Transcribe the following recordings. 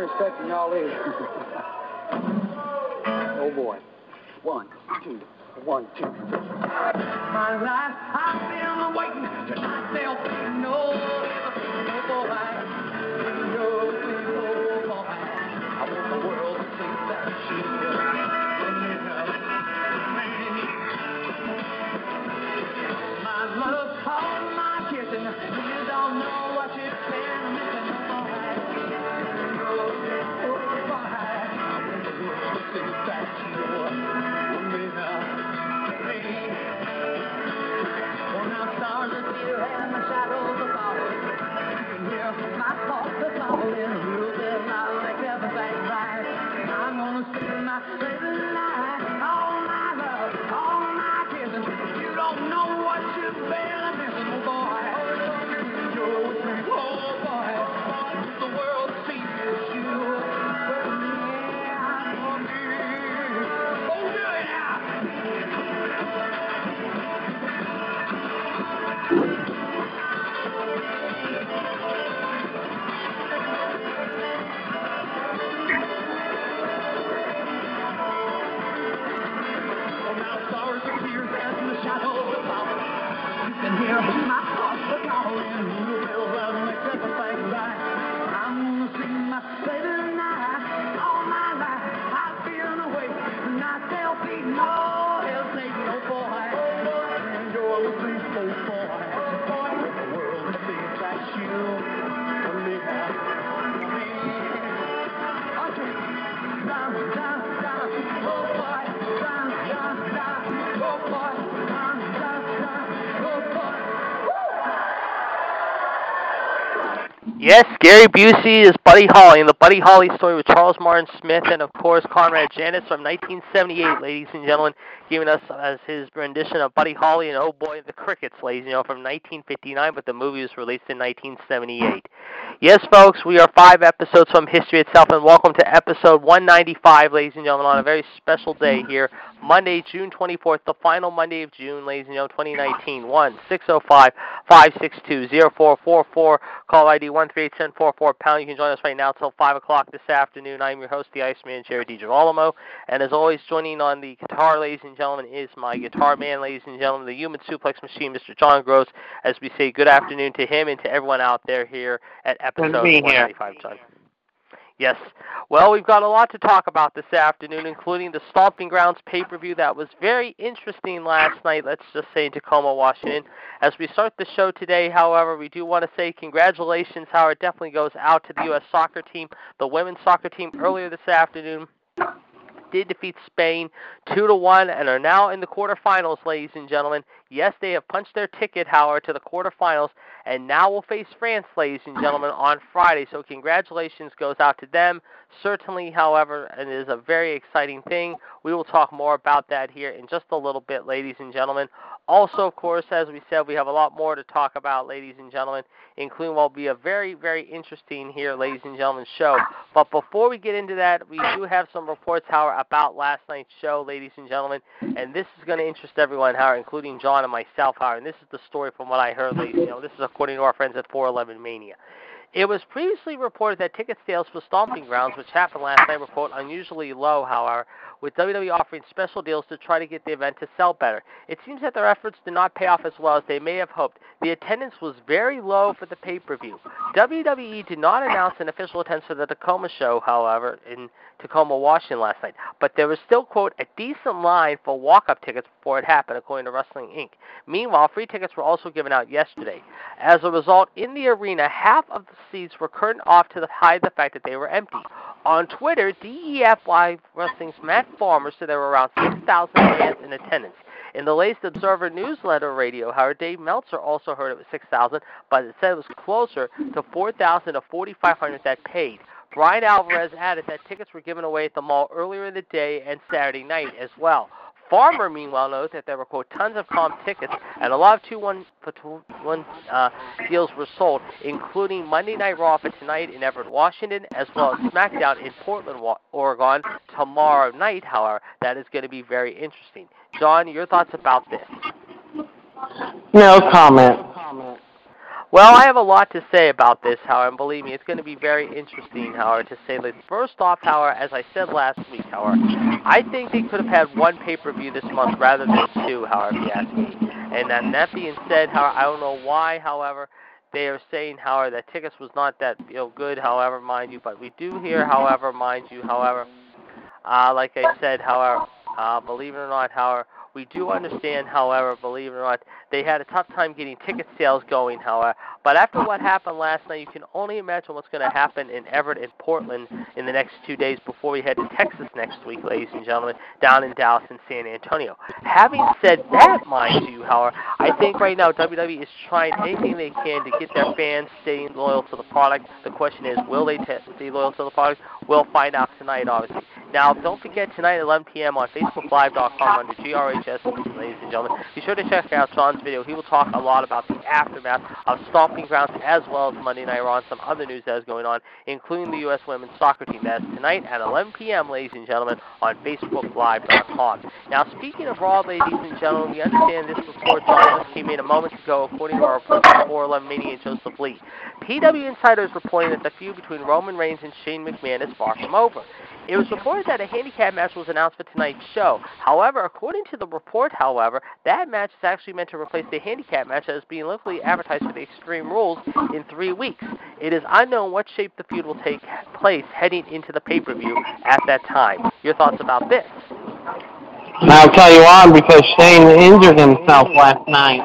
Weren't expecting y'all either. oh boy. One, two, one, two. My life, I've been waiting. Tonight they'll be no, no boy. No, no boy. I want the world to see that she and the shadows are falling. Hear my little right. I'm gonna spend my living life, Yes, Gary Busey is Buddy Holly, in the Buddy Holly story with Charles Martin Smith and, of course, Conrad Janis from 1978, ladies and gentlemen, giving us as his rendition of Buddy Holly and Oh Boy, the Crickets, ladies and gentlemen, from 1959, but the movie was released in 1978. Yes, folks, we are five episodes from history itself, and welcome to episode 195, ladies and gentlemen, on a very special day here, Monday, June 24th, the final Monday of June, ladies and gentlemen, 2019. 1 605 562 0444. Call ID 138 pound. You can join us right now till 5 o'clock this afternoon. I'm your host, the Iceman, Jerry DiGirolamo. And as always, joining on the guitar, ladies and gentlemen, is my guitar man, ladies and gentlemen, the human suplex machine, Mr. John Gross, as we say good afternoon to him and to everyone out there here at episode Good to here. 195, John. Yes. Well, we've got a lot to talk about this afternoon, including the Stomping Grounds pay per view that was very interesting last night, let's just say in Tacoma, Washington. As we start the show today, however, we do want to say congratulations, how it definitely goes out to the U.S. soccer team. The women's soccer team earlier this afternoon did defeat Spain two to one and are now in the quarterfinals, ladies and gentlemen. Yes, they have punched their ticket, however, to the quarterfinals, and now will face France, ladies and gentlemen, on Friday. So congratulations goes out to them. Certainly, however, it is a very exciting thing. We will talk more about that here in just a little bit, ladies and gentlemen. Also, of course, as we said, we have a lot more to talk about, ladies and gentlemen, including what will be a very, very interesting here, ladies and gentlemen, show. But before we get into that, we do have some reports, however, about last night's show, ladies and gentlemen, and this is going to interest everyone, however, including John and myself, however, and this is the story from what I heard, ladies and gentlemen. This is according to our friends at 411 Mania. It was previously reported that ticket sales for Stomping Grounds, which happened last night, were quote unusually low, however, with WWE offering special deals to try to get the event to sell better. It seems that their efforts did not pay off as well as they may have hoped. The attendance was very low for the pay-per-view. WWE did not announce an official attendance for the Tacoma show, however, in Tacoma, Washington last night, but there was still, quote, a decent line for walk-up tickets before it happened, according to Wrestling Inc. Meanwhile, free tickets were also given out yesterday. As a result, in the arena, half of the seats were curtained off to hide the fact that they were empty. On Twitter, DEFY Wrestling's Matt Farmer said there were around 6,000 fans in attendance. In the latest Observer newsletter radio, Howard Dave Meltzer also heard it was 6,000, but it said it was closer to 4,000 to 4,500 that paid. Bryan Alvarez added that tickets were given away at the mall earlier in the day and Saturday night as well. Farmer, meanwhile, noted that there were, quote, tons of comp tickets, and a lot of 2 1 for two, one uh, deals were sold, including Monday Night Raw for tonight in Everett, Washington, as well as SmackDown in Portland, Oregon tomorrow night, however. That is going to be very interesting. John, your thoughts about this? No comment. Well, I have a lot to say about this, however, and believe me, it's going to be very interesting, however, to say that. First off, however, as I said last week, however, I think they could have had one pay-per-view this month rather than two, however, if you ask me. And then that being said, however, I don't know why, however, they are saying, however, that tickets was not that you know good, however, mind you, but we do hear, however, mind you, however, uh, like I said, however, uh, believe it or not, however, we do understand, however, believe it or not, they had a tough time getting ticket sales going, however. But after what happened last night, you can only imagine what's going to happen in Everett and Portland in the next two days before we head to Texas next week, ladies and gentlemen, down in Dallas and San Antonio. Having said that, mind you, however, I think right now WWE is trying anything they can to get their fans staying loyal to the product. The question is, will they t- stay loyal to the product? We'll find out tonight, obviously. Now, don't forget tonight at 11 p.m. on FacebookLive.com under GRHS, ladies and gentlemen. Be sure to check out John's video. He will talk a lot about the aftermath of Stomping Grounds as well as Monday Night Raw and some other news that is going on, including the U.S. women's soccer team. That's tonight at 11 p.m., ladies and gentlemen, on FacebookLive.com. Now, speaking of Raw, ladies and gentlemen, we understand this report John just came in a moment ago, according to our report from 411 Mania and Joseph Lee. PW Insider is reporting that the feud between Roman Reigns and Shane McMahon is far from over. It was reported that a handicap match was announced for tonight's show. However, according to the report, however, that match is actually meant to replace the handicap match that is being locally advertised for the Extreme Rules in three weeks. It is unknown what shape the feud will take place heading into the pay-per-view at that time. Your thoughts about this? I'll tell you why, because Shane injured himself last night.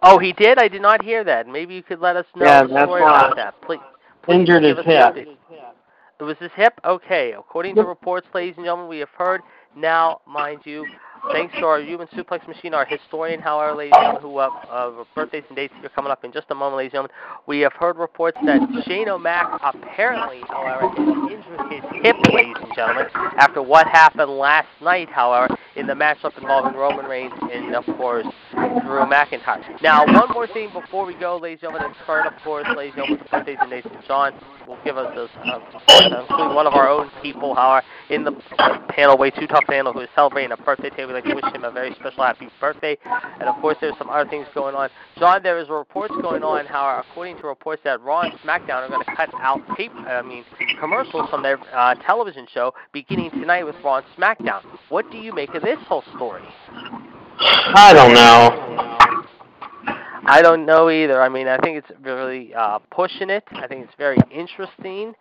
Oh, he did? I did not hear that. Maybe you could let us know Yeah, the story about that. Please, please Injured his hip. It was his hip? Okay. According to reports, ladies and gentlemen, we have heard now, mind you, thanks to our human suplex machine, our historian, however, ladies and gentlemen, who uh, uh, birthdays and dates here coming up in just a moment, ladies and gentlemen, we have heard reports that Shane O'Mac apparently, however, injured his hip, ladies and gentlemen, after what happened last night, however, in the matchup involving Roman Reigns and, of course, Drew McIntyre. Now, one more thing before we go, ladies and gentlemen, and of course, ladies and gentlemen, birthdays and dates. John will give us this, uh, including one of our own people, however, in the panel, way too tough panel, who is celebrating a birthday today. Like to wish him a very special happy birthday. And of course, there's some other things going on. John, there is reports going on how, according to reports, that Raw and SmackDown are going to cut out tape, I mean, commercials from their uh, television show beginning tonight with Raw and SmackDown. What do you make of this whole story? I don't know. I don't know either. I mean, I think it's really uh, pushing it. I think it's very interesting.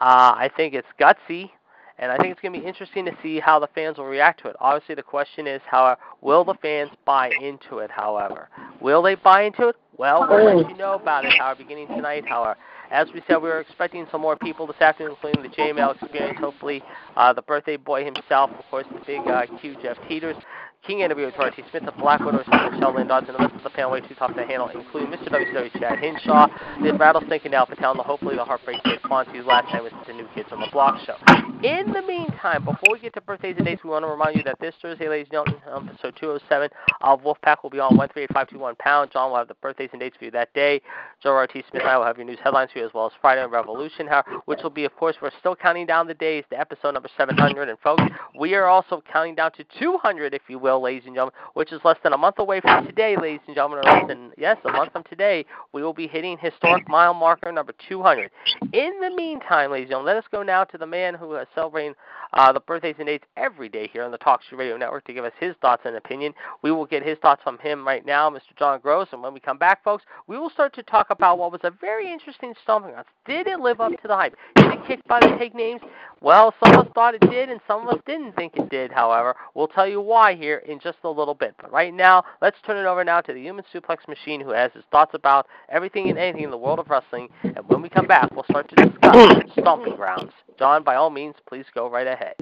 Uh, I think it's gutsy, and I think it's going to be interesting to see how the fans will react to it. Obviously, the question is, how will the fans buy into it? However, will they buy into it? Well, we'll let you know about it. However, beginning tonight. However, as we said, we were expecting some more people this afternoon, including the JML experience. Hopefully, uh, the birthday boy himself, of course, the big uh, Q Jeff Teeters. King interview with T. Smith, the Black Widow, Michelle Lynn Dodson, the rest of the panel way too tough to handle, including Mr. WCW Chad Hinshaw, the Rattlesnake and Alpha Town, the hopefully the Heartbreak Kid Fonzie's last night with the New Kids on the Block show. In the meantime, before we get to birthdays and dates, we want to remind you that this Thursday, ladies and gentlemen, um, episode 207 of Wolfpack will be on 138521 pound. John will have the birthdays and dates for you that day. Joe R.T. Smith and I will have your news headlines for you as well as Friday Revolution, Hour, which will be, of course, we're still counting down the days to episode number 700. And folks, we are also counting down to 200, if you will, ladies and gentlemen, which is less than a month away from today, ladies and gentlemen, or less than, yes, a month from today, we will be hitting historic mile marker number 200. In the meantime, ladies and gentlemen, let us go now to the man who is celebrating uh, the birthdays and dates every day here on the Talk Show Radio Network to give us his thoughts and opinion. We will get his thoughts from him right now, Mr. John Gross, and when we come back, folks, we will start to talk about what was a very interesting stomping grounds. Did it live up to the hype? Did it kick by the take names? Well, some of us thought it did, and some of us didn't think it did, however. We'll tell you why here in just a little bit. But right now, let's turn it over now to the Human Suplex Machine, who has his thoughts about everything and anything in the world of wrestling. And when we come back, we'll start to discuss stomping grounds. John, by all means, please go right ahead.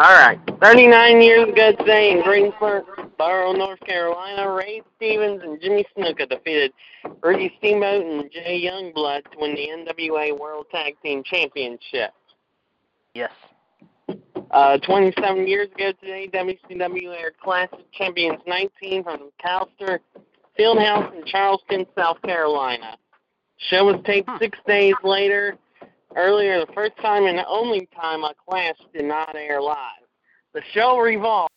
All right. 39 years ago today in Greensboro, North Carolina, Ray Stevens and Jimmy Snuka defeated Ricky Steamboat and Jay Youngblood to win the NWA World Tag Team Championship. Yes. Uh, 27 years ago today, WCW Air Classic Champions 19 from McAllister Fieldhouse in Charleston, South Carolina. Show was taped six days later earlier, the first time and the only time a clash did not air live. The show revolved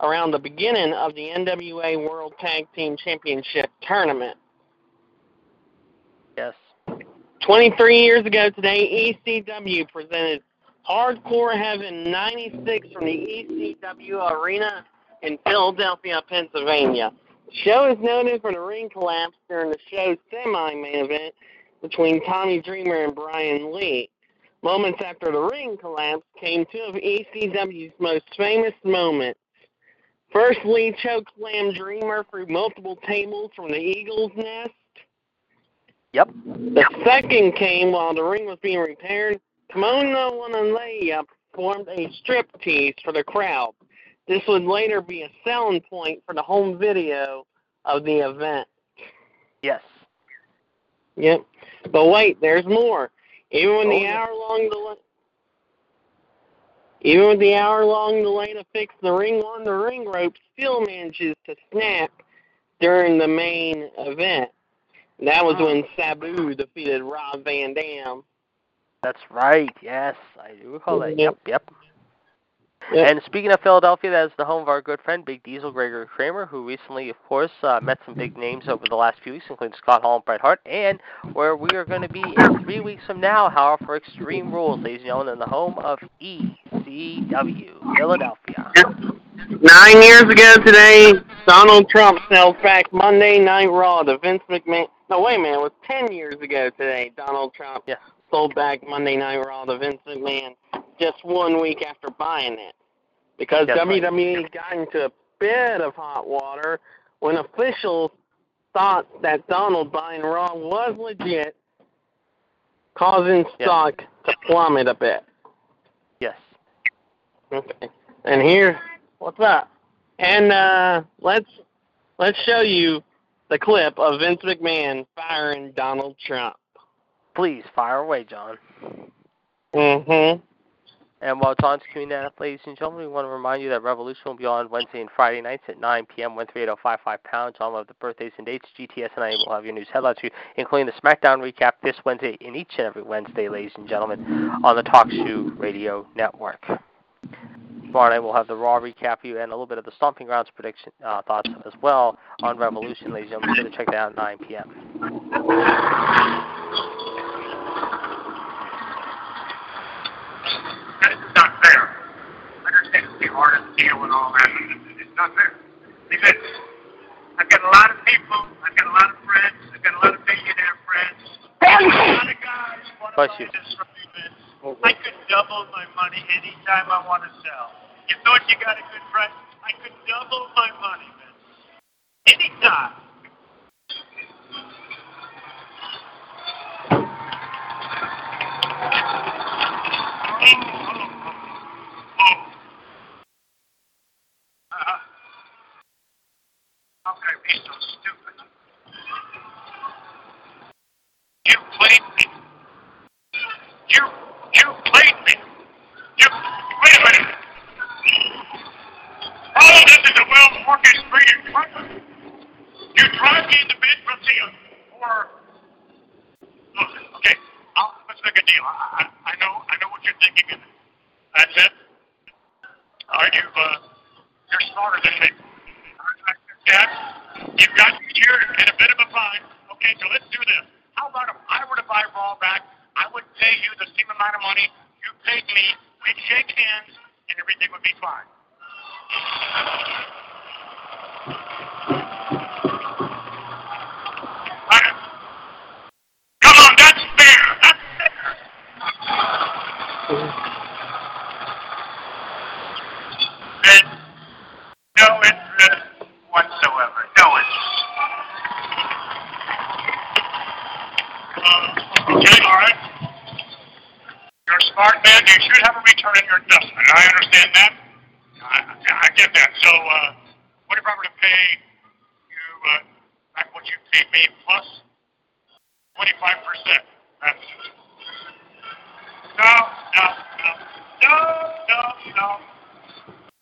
around the beginning of the NWA World Tag Team Championship tournament. Yes. 23 years ago today, ECW presented Hardcore Heaven 96 from the ECW Arena in Philadelphia, Pennsylvania. The show is noted for the ring collapse during the show's semi-main event between Tommy Dreamer and Brian Lee. Moments after the ring collapse came two of ECW's most famous moments. First, Lee chokeslammed Dreamer through multiple tables from the Eagle's Nest. Yep. The second came while the ring was being repaired. Kimona Wanalaya performed a striptease for the crowd. This would later be a selling point for the home video of the event. Yes. Yep. But wait, there's more. Even with Oh, the hour long delay even with the hour long delay to fix the ring on the ring rope still manages to snap during the main event. That was when Sabu defeated Rob Van Dam. That's right. Yes, I do recall that. Yep, Yep. yep. Yep. And speaking of Philadelphia, that is the home of our good friend Big Diesel Gregory Kramer, who recently, of course, uh, met some big names over the last few weeks, including Scott Hall and Bret Hart, and where we are going to be in three weeks from now, however, for Extreme Rules, ladies and gentlemen, in the home of ECW, Philadelphia. Nine years ago today, Donald Trump sells back Monday Night Raw to Vince McMahon. No, wait a minute. It was ten years ago today. Donald Trump Yeah. Sold back Monday Night Raw to Vince McMahon just one week after buying it. Because That's right. WWE got into a bit of hot water when officials thought that Donald buying Raw was legit, causing stock to plummet a bit. Yes. Okay. And here, what's up? And uh, let's let's show you the clip of Vince McMahon firing Donald Trump. Please fire away, John. Mm-hmm. And while John's that up, ladies and gentlemen, we want to remind you that Revolution will be on Wednesday and Friday nights at 9 p.m. 13855 pounds. John will have the birthdays and dates. GTS and I will have your news headlines for you, including the SmackDown recap this Wednesday and each and every Wednesday, ladies and gentlemen, on the Talk Shoe Radio Network. Tomorrow night we'll have the Raw recap for you and a little bit of the Stomping Grounds prediction uh, thoughts as well on Revolution, ladies and gentlemen. Be sure to check that out at 9 p.m. It's not fair. I understand it's deal and all that, it's not fair. Because I've got a lot of people, I've got a lot of friends, I've got a lot of billionaire friends. A lot of guys want to buy you. this from me, Vince. Oh, I could double my money anytime I want to sell. You thought you got a good price? I could double my money, Vince. Anytime. Oh, oh, oh, oh. Uh, how could I be so stupid? You played me. You, you played me. You, wait a minute. All of this is a well-orchestrated plan. You drive me into bankruptcy okay, I'll, let's make a deal. I, I, know, I know what you're thinking. and That's it. Are you, uh, you're smarter than me. Dad, you've got me here in a bit of a bind. Okay, so let's do this. How about if I were to buy Raw back, I would pay you the same amount of money you paid me. We'd shake hands, and everything would be fine. Alright. Come on, that's fair. That's fair. Then, no, and you should have a return on your investment. I understand that. I, I get that. So, uh, what if I were to pay you uh, back what you paid me plus 25%? That's no, no, no, no, no, no.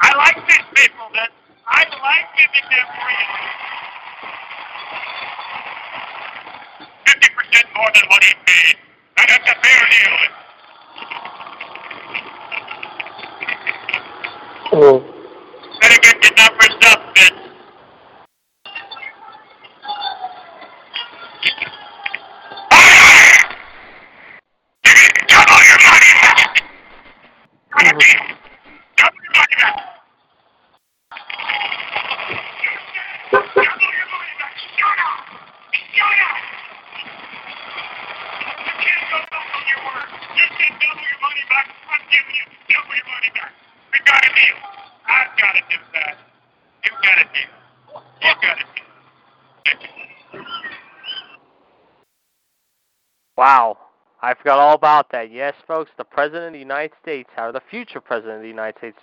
I like these people, that I like giving them free. Fifty percent more than what he paid. Now, That's a fair deal. Better Wow. I forgot all about that. Yes, folks, the President of the United States, or the future President of the United States,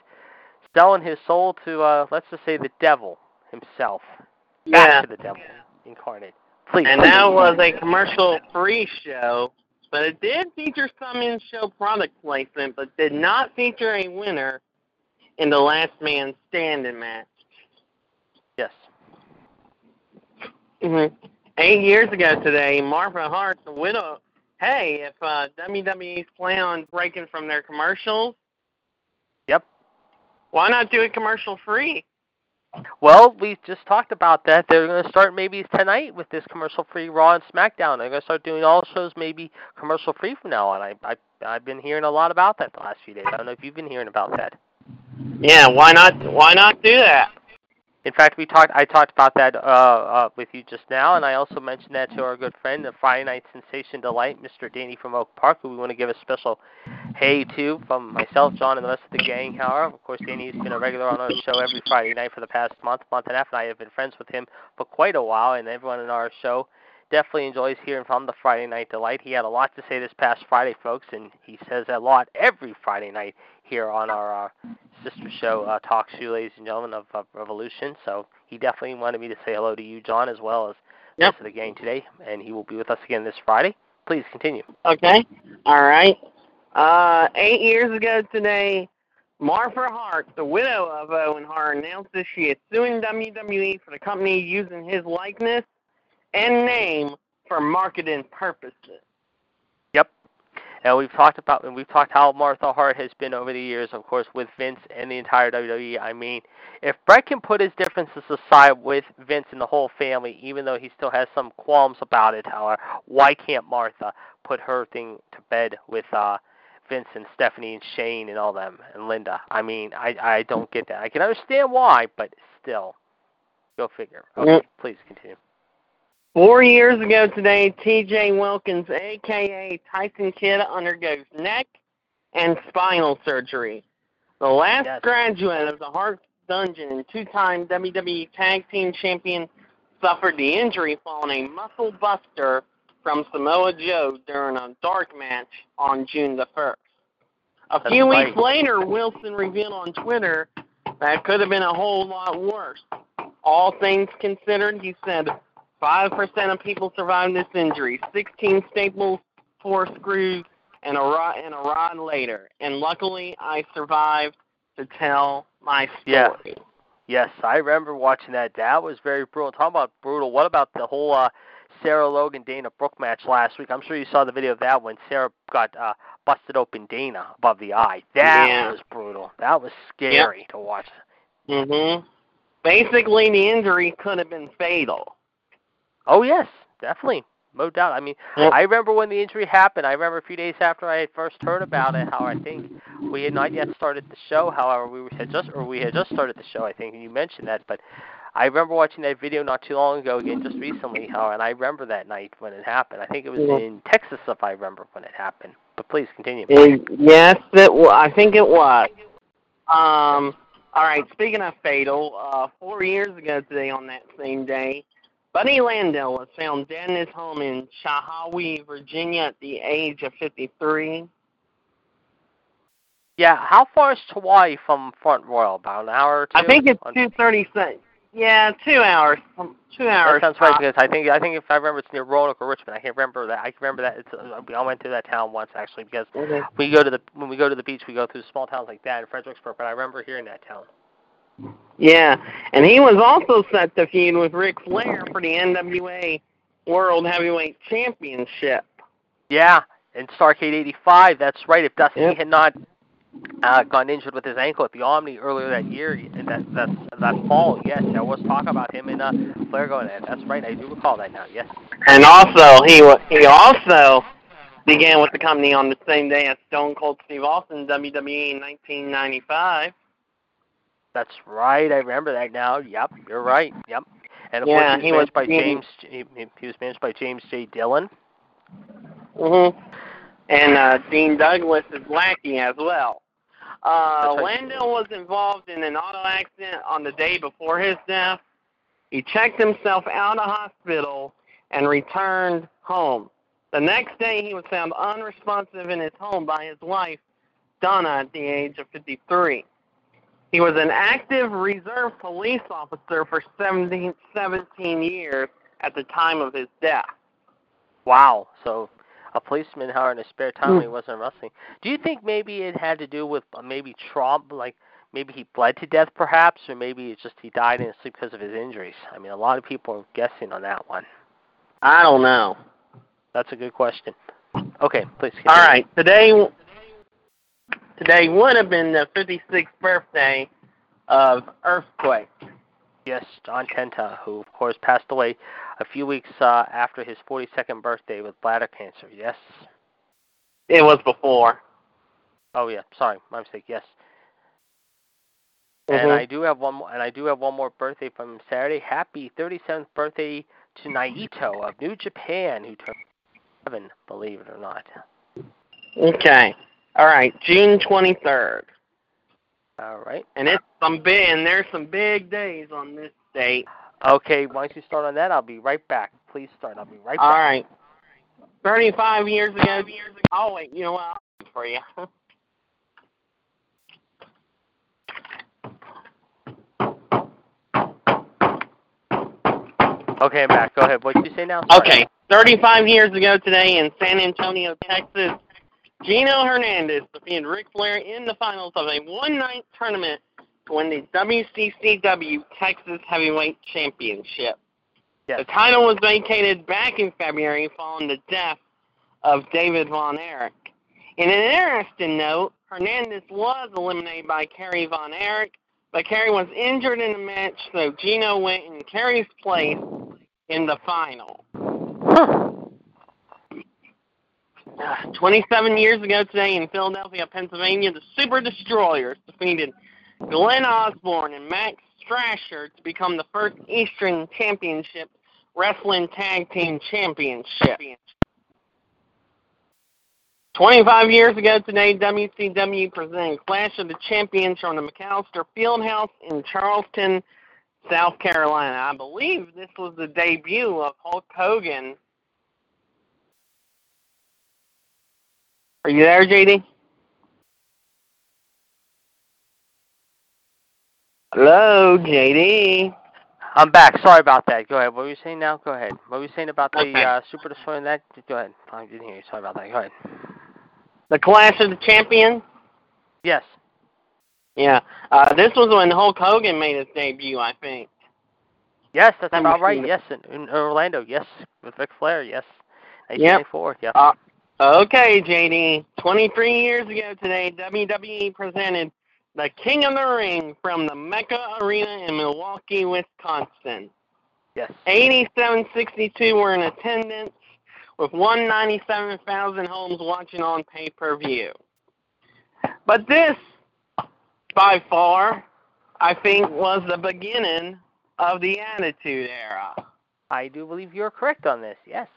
selling his soul to, uh, let's just say, the devil himself. Back Yeah. to the devil incarnate. Please. And that was a commercial-free show, but it did feature some in-show product placement, but did not feature a winner in the last man standing match. Yes. hmm Eight years ago today, Martha Hart, the widow. Hey, if uh, WWE's plan on breaking from their commercials, Yep. why not do it commercial-free? Well, we just talked about that. They're going to start maybe tonight with this commercial-free Raw and SmackDown. They're going to start doing all shows maybe commercial-free from now on. I, I, I've been hearing a lot about that the last few days. I don't know if you've been hearing about that. Yeah, why not? Why not do that? In fact, we talked. I talked about that uh, uh, with you just now, and I also mentioned that to our good friend, the Friday Night Sensation Delight, Mr. Danny from Oak Park, who we want to give a special hey to from myself, John, and the rest of the gang. However, of course, Danny's been a regular on our show every Friday night for the past month, month and a half, and I have been friends with him for quite a while, and everyone in our show definitely enjoys hearing from the Friday Night Delight. He had a lot to say this past Friday, folks, and he says a lot every Friday night here on our uh, sister show, uh, Talk Shoe, ladies and gentlemen, of, of Revolution. So he definitely wanted me to say hello to you, John, as well as the rest of the gang today, and he will be with us again this Friday. Please continue. Okay. All right. Uh, eight years ago today, Martha Hart, the widow of Owen Hart, announced that she is suing WWE for the company using his likeness and name for marketing purposes. And we've talked about and we've talked how Martha Hart has been over the years, of course, with Vince and the entire WWE. I mean, if Bret can put his differences aside with Vince and the whole family, even though he still has some qualms about it, however, why can't Martha put her thing to bed with uh Vince and Stephanie and Shane and all them and Linda? I mean, I I don't get that. I can understand why, but still. Go figure. Okay, please continue. Four years ago today, T.J. Wilson, a.k.a. Tyson Kidd, undergoes neck and spinal surgery. The last Yes. graduate of the Hart Dungeon and two-time WWE Tag Team Champion suffered the injury following a muscle buster from Samoa Joe during a dark match on June the 1st. A That's few right. weeks later, Wilson revealed on Twitter that could have been a whole lot worse. All things considered, he said, 5% of people survive this injury, 16 staples, 4 screws, and a rod, and a rod later. And luckily, I survived to tell my Yeah. story. Yes, I remember watching that. That was very brutal. Talking about brutal. What about the whole uh, Sarah Logan Dana Brooke match last week? I'm sure you saw the video of that when Sarah got uh, busted open Dana above the eye. That Yeah. was brutal. That was scary to watch. hmm Basically, the injury could have been fatal. Oh yes, definitely, no doubt. I mean, Yep. I remember when the injury happened. I remember a few days after I had first heard about it. How I think we had not yet started the show. However, we had just or we had just started the show. I think, and you mentioned that, but. I remember watching that video not too long ago again, just recently, how and I remember that night when it happened. I think it was Yeah. in Texas, if I remember when it happened. But please continue. Yes, it wa I think it was. Um. All right. Speaking of fatal, uh, four years ago today, on that same day, Buddy Landel was found dead in his home in Chilhowie, Virginia, at the age of 53. Yeah, how far is Hawaii from Front Royal? About an hour or two? I think it's On- two thirty six. Yeah, two hours. Um, Two That hours. sounds right because I think I think if I remember it's near Roanoke or Richmond. I can't remember that. I can remember that it's. Uh, I went through that town once actually because Mhm. we go to the when we go to the beach we go through small towns like that in Fredericksburg. But I remember hearing that town. Yeah, and he was also set to feud with Ric Flair for the NWA World Heavyweight Championship. Yeah, in Starcade '85. That's right. If Dusty Yep. had not uh, gone injured with his ankle at the Omni earlier that year, and that that that fall, yes, there was talk about him and uh, Flair going at. That's right. I do recall that now. Yes. And also, he he also began with the company on the same day as Stone Cold Steve Austin, WWE in 1995. That's right. I remember that now. Yep, you're right. Yep. And of Yeah, course, he was managed by James. He, he was managed by James J. Dillon. hmm And uh, Dean Douglas is lackey as well. Uh, Landel was involved in an auto accident on the day before his death. He checked himself out of hospital and returned home. The next day, he was found unresponsive in his home by his wife, Donna, at the age of 53. He was an active reserve police officer for 17, 17 years at the time of his death. Wow. So a policeman, how in his spare time when he Hmm. wasn't wrestling. Do you think maybe it had to do with uh, maybe trauma, like maybe he bled to death, perhaps, or maybe it's just he died in his sleep because of his injuries? I mean, a lot of people are guessing on that one. I don't know. That's a good question. Okay, please. All continue. right, today today would have been the 56th birthday of Earthquake. Yes, John Tenta, who of course passed away a few weeks uh, after his 42nd birthday with bladder cancer. Yes. It was before. Oh yeah, sorry, my mistake. Yes. And Mhm. I do have one more, and I do have one more birthday from Saturday. Happy 37th birthday to Naito of New Japan, who turned seven, believe it or not. Okay. All right, June 23rd, All right. and it's some big. And there's some big days on this date. Okay, why don't you start on that? I'll be right back. Please start. I'll be right All back. right. 35 years ago. years ago. Oh wait, you know what? I'll for you. Okay, I'm back. Go ahead. What did you say now? Okay, 35 years ago today in San Antonio, Texas, Gino Hernandez defeated Ric Flair in the finals of a one-night tournament to win the WCCW Texas Heavyweight Championship. Yes. The title was vacated back in February following the death of David Von Erich. In an interesting note, Hernandez was eliminated by Kerry Von Erich, but Kerry was injured in the match, so Gino went in Kerry's place in the final. Huh. Uh, 27 years ago today in Philadelphia, Pennsylvania, the Super Destroyers defeated Glenn Osborne and Max Thrasher to become the first Eastern Championship Wrestling Tag Team Championship. 25 years ago today, WCW presented Clash of the Champions from the McAllister Fieldhouse in Charleston, South Carolina. I believe this was the debut of Hulk Hogan. Are you there, JD? Hello, JD. I'm back. Sorry about that. Go ahead. What were you saying now? Go ahead. What were you saying about the uh, Super Destroyer and that? Go ahead. I didn't hear you. Sorry about that. Go ahead. The Clash of the Champions? Yes. Yeah. Uh, this was when Hulk Hogan made his debut, I think. Yes, that's about right. Yes, in, in Orlando. Yes, with Ric Flair. Yes. Yep. 1994. Yeah. Uh, okay, JD. 23 years ago today, WWE presented the King of the Ring from the Mecca Arena in Milwaukee, Wisconsin. yes. 8762 were in attendance, with 197,000 homes watching on pay-per-view. But this, by far, I think, was the beginning of the Attitude Era. I do believe you're correct on this. Yes.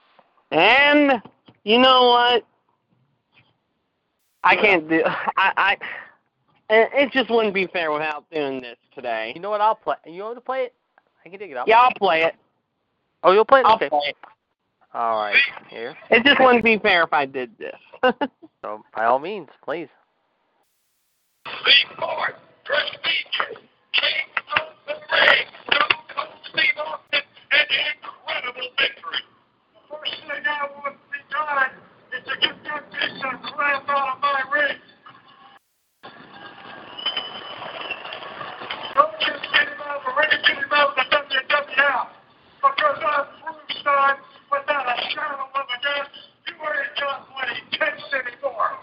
And you know what? I can't do. I. I it it just wouldn't be fair without doing this today. You know what? I'll play. You want to play it? I can dig it up. Yeah, I'll play it. Oh, you'll play it. I'll okay. play it. All right. Here. It just wouldn't be fair if I did this. So by all means, please. Lead forward, prestigious, King of the Ring, Stone Cold Steve Austin, an incredible victory. The first thing I want be is to get that piece of crap out of my ring. Don't just get him out of the ring, get him out of the WWF. Because I've proved, son, without a shadow of a doubt, you ain't got what it takes anymore.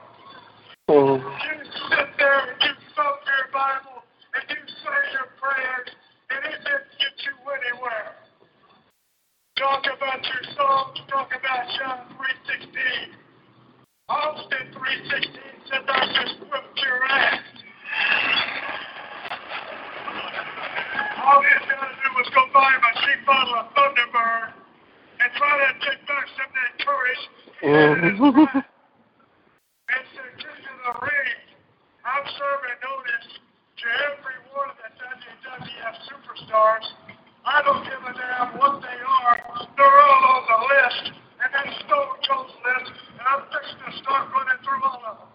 Mhm. You sit there and you soak your Bible and you say your prayers, and it didn't get you anywhere. Talk about your songs, talk about John 3.16. Austin 3.16 said I just whipped your ass. All you gotta do was go buy a cheap bottle of Thunderbird and try to take back some of that courage. Mhm. It's the king of the ring. I'm serving notice to every one of the WWF superstars. I don't give a damn what they are. They're all on the list, and that's Stone Cold's list, and I'm fixing to start running through all of them.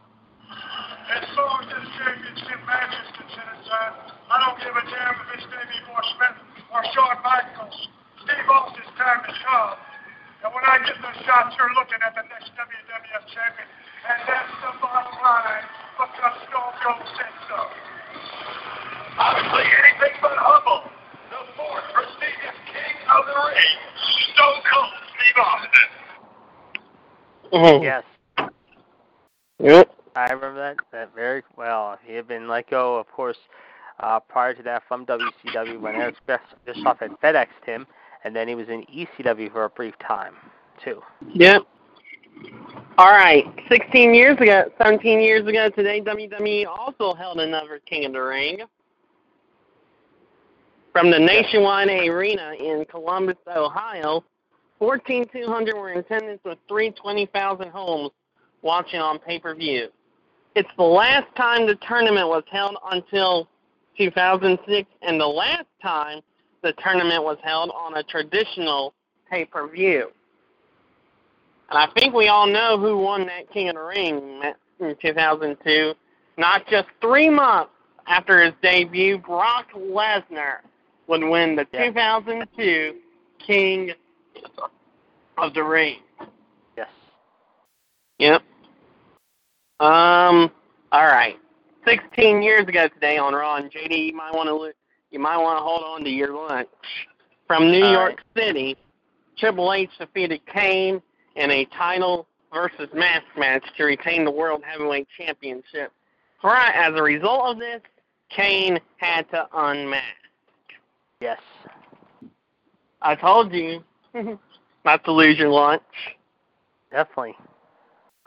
As far as this championship match is considered, son, I don't give a damn if it's Davey Boy Smith or Shawn Michaels. Steve Austin's time has come. And when I get the shots, you're looking at the next WWF champion. And that's the bottom line because Stone Cold said so. Obviously, anything but humble. The fourth prestigious king of the ring, Stone Cold Steve Austin. Mhm. Yes, Yep. I remember that that very well. He had been let go, of course, uh, prior to that from WCW when Eric Bis- Bischoff had FedExed him, and then he was in ECW for a brief time too. Yep. All right. 16 years ago, 17 years ago today, WWE also held another King of the Ring. From the Nationwide Arena in Columbus, Ohio, 14,200 were in attendance with 320,000 homes watching on pay-per-view. It's the last time the tournament was held until 2006, and the last time the tournament was held on a traditional pay-per-view. And I think we all know who won that King of the Ring in 2002. Not just three months after his debut, Brock Lesnar would win the Yeah. 2002 King of the Ring. Yes. Yep. Um. All right. 16 years ago today on Raw, and JD, you might want to you might want to hold on to your lunch. From New All York City, Triple H defeated Kane in a title versus mask match to retain the World Heavyweight Championship. Right. As a result of this, Kane had to unmask. Yes. I told you not to lose your lunch. Definitely.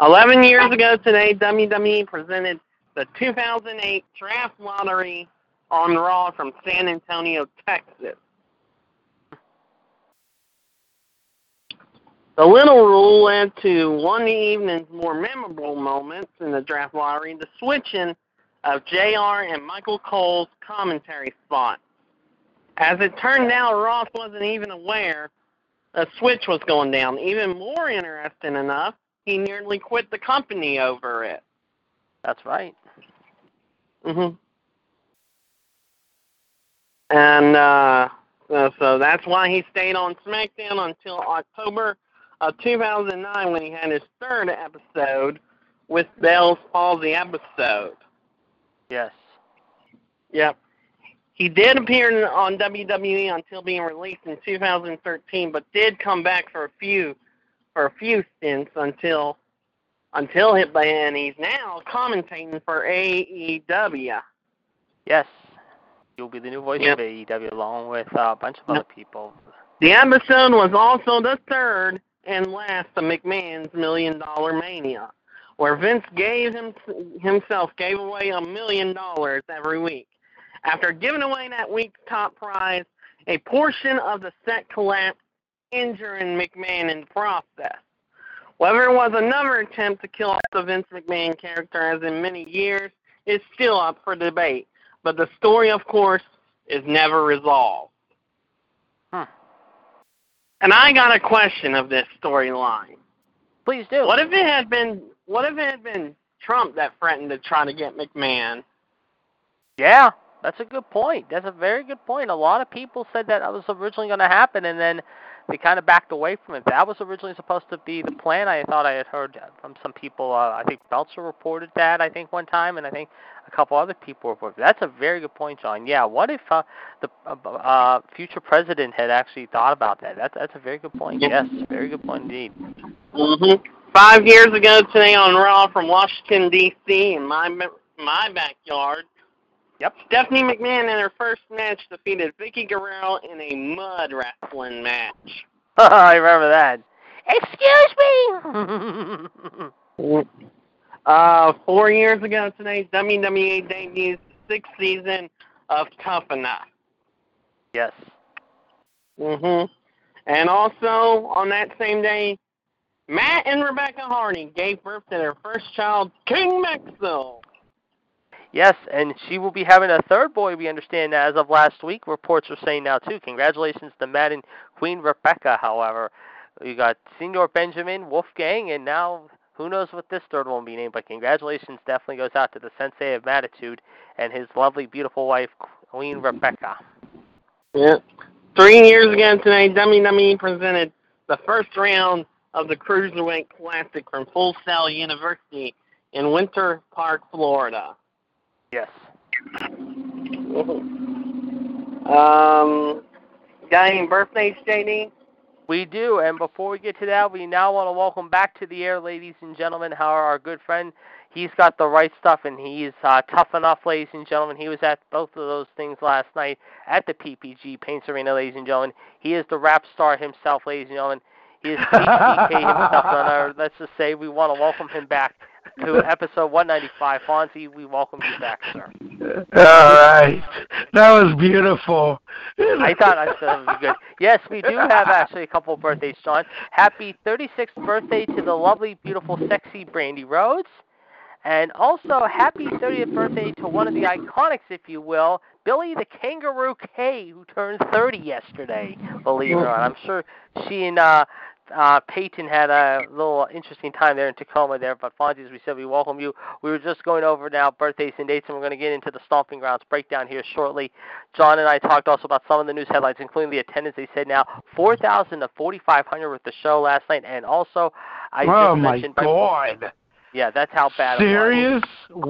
11 years ago today, WWE presented the 2008 Draft Lottery on Raw from San Antonio, Texas. The little rule led to one of the evening's more memorable moments in the draft lottery, the switching of JR and Michael Cole's commentary spot. As it turned out, Ross wasn't even aware a switch was going down. Even more interesting enough, he nearly quit the company over it. That's right. Mhm. And uh, so, so that's why he stayed on SmackDown until October of 2009 when he had his third episode with Bell's Palsy episode. Yes. Yep. He did appear on WWE until being released in 2013, but did come back for a few for a few stints until until hit by and he's now commentating for AEW. Yes. You'll be the new voice Yep. of AEW along with uh, a bunch of other people. The episode was also the third and last of McMahon's Million Dollar Mania, where Vince gave him, himself gave away a million dollars every week. After giving away that week's top prize, a portion of the set collapsed, injuring McMahon in the process. Whether it was another attempt to kill off the Vince McMahon character as in many years is still up for debate, but the story, of course, is never resolved. Hmm. And I got a question of this storyline. Please do. What if it had been what if it had been Trump that threatened to try to get McMahon Yeah, that's a good point. That's a very good point. A lot of people said that that was originally going to happen, and then they kind of backed away from it. That was originally supposed to be the plan. I thought I had heard from some people. Uh, I think Meltzer reported that. I think one time, and I think a couple other people reported. That's a very good point, John. Yeah. What if uh, the uh, uh, future president had actually thought about that? That's that's a very good point. Yes, very good point indeed. hmm Five years ago today on Raw from Washington D.C. in my my backyard. Yep. Stephanie McMahon in her first match defeated Vickie Guerrero in a mud wrestling match. I remember that. Excuse me. Uh, four years ago today, WWE debuts the sixth season of Tough Enough. yes. Mhm. And also on that same day, Matt and Rebecca Hardy gave birth to their first child, King Maxel. Yes, and she will be having a third boy, we understand, as of last week. Reports are saying now, too. Congratulations to and Queen Rebecca, however. You got Senior Benjamin, Wolfgang, and now who knows what this third one will be named, but congratulations definitely goes out to the Sensei of Matitude and his lovely, beautiful wife, Queen Rebecca. Yeah. Three years ago today, WWE presented the first round of the Cruiserweight Classic from Full Sail University in Winter Park, Florida. Yes. Um, got any birthdays, JD? We do, and before we get to that, we now want to welcome back to the air, ladies and gentlemen, how our good friend, he's got the right stuff, and he's uh, tough enough, ladies and gentlemen. He was at both of those things last night at the PPG Paints Arena, ladies and gentlemen. He is the rap star himself, ladies and gentlemen. He is HBK himself, let's just say we want to welcome him back to episode 195. Fonzie, we welcome you back, sir. All right. That was beautiful. I thought I said it would be good. Yes, we do have actually a couple of birthdays, John. Happy 36th birthday to the lovely, beautiful, sexy Brandi Rhodes. And also, happy 30th birthday to one of the iconics, if you will, Billie the Kangaroo Kay, who turned 30 yesterday, believe it or not. I'm sure she and uh, uh, Peyton had a little interesting time there in Tacoma there. But Fonzie, as we said, we welcome you. We were just going over now birthdays and dates, and we're going to get into the Stomping Grounds breakdown here shortly. John and I talked also about some of the news headlines, including the attendance. They said now 4,000 to 4,500 with the show last night, and also I oh just my mentioned. God. Yeah, that's how bad it was. Serious?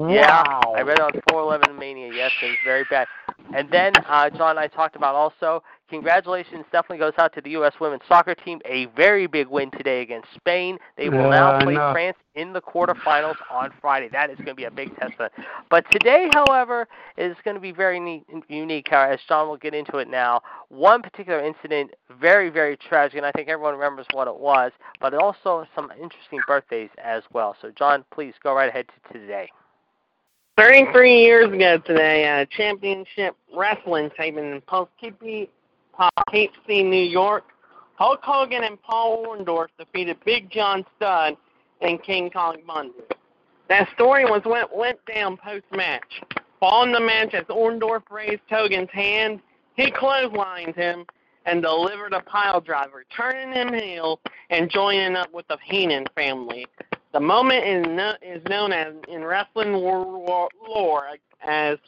Yeah, Wow. I read it on 411 Mania. Yes, it was very bad. And then uh, John and I talked about also congratulations definitely goes out to the U.S. women's soccer team. A very big win today against Spain. They will Yeah, now play know. France in the quarterfinals on Friday. That is going to be a big test. for. But today, however, is going to be very neat, unique. uh, As John will get into it now. One particular incident, very very tragic, and I think everyone remembers what it was. But also some interesting birthdays as well. So John, please go right ahead to today. 33 years ago today, at a championship wrestling taping in Poughkeepsie, Poughkeepsie, New York, Hulk Hogan and Paul Orndorff defeated Big John Studd and King Kong Bundy. That story was what went down post-match. Following the match, as Orndorff raised Hogan's hand, he clotheslined him and delivered a pile driver, turning him heel and joining up with the Heenan family. The moment is, no, is known as in wrestling lore as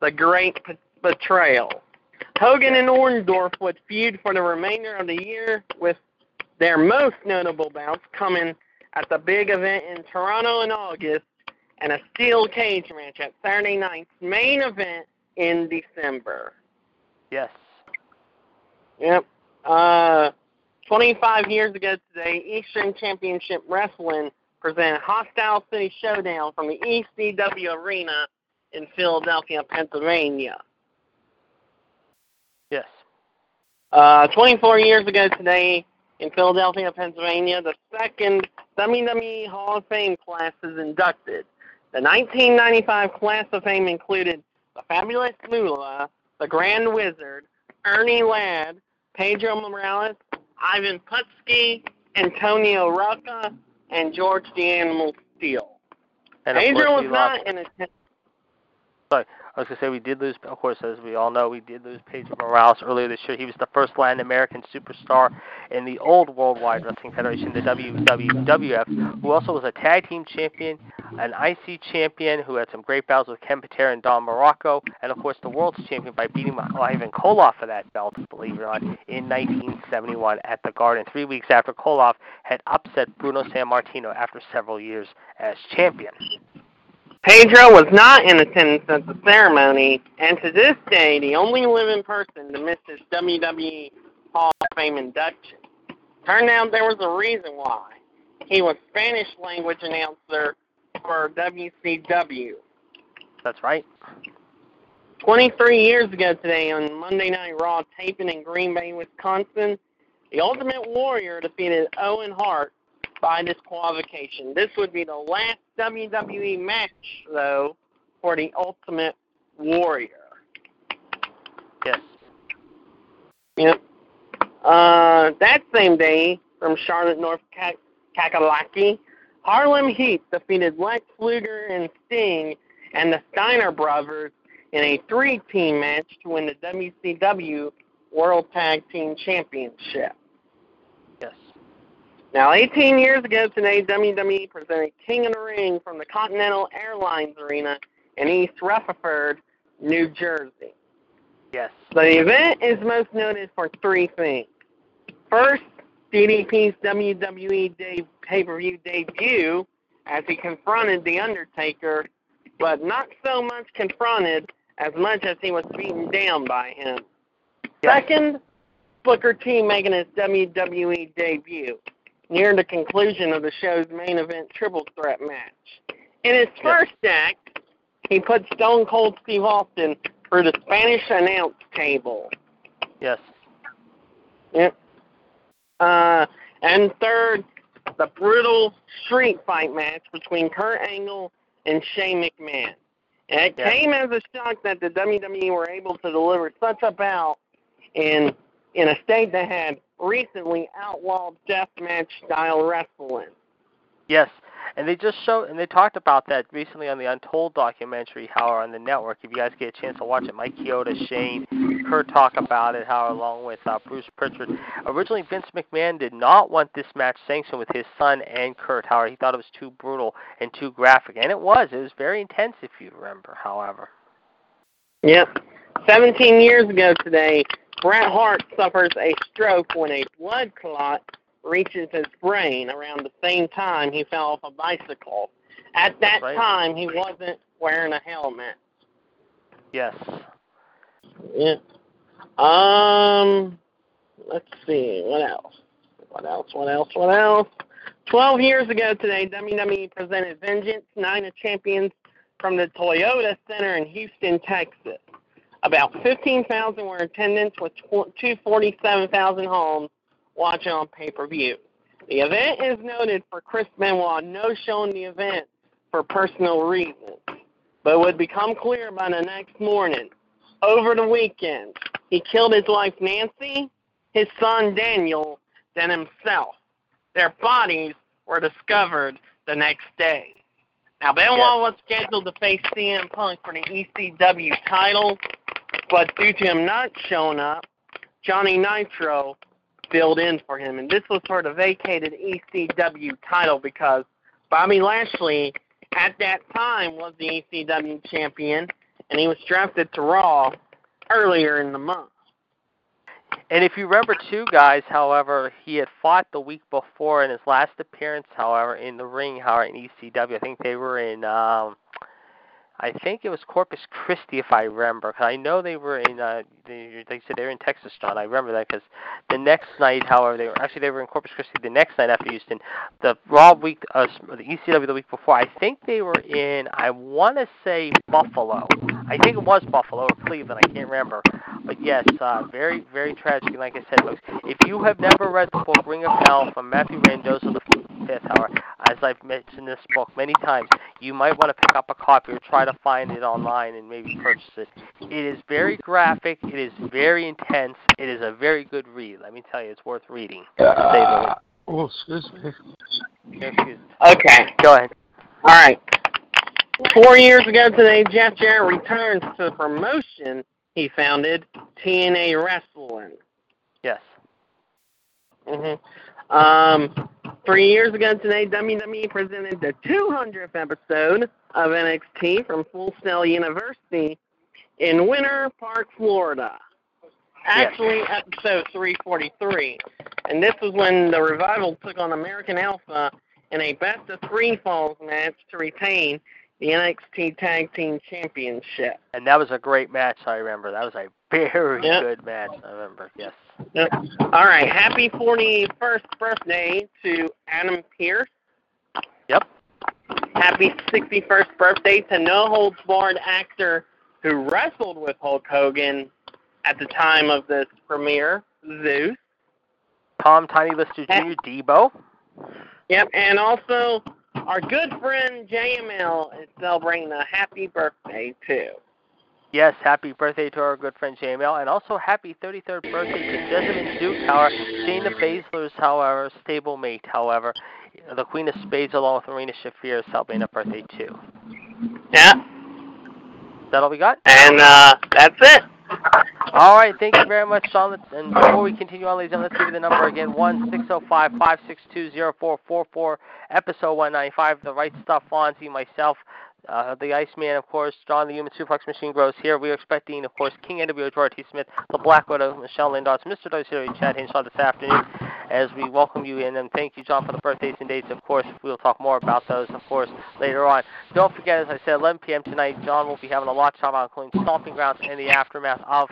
the Great Betrayal. Hogan and Orndorff would feud for the remainder of the year, with their most notable bouts coming at the big event in Toronto in August and a steel cage match at Saturday night's main event in December. Yes. Yep. Uh, 25 years ago today, Eastern Championship Wrestling presented Hostile City Showdown from the ECW Arena in Philadelphia, Pennsylvania. Yes. Uh, 24 years ago today, in Philadelphia, Pennsylvania, the second WWE Hall of Fame class is inducted. The 1995 class of fame included the Fabulous Moolah, the Grand Wizard, Ernie Ladd, Pedro Morales, Ivan Putski, Antonio Rocca, and George the Animal Steele. And Pedro was not in attendance. I was to say we did lose, of course, as we all know, we did lose Pedro Morales earlier this year. He was the first Latin American superstar in the old Worldwide Wrestling Federation, the WWF, who also was a tag team champion an IC champion who had some great battles with Ken Patera and Don Muraco, and of course the world's champion by beating Ivan Koloff for that belt, believe it or not, in 1971 at the Garden, three weeks after Koloff had upset Bruno Sammartino after several years as champion. Pedro was not in attendance at the ceremony, and to this day, the only living person to miss his WWE Hall of Fame induction. Turned out there was a reason why. He was Spanish language announcer for WCW. That's right. 23 years ago today on Monday Night Raw, taping in Green Bay, Wisconsin, the Ultimate Warrior defeated Owen Hart by disqualification. This would be the last WWE match, though, for the Ultimate Warrior. Yes. Yep. Uh, that same day, from Charlotte, North Kakalaki, Harlem Heat defeated Lex Luger and Sting and the Steiner brothers in a three-team match to win the WCW World Tag Team Championship. Now, 18 years ago today, WWE presented King of the Ring from the Continental Airlines Arena in East Rutherford, New Jersey. Yes. The event is most noted for three things. First, DDP's WWE de- pay-per-view debut as he confronted The Undertaker, but not so much confronted as much as he was beaten down by him. Yes. Second, Booker T making his WWE debut near the conclusion of the show's main event triple threat match. In his first act, he put Stone Cold Steve Austin through the Spanish announce table. Yes. Yep. Uh, and third, the brutal street fight match between Kurt Angle and Shane McMahon. And it Yeah. came as a shock that the WWE were able to deliver such a bout in in a state that had recently outlawed deathmatch style wrestling. Yes, and they just showed and they talked about that recently on the Untold documentary, how on the network. If you guys get a chance to watch it, Mike Chioda, Shane, Kurt talk about it, how along with uh, Bruce Pritchard. Originally, Vince McMahon did not want this match sanctioned with his son and Kurt. However, he thought it was too brutal and too graphic, and it was. It was very intense, if you remember. However, Yep. 17 years ago today, Bret Hart suffers a stroke when a blood clot reaches his brain around the same time he fell off a bicycle. At that Right. time, he wasn't wearing a helmet. yes, Yeah. Um, let's see. What else? What else? What else? What else? Twelve years ago today, WWE presented Vengeance Night of Champions from the Toyota Center in Houston, Texas. About 15,000 were in attendance with 247,000 homes watching on pay-per-view. The event is noted for Chris Benoit no-showing the event for personal reasons, but would become clear by the next morning over the weekend. He killed his wife Nancy, his son Daniel, then himself. Their bodies were discovered the next day. Now Benoit was scheduled to face CM Punk for the ECW title, but due to him not showing up, Johnny Nitro filled in for him, and this was for the vacated ECW title because Bobby Lashley at that time was the ECW champion, and he was drafted to Raw earlier in the month. And if you remember, too, guys, however, he had fought the week before in his last appearance, however, in the ring, however, in ECW. I think they were in, um, I think it was Corpus Christi, if I remember. 'cause I know they were in, uh, they, they said they were in Texas, John. I remember that because the next night, however, they were actually they were in Corpus Christi the next night after Houston. The Raw week, uh, the ECW the week before, I think they were in, I want to say Buffalo. I think it was Buffalo or Cleveland. I can't remember. But yes, uh, very, very tragic. And like I said, folks, if you have never read the book Ring of Hell from Matthew Randazzo the Fifth, hour, as I've mentioned this book many times, you might want to pick up a copy or try to find it online and maybe purchase it. It is very graphic. It is very intense. It is a very good read. Let me tell you, it's worth reading. to say the Uh, oh, excuse me. least. Excuse- Okay. Go ahead. All right. Four years ago today, Jeff Jarrett returns to the promotion he founded, TNA Wrestling. Yes. hmm Um, Three years ago today, WWE presented the 200th episode of NXT from Full Sail University in Winter Park, Florida. Actually, episode 343. And this was when the Revival took on American Alpha in a best of three falls match to retain the NXT Tag Team Championship. And that was a great match. I remember that was a very Yep. good match. I remember. Yes. Yep. All right, happy 41st birthday to Adam Pearce. Yep. Happy 61st birthday to No Holds Barred actor who wrestled with Hulk Hogan at the time of this premiere, Zeus. Tom Tiny Lister Jr. Debo. Yep, and also our good friend JML is celebrating a happy birthday too. Yes, happy birthday to our good friend JML, and also happy 33rd birthday to Jessamyn Duke, however, Shayna Baszler's, however, stablemate, however, the Queen of Spades along with Marina Shafir is celebrating a birthday too. Yeah, Is that all we got? and uh, that's it. All right, thank you very much, Sean. And before we continue on, ladies and let's give you the number again: one six zero five five six two zero four four four. Episode one ninety five. The right stuff, Fonzie, myself, uh, the Iceman, of course, John, the Human Suplex Machine grows here. We are expecting, of course, King NWO George T. Smith, the Black Widow, Michelle Lindarts, Mr. WCW, Chad Hinshaw this afternoon. As we welcome you in, and thank you, John, for the birthdays and dates. Of course, we'll talk more about those, of course, later on. Don't forget, as I said, 11 p.m. tonight, John will be having a lot of time about, including Stomping Grounds and the aftermath of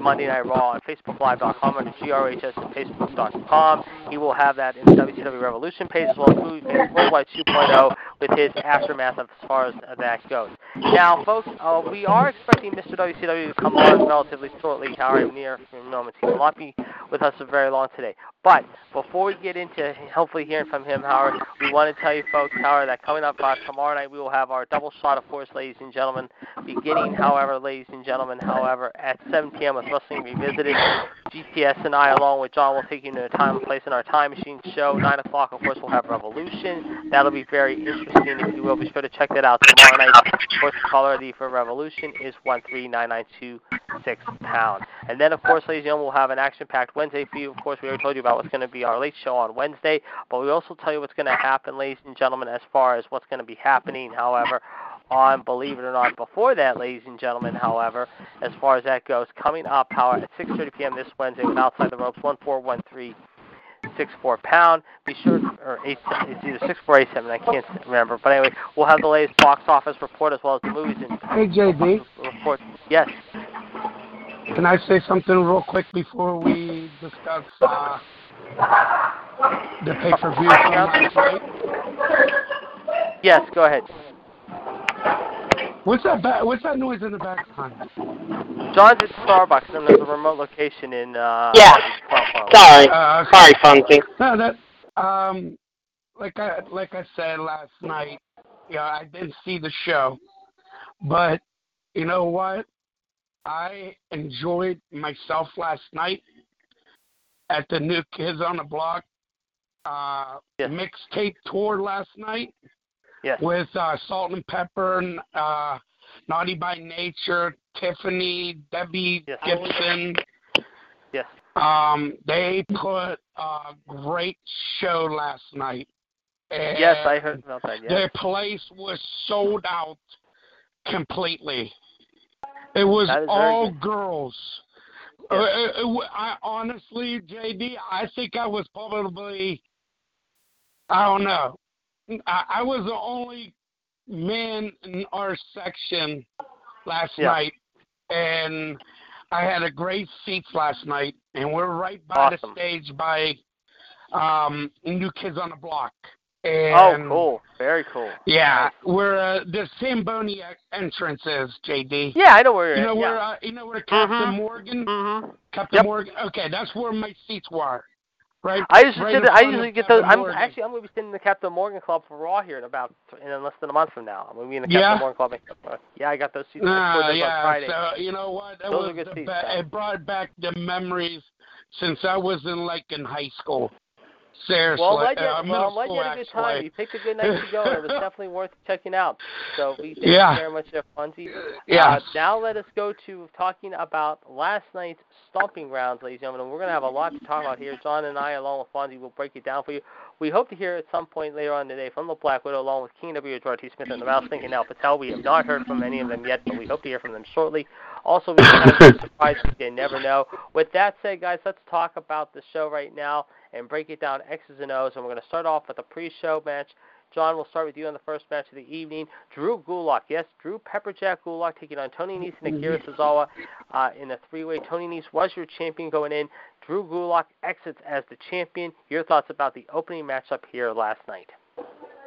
Monday Night Raw on FacebookLive.com under GRHS and Facebook.com. He will have that in the WCW Revolution page as well as Fans Worldwide 2.0 with his aftermath as far as that goes. Now, folks, uh, we are expecting Mr. WCW to come on relatively shortly. However, near moments, he will not be with us for very long today. But before we get into hopefully hearing from him, Howard, we want to tell you folks, Howard, that coming up uh, tomorrow night we will have our double shot, of course, ladies and gentlemen, beginning, however, ladies and gentlemen, however, at 7 p.m. with Wrestling Revisited. GPS and I, along with John, will take you to a time and place in our Time Machine show. 9 o'clock, of course, we'll have Revolution. That'll be very interesting, if you will. Be sure to check that out tomorrow night. Of course, the caller ID for Revolution is 13992 pound. And then, of course, ladies and gentlemen, we'll have an action-packed Wednesday for you. Of course, we already told you about what's going to be our late show on Wednesday, but we also tell you what's going to happen, ladies and gentlemen, as far as what's going to be happening, however, on Believe It or Not. Before that, ladies and gentlemen, however, as far as that goes, coming up, however, at 6.30 p.m. this Wednesday with Outside the Ropes, 1413 six four pound. Be sure, or eight, it's either six four eight seven. I can't remember. But anyway, we'll have the latest box office report as well as the movies and Hey, JD, report. Yes. can I say something real quick before we discuss uh, the pay-per-view from last night? Yes. Go ahead. What's that? Ba- what's that noise in the background? John's at Starbucks, and there's a remote location in. Uh, Yeah. Sorry, Uh, okay. sorry, Fonzie. No, that um, like I like I said last night, yeah, I didn't see the show, but you know what? I enjoyed myself last night at the New Kids on the Block uh, Yes. mixtape tour last night Yes. with uh, Salt-N-Pepa, and, uh, Naughty by Nature, Tiffany, Debbie Yes. Gibson. Yes. Um, they put a great show last night. And Yes, I heard about that. Yes. Their place was sold out completely. It was That is very all girls. Yes. Uh, it- it I honestly, JD, I think I was probably, I don't know, I, I was the only man in our section last Yeah. night, and I had a great seats last night, and we're right by Awesome. the stage by um, New Kids on the Block. Oh, cool. Very cool. Yeah, where uh, the Zamboni entrance is, JD. Yeah, I know where you're You know at. where yeah. uh, you know where Captain Mhm. Morgan, Mm-hmm. Captain Yep. Morgan. Okay, that's where my seats were. Right. I usually right sit. I usually get those. I'm actually I'm going to be sitting in the Captain Morgan Club for Raw here in about in less than a month from now. I'm going to be in the Yeah? Captain Morgan Club. uh, Yeah, I got those seats. I scored those on yeah. Friday. So you know what? That Those are was good the seats, it brought back the memories since I was in like in high school. Seriously, Well, I'm uh, well, I'm school, had a good time. actually. You picked a good night to go, and it was definitely worth checking out. So we thank Yeah. you very much, Jeff Fonzie. Yeah. Uh, now let us go to talking about last night's stomping grounds, ladies and gentlemen. We're going to have a lot to talk about here. John and I, along with Fonzie, will break it down for you. We hope to hear at some point later on today from the Black Widow, along with King W. George T. Smith and the Mouse Thinking Now Patel. We have not heard from any of them yet, but we hope to hear from them shortly. Also, we kind of surprised. You never know. With that said, guys, let's talk about the show right now and break it down X's and O's. And we're going to start off with a pre-show match. John, we'll start with you on the first match of the evening. Drew Gulak, yes, Drew Pepperjack Gulak taking on Tony Nese and Akira Tozawa uh, in a three-way. Tony Nese was your champion going in. Drew Gulak exits as the champion. Your thoughts about the opening matchup here last night?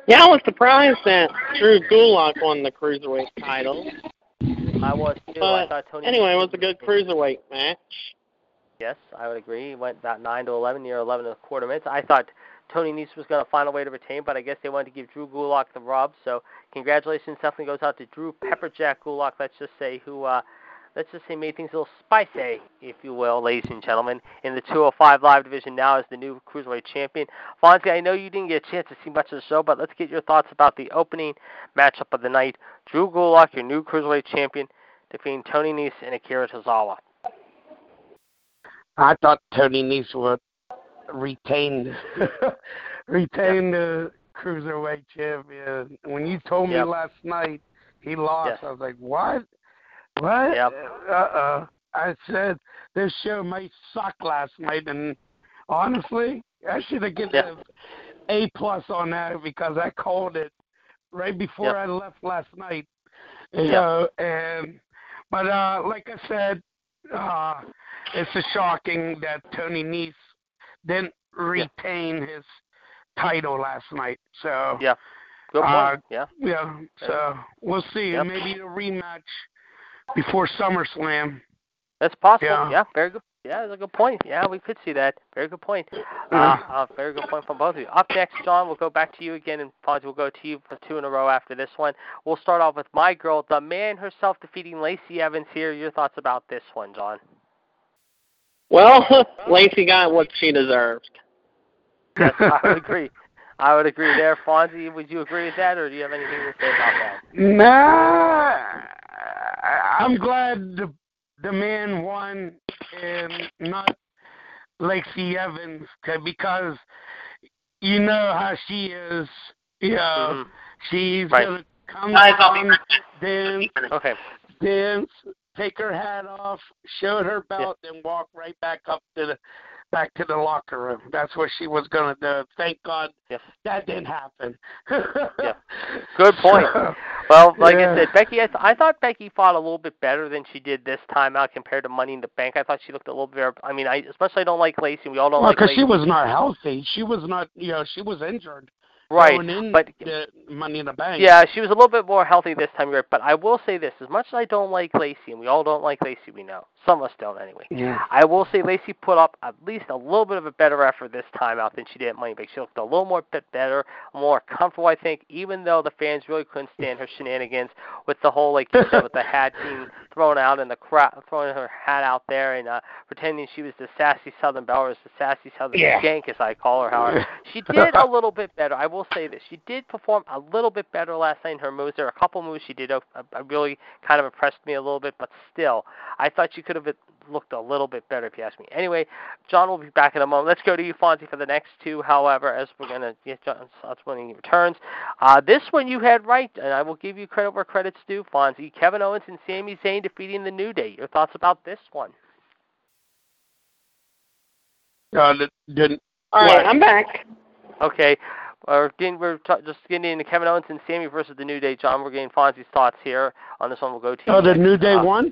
Yeah, I was surprised that Drew Gulak won the cruiserweight title. I was too. But I thought Tony. anyway, it was a good cruiserweight match. Yes, I would agree. He went about nine to eleven, near eleven and a quarter minutes. I thought Tony Nese was going to find a way to retain, but I guess they wanted to give Drew Gulak the rub. So congratulations definitely goes out to Drew Pepperjack Gulak. Let's just say who. uh Let's just say made things a little spicy, if you will, ladies and gentlemen, in the 205 Live division now is the new cruiserweight champion. Fonzie, I know you didn't get a chance to see much of the show, but let's get your thoughts about the opening matchup of the night. Drew Gulak, your new cruiserweight champion, defeating Tony Nese and Akira Tozawa. I thought Tony Nese would retain retain the cruiserweight champion. When you told me Yep. last night he lost, Yes. I was like, "What? What? Yep. Uh uh." I said this show might suck last night, and honestly, I should have given Yeah. a plus on that because I called it right before Yep. I left last night. You Yep. know, and but uh, like I said, uh, it's a shocking that Tony Nese didn't retain his title last night. So Yeah. Good point. Uh, yeah. yeah, so we'll see. Yep. Maybe a rematch before SummerSlam. That's possible. Yeah. Yeah. very good. Yeah, that's a good point. Yeah, we could see that. Very good point. Uh, uh, very good point from both of you. Up next, John, we'll go back to you again, and Fonzie will go to you for two in a row after this one. We'll start off with my girl, the man herself, defeating Lacey Evans here. Your thoughts about this one, John? Well, Lacey got what she deserved. Yes, I would agree. I would agree there. Fonzie, would you agree with that, or do you have anything to say about that? Nah, I- I'm glad the the man won and not Lacey Evans because you know how she is. You know, Mhm. she's Right. gonna come Guys, down, dance, Okay. dance, take her hat off, show her belt, and walk right back up to the back to the locker room. That's what she was gonna do. Thank God Yes. that didn't happen. Yeah. Good point. Well, like Yeah. I said, Becky, I, th- I thought Becky fought a little bit better than she did this time out compared to Money in the Bank. I thought she looked a little bit. I mean, I especially I don't like Lacey. We all don't well, like because she was not healthy. She was not, you know, she was injured right, going in but Money in the Bank. yeah, she was a little bit more healthy this time. you're. But I will say this: as much as I don't like Lacey, and we all don't like Lacey, we know some of us don't anyway. Yeah. I will say Lacey put up at least a little bit of a better effort this time out than she did at Money in Bank. She looked a little more bit better, more comfortable, I think, even though the fans really couldn't stand her shenanigans with the whole, like you said, with the hat being thrown out and the crowd throwing her hat out there and uh, pretending she was the sassy Southern Belle or the sassy Southern Yeah. Skank, as I call her. However, she did a little bit better. I will say this: she did perform a little bit better last night in her moves. There are a couple moves she did uh, uh, really kind of impressed me a little bit, but still, I thought she could have looked a little bit better if you ask me. Anyway, John will be back in a moment. Let's go to you, Fonzie, for the next two. However, as we're gonna get John's thoughts when he returns, uh, this one you had right, and I will give you credit where credit's due, Fonzie. Kevin Owens and Sami Zayn defeating the New Day. Your thoughts about this one? Uh, the, the, All What? right, I'm back. Okay. We're, getting, we're t- just getting into Kevin Owens and Sami versus the New Day. John, we're getting Fonzie's thoughts here on this one. We'll go to oh, the. New Day Uh, won?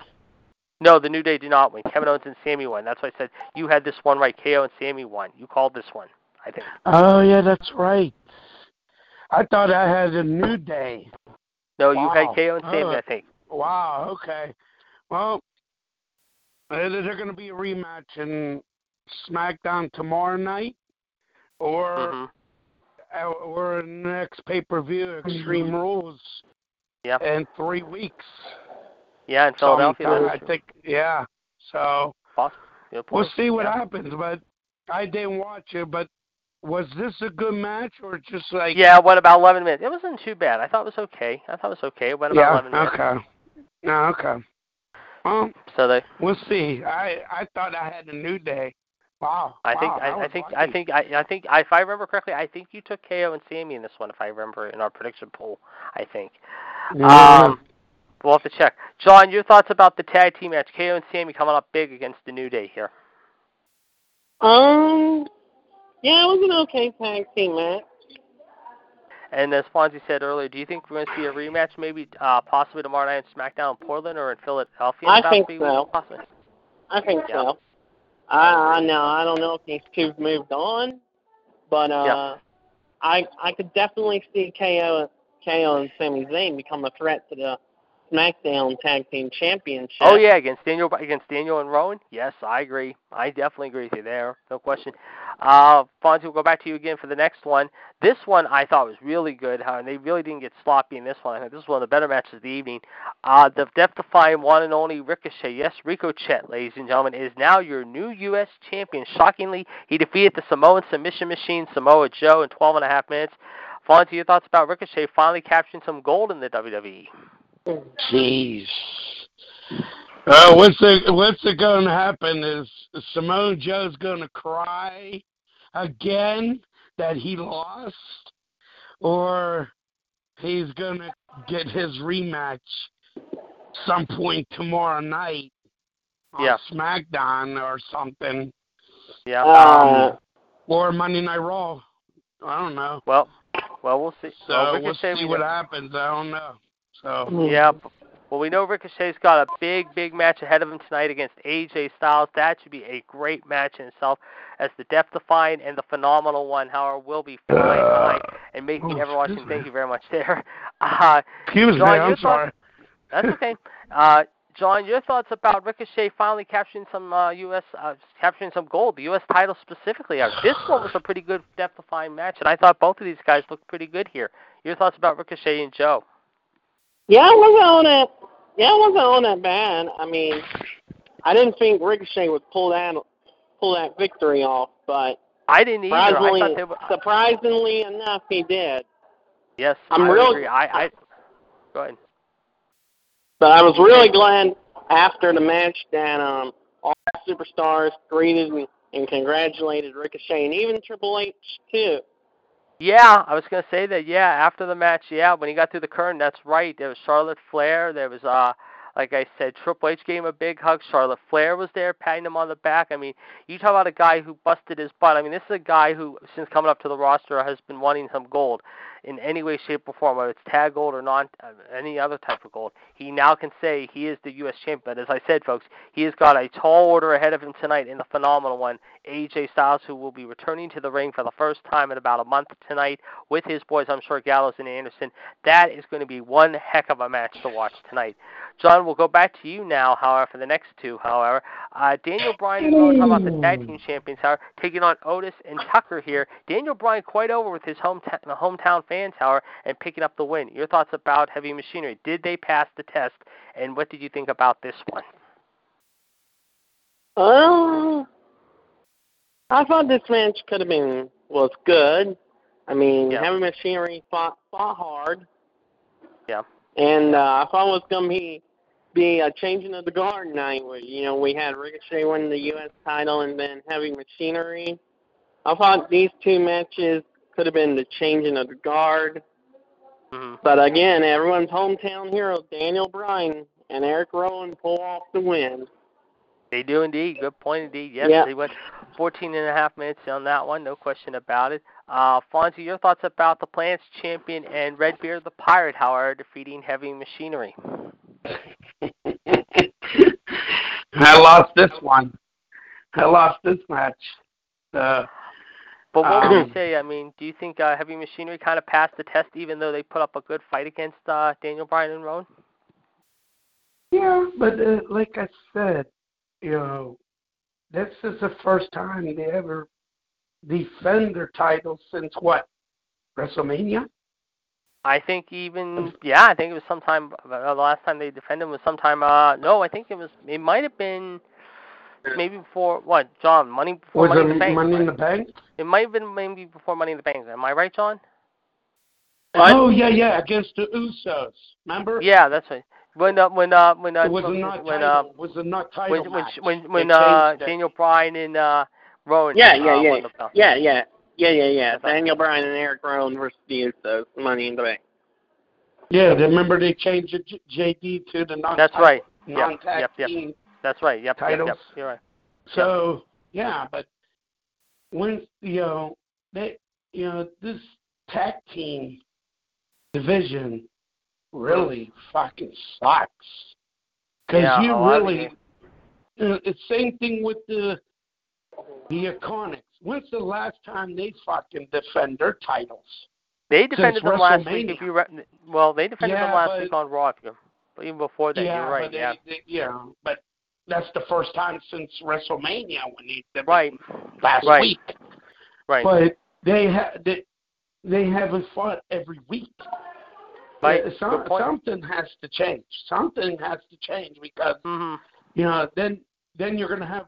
No, the New Day did not win. Kevin Owens and Sami won. That's why I said you had this one right. KO and Sami won. You called this one, I think. Oh, yeah, that's right. I thought I had a New Day. No, you had Wow. KO and Sami, Oh. I think. Wow, okay. Well, is there going to be a rematch in SmackDown tomorrow night? Or hmm uh, or in the next pay per view, Extreme Rules, Yeah. in three weeks. Yeah, in Philadelphia. Sometime, that's I think, yeah. So Good we'll see what yeah. happens. But I didn't watch it. But was this a good match or just like? Yeah, what about 11 minutes? It wasn't too bad. I thought it was okay. I thought it was okay. It went about Yeah. 11 minutes. Okay. No, okay. Well, So they we'll see. I I thought I had a new day. Wow. I think wow, I, I was think I think I, I think if I remember correctly, I think you took KO and Sami in this one. If I remember in our prediction poll. I think. Yeah. Um, we'll have to check. John, your thoughts about the tag team match? KO and Sami coming up big against the New Day here. Um, yeah, it was an okay tag team match. And as Fonzie said earlier, do you think we're going to see a rematch, maybe uh, possibly tomorrow night in SmackDown in Portland or in Philadelphia? I think so. Possibly. I think Yeah. so. I, I know. I don't know if these two've moved on, but uh, Yeah. I I could definitely see KO KO and Sami Zayn become a threat to the SmackDown Tag Team Championship. Oh yeah, against Daniel against Daniel and Rowan. Yes, I agree. I definitely agree with you there. No question. Uh, Fonzie, we'll go back to you again for the next one. This one I thought was really good. How and they really didn't get sloppy in this one. I think this is one of the better matches of the evening. Uh, the death-defying one and only Ricochet, yes, Ricochet, ladies and gentlemen, is now your new U.S. champion. Shockingly, he defeated the Samoan submission machine Samoa Joe in 12 and a half minutes. Fonzie, your thoughts about Ricochet finally capturing some gold in the? WWE? Jeez. Uh, what's it, what's it going to happen is Samoa Joe's going to cry again that he lost, or he's going to get his rematch some point tomorrow night on Yeah. SmackDown or something, Yeah. Uh, or Monday Night Raw. I don't know. well, well, we'll see. So well, we'll see we what happens. I don't know. So Yeah. Well, we know Ricochet's got a big, big match ahead of him tonight against AJ Styles. That should be a great match in itself, as the death-defying and the phenomenal one, Howard, will be flying high and making oh, everyone watching. me. Thank you very much there. Uh, excuse me. John, your I'm thoughts- sorry. that's okay. Uh, John, your thoughts about Ricochet finally capturing some uh, U.S. Uh, capturing some gold, the U.S. title specifically. Uh, this one was a pretty good death-defying match, and I thought both of these guys looked pretty good here. Your thoughts about Ricochet and Joe? Yeah, it wasn't on that. Yeah, it wasn't on that bad. I mean, I didn't think Ricochet would pull that pull that victory off, but I didn't either. I surprisingly, thought they were. surprisingly enough, he did. Yes, I'm I real- agree. I, I go ahead. But I was really glad after the match that um, all superstars greeted and, and congratulated Ricochet, and even Triple H too. Yeah, I was gonna say that. Yeah, after the match, yeah, when he got through the curtain, that's right. There was Charlotte Flair. There was uh, like I said, Triple H gave him a big hug. Charlotte Flair was there, patting him on the back. I mean, you talk about a guy who busted his butt. I mean, this is a guy who, since coming up to the roster, has been wanting some gold in any way, shape, or form, whether it's tag gold or non uh, any other type of gold. He now can say he is the U.S. champion. But as I said, folks, he has got a tall order ahead of him tonight in the phenomenal one, AJ Styles, who will be returning to the ring for the first time in about a month tonight with his boys, I'm sure, Gallows and Anderson. That is going to be one heck of a match to watch tonight. John, we'll go back to you now, however, for the next two, however. Uh, Daniel Bryan is going to about the tag team champions, however, taking on Otis and Tucker here. Daniel Bryan quite over with his hometown, hometown fans, however, and picking up the win. Your thoughts about Heavy Machinery? Did they pass the test, and what did you think about this one? Uh, I thought this match could have been was good. I mean, Yeah. Heavy Machinery fought fought hard. Yeah. And uh, I thought it was gonna be be a changing of the guard night. Where you know we had Ricochet win the U.S. title and then Heavy Machinery. I thought these two matches could have been the changing of the guard. hmm But again, everyone's hometown hero Daniel Bryan and Eric Rowan pull off the win. They do indeed. Good point indeed. Yes, Yeah. they went 14 and a half minutes on that one. No question about it. Uh, Fonzie, your thoughts about the Planet's champion and Redbeard the Pirate, however, defeating Heavy Machinery? I lost this one. I lost this match. Uh, But what would you Um, say? I mean, do you think uh, Heavy Machinery kind of passed the test, even though they put up a good fight against uh, Daniel Bryan and Rowan? yeah, but uh, like I said, you know, this is the first time they ever defend their title since what? WrestleMania? I think even yeah, I think it was sometime. Uh, the last time they defended was sometime. Uh, no, I think it was. It might have been maybe before what? John, money before Was Money in the Bank. Money in the Bank? It might have been maybe before Money in the Bank. Am I right, John? What? Oh yeah, yeah, against the Usos. Remember? Yeah, that's right. When uh, when uh, when uh, It was when not when title. uh, was a not title when when match. when They when uh. Daniel Bryan and uh, Rowan. Yeah, uh, yeah, yeah, won the belt. yeah, yeah, yeah, yeah, yeah. Daniel Bryan and Eric Rowan versus the Usos, Money in the Bank. Yeah, remember they changed JD to the non That's right. Non-tag yep, yep. team. That's right. Yep, yep, Titles. yep. You're right. So yeah, but when you know they, you know, this tag team division really fucking sucks because Yeah, you really. You know, it's same thing with the the Iconics. When's the last time they fucking defend their titles? They defended them last week. If you re- well, they defended them last but- week on Raw. If you, even before that, yeah, you're right. they, yeah, they, yeah, but that's the first time since WrestleMania when they did right, last Right. week. right, But they ha- they they haven't fought every week. right. Good some, something has to change. Something has to change because hmm you know then then you're gonna have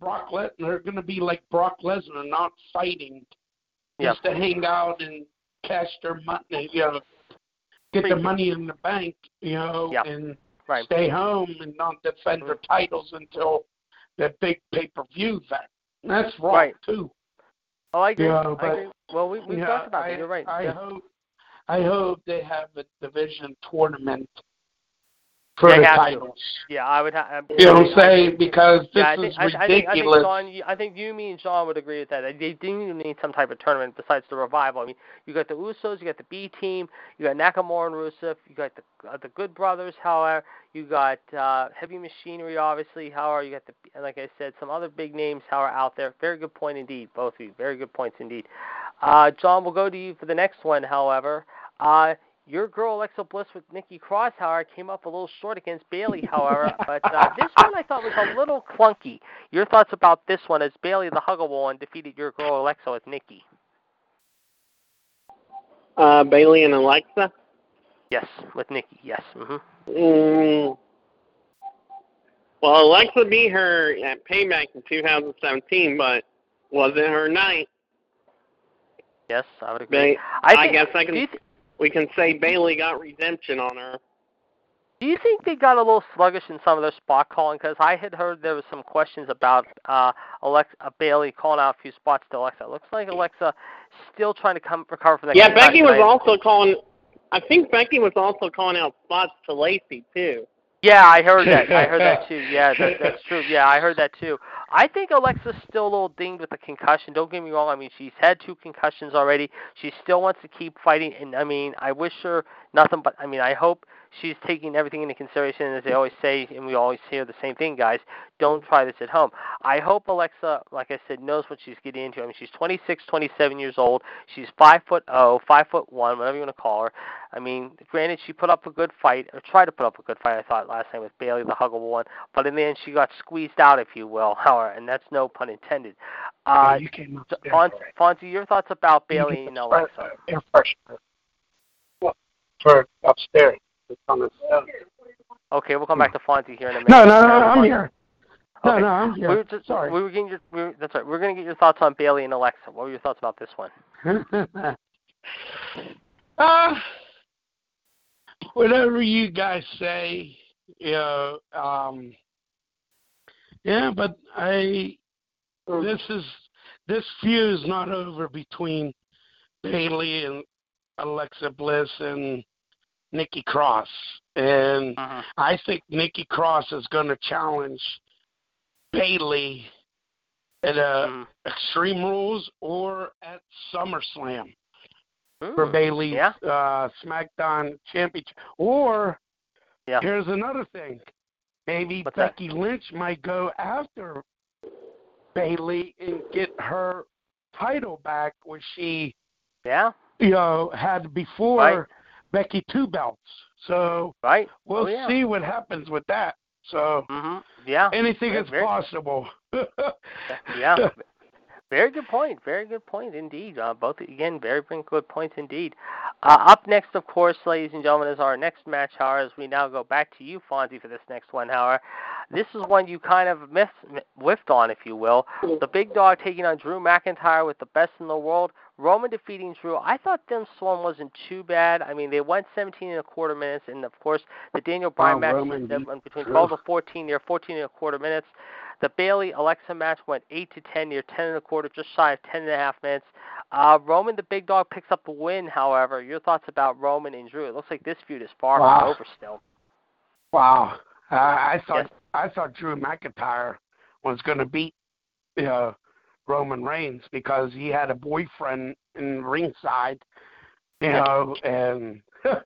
Brock Lesnar. They're gonna be like Brock Lesnar, not fighting, Yep. just to hang out and cash their money. You know, get the money in the bank. You know, Yep. and Right. stay home and not defend their mm-hmm. titles until the big pay per view event. That's wrong Right. too. Oh, I agree. Yeah, I but- agree. Well, we we Yeah, talked about I, it. You're right. I yeah. hope I hope they have a division tournament for They the have to. Titles. Yeah, I would have. You know what I'm saying? Because this yeah, I is think, I, I think, I think ridiculous. You- I think you, me, and John would agree with that. They do need some type of tournament besides the revival. I mean, you got the Usos, you got the B team, you got Nakamura and Rusev, you got the uh, the Good Brothers. However, you got uh, Heavy Machinery, obviously. However, you got the like I said, some other big names. How are out there? Very good point indeed, both of you. Very good points indeed. Uh, John, we'll go to you for the next one. However, uh, your girl Alexa Bliss with Nikki Cross, however, came up a little short against Bayley, however. but uh, this one I thought was a little clunky. Your thoughts about this one as Bayley the Huggable one defeated your girl Alexa with Nikki? Uh, Bayley and Alexa. Yes, with Nikki. Yes. hmm Mm. Well, Alexa beat her at Payback in 2017, but wasn't her night. Yes, I would agree. Ba- I, I think, guess I Do can. you, th- We can say Bayley got redemption on her. do you think they got a little sluggish in some of their spot calling? Because I had heard there was some questions about uh, Alexa uh, Bayley calling out a few spots to Alexa. It looks like Alexa still trying to come recover from that. Yeah, Becky was I- also calling. I think Becky was also calling out spots to Lacey too. Yeah, I heard that. I heard that too. Yeah, that, that's true. Yeah, I heard that too. I think Alexa's still a little dinged with the concussion. Don't get me wrong. I mean, she's had two concussions already. She still wants to keep fighting, and I mean, I wish her nothing but. I mean, I hope she's taking everything into consideration. As they always say, and we always hear the same thing, guys. Don't try this at home. I hope Alexa, like I said, knows what she's getting into. I mean, she's 26, 27 years old. She's five foot oh, five foot one, whatever you want to call her. I mean, granted, she put up a good fight, or tried to put up a good fight. I thought last night with Bayley, the huggable one, but in the end, she got squeezed out, if you will. However, and that's no pun intended. Uh, Oh, you came up there. Font- Fonzie, your thoughts about Bayley and Alexa? Air freshener. Well, For upstairs. It's on. Okay, we'll come back to Fonzie here in a minute. No, no, no, I'm here. No, Okay. no, I'm here. We were just, Sorry. We were getting your. We were, that's right. We're going to get your thoughts on Bayley and Alexa. What were your thoughts about this one? uh, whatever you guys say, you know, um, yeah, but I, this is, this feud is not over between Bayley and Alexa Bliss and Nikki Cross. And I think Nikki Cross is going to challenge Bayley at uh, Mhm. Extreme Rules or at SummerSlam for Mm, Bayley's Yeah. uh, SmackDown Championship. Or Yeah. here's another thing: maybe What's that? Becky Lynch might go after Bayley and get her title back, which she Yeah. you know had before Right. Becky two belts. So Right. we'll Oh, yeah. see what happens with that. So hmm Yeah. anything is possible. Yeah. Very good point. Very good point indeed. Uh, both again, very, very good points indeed. Uh, up next, of course, ladies and gentlemen, is our next match. However, as we now go back to you, Fonzie, for this next one. However, this is one you kind of missed, whiffed on, if you will. The big dog taking on Drew McIntyre with the best in the world. Roman defeating Drew. I thought this one wasn't too bad. I mean, they went 17 and a quarter minutes, and of course, the Daniel Bryan Wow, match Roman went between Drew. 12 to 14 there, 14 and a quarter minutes. The Bayley Alexa match went eight to ten, near ten and a quarter, just shy of ten and a half minutes. Uh, Roman the Big Dog picks up the win. However, your thoughts about Roman and Drew? It looks like this feud is far Wow. from over still. Wow. Uh, I thought Yes. I thought Drew McIntyre was going to beat uh, Roman Reigns because he had a boyfriend in ringside, you Yeah. know, and uh,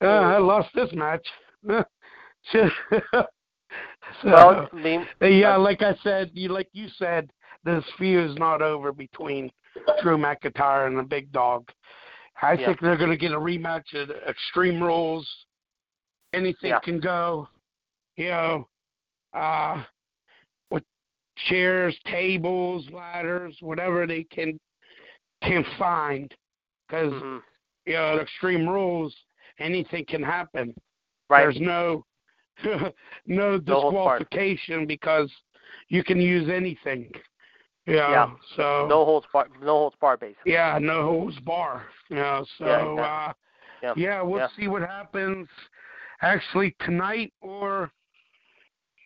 I lost this match. so, Well, I yeah, like I said, you like you said, this feud is not over between Drew McIntyre and the Big Dog. I Yeah. think they're going to get a rematch at Extreme Rules. Anything Yeah. can go, you know, uh, with chairs, tables, ladders, whatever they can can find, because mhm. you know, at Extreme Rules, anything can happen. right. There's no no disqualification because you can use anything. Know, Yeah. So no holds bar. No holds bar, basically. yeah, no holds bar. Yeah. so Yeah, exactly. uh Yeah. yeah, we'll Yeah. see what happens actually tonight or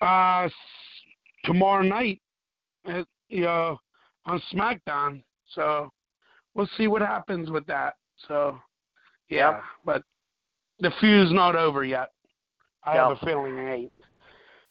uh tomorrow night at, you know on SmackDown. So we'll see what happens with that. So yeah, Yeah. but the feud's not over yet. I No. have a feeling it ain't.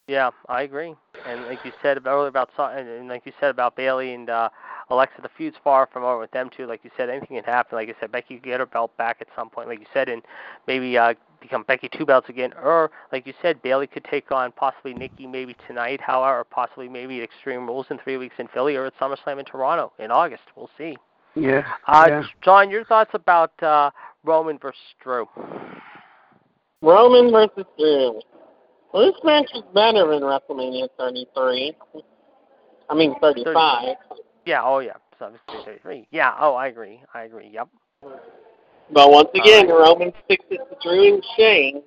Yeah, I agree. And like you said about earlier about and, and like you said about Bayley and uh Alexa, the feud's far from over with them too. Like you said, anything can happen. Like I said, Becky could get her belt back at some point. Like you said, and maybe uh become Becky two belts again. Or like you said, Bayley could take on possibly Nikki maybe tonight, however, or possibly maybe at Extreme Rules in three weeks in Philly or at SummerSlam in Toronto in August. We'll see. Yeah. Uh yeah. John, your thoughts about uh Roman versus Drew? Roman versus Drew. Well, this match was better than WrestleMania 33. I mean 35. Yeah, oh yeah. So it's 33. Yeah, oh I agree. I agree. Yep. But once again, Roman sticks it to Drew and Shane.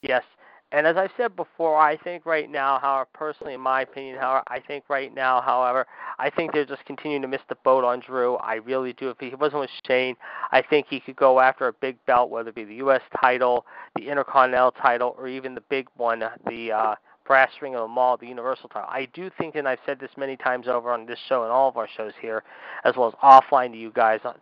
Yes. And as I've said before, I think right now, however, personally, in my opinion, however, I think right now, however, I think they're just continuing to miss the boat on Drew. I really do. If he wasn't with Shane, I think he could go after a big belt, whether it be the U.S. title, the Intercontinental title, or even the big one, the uh, brass ring of the mall, the Universal title. I do think, and I've said this many times over on this show and all of our shows here, as well as offline to you guys, uh,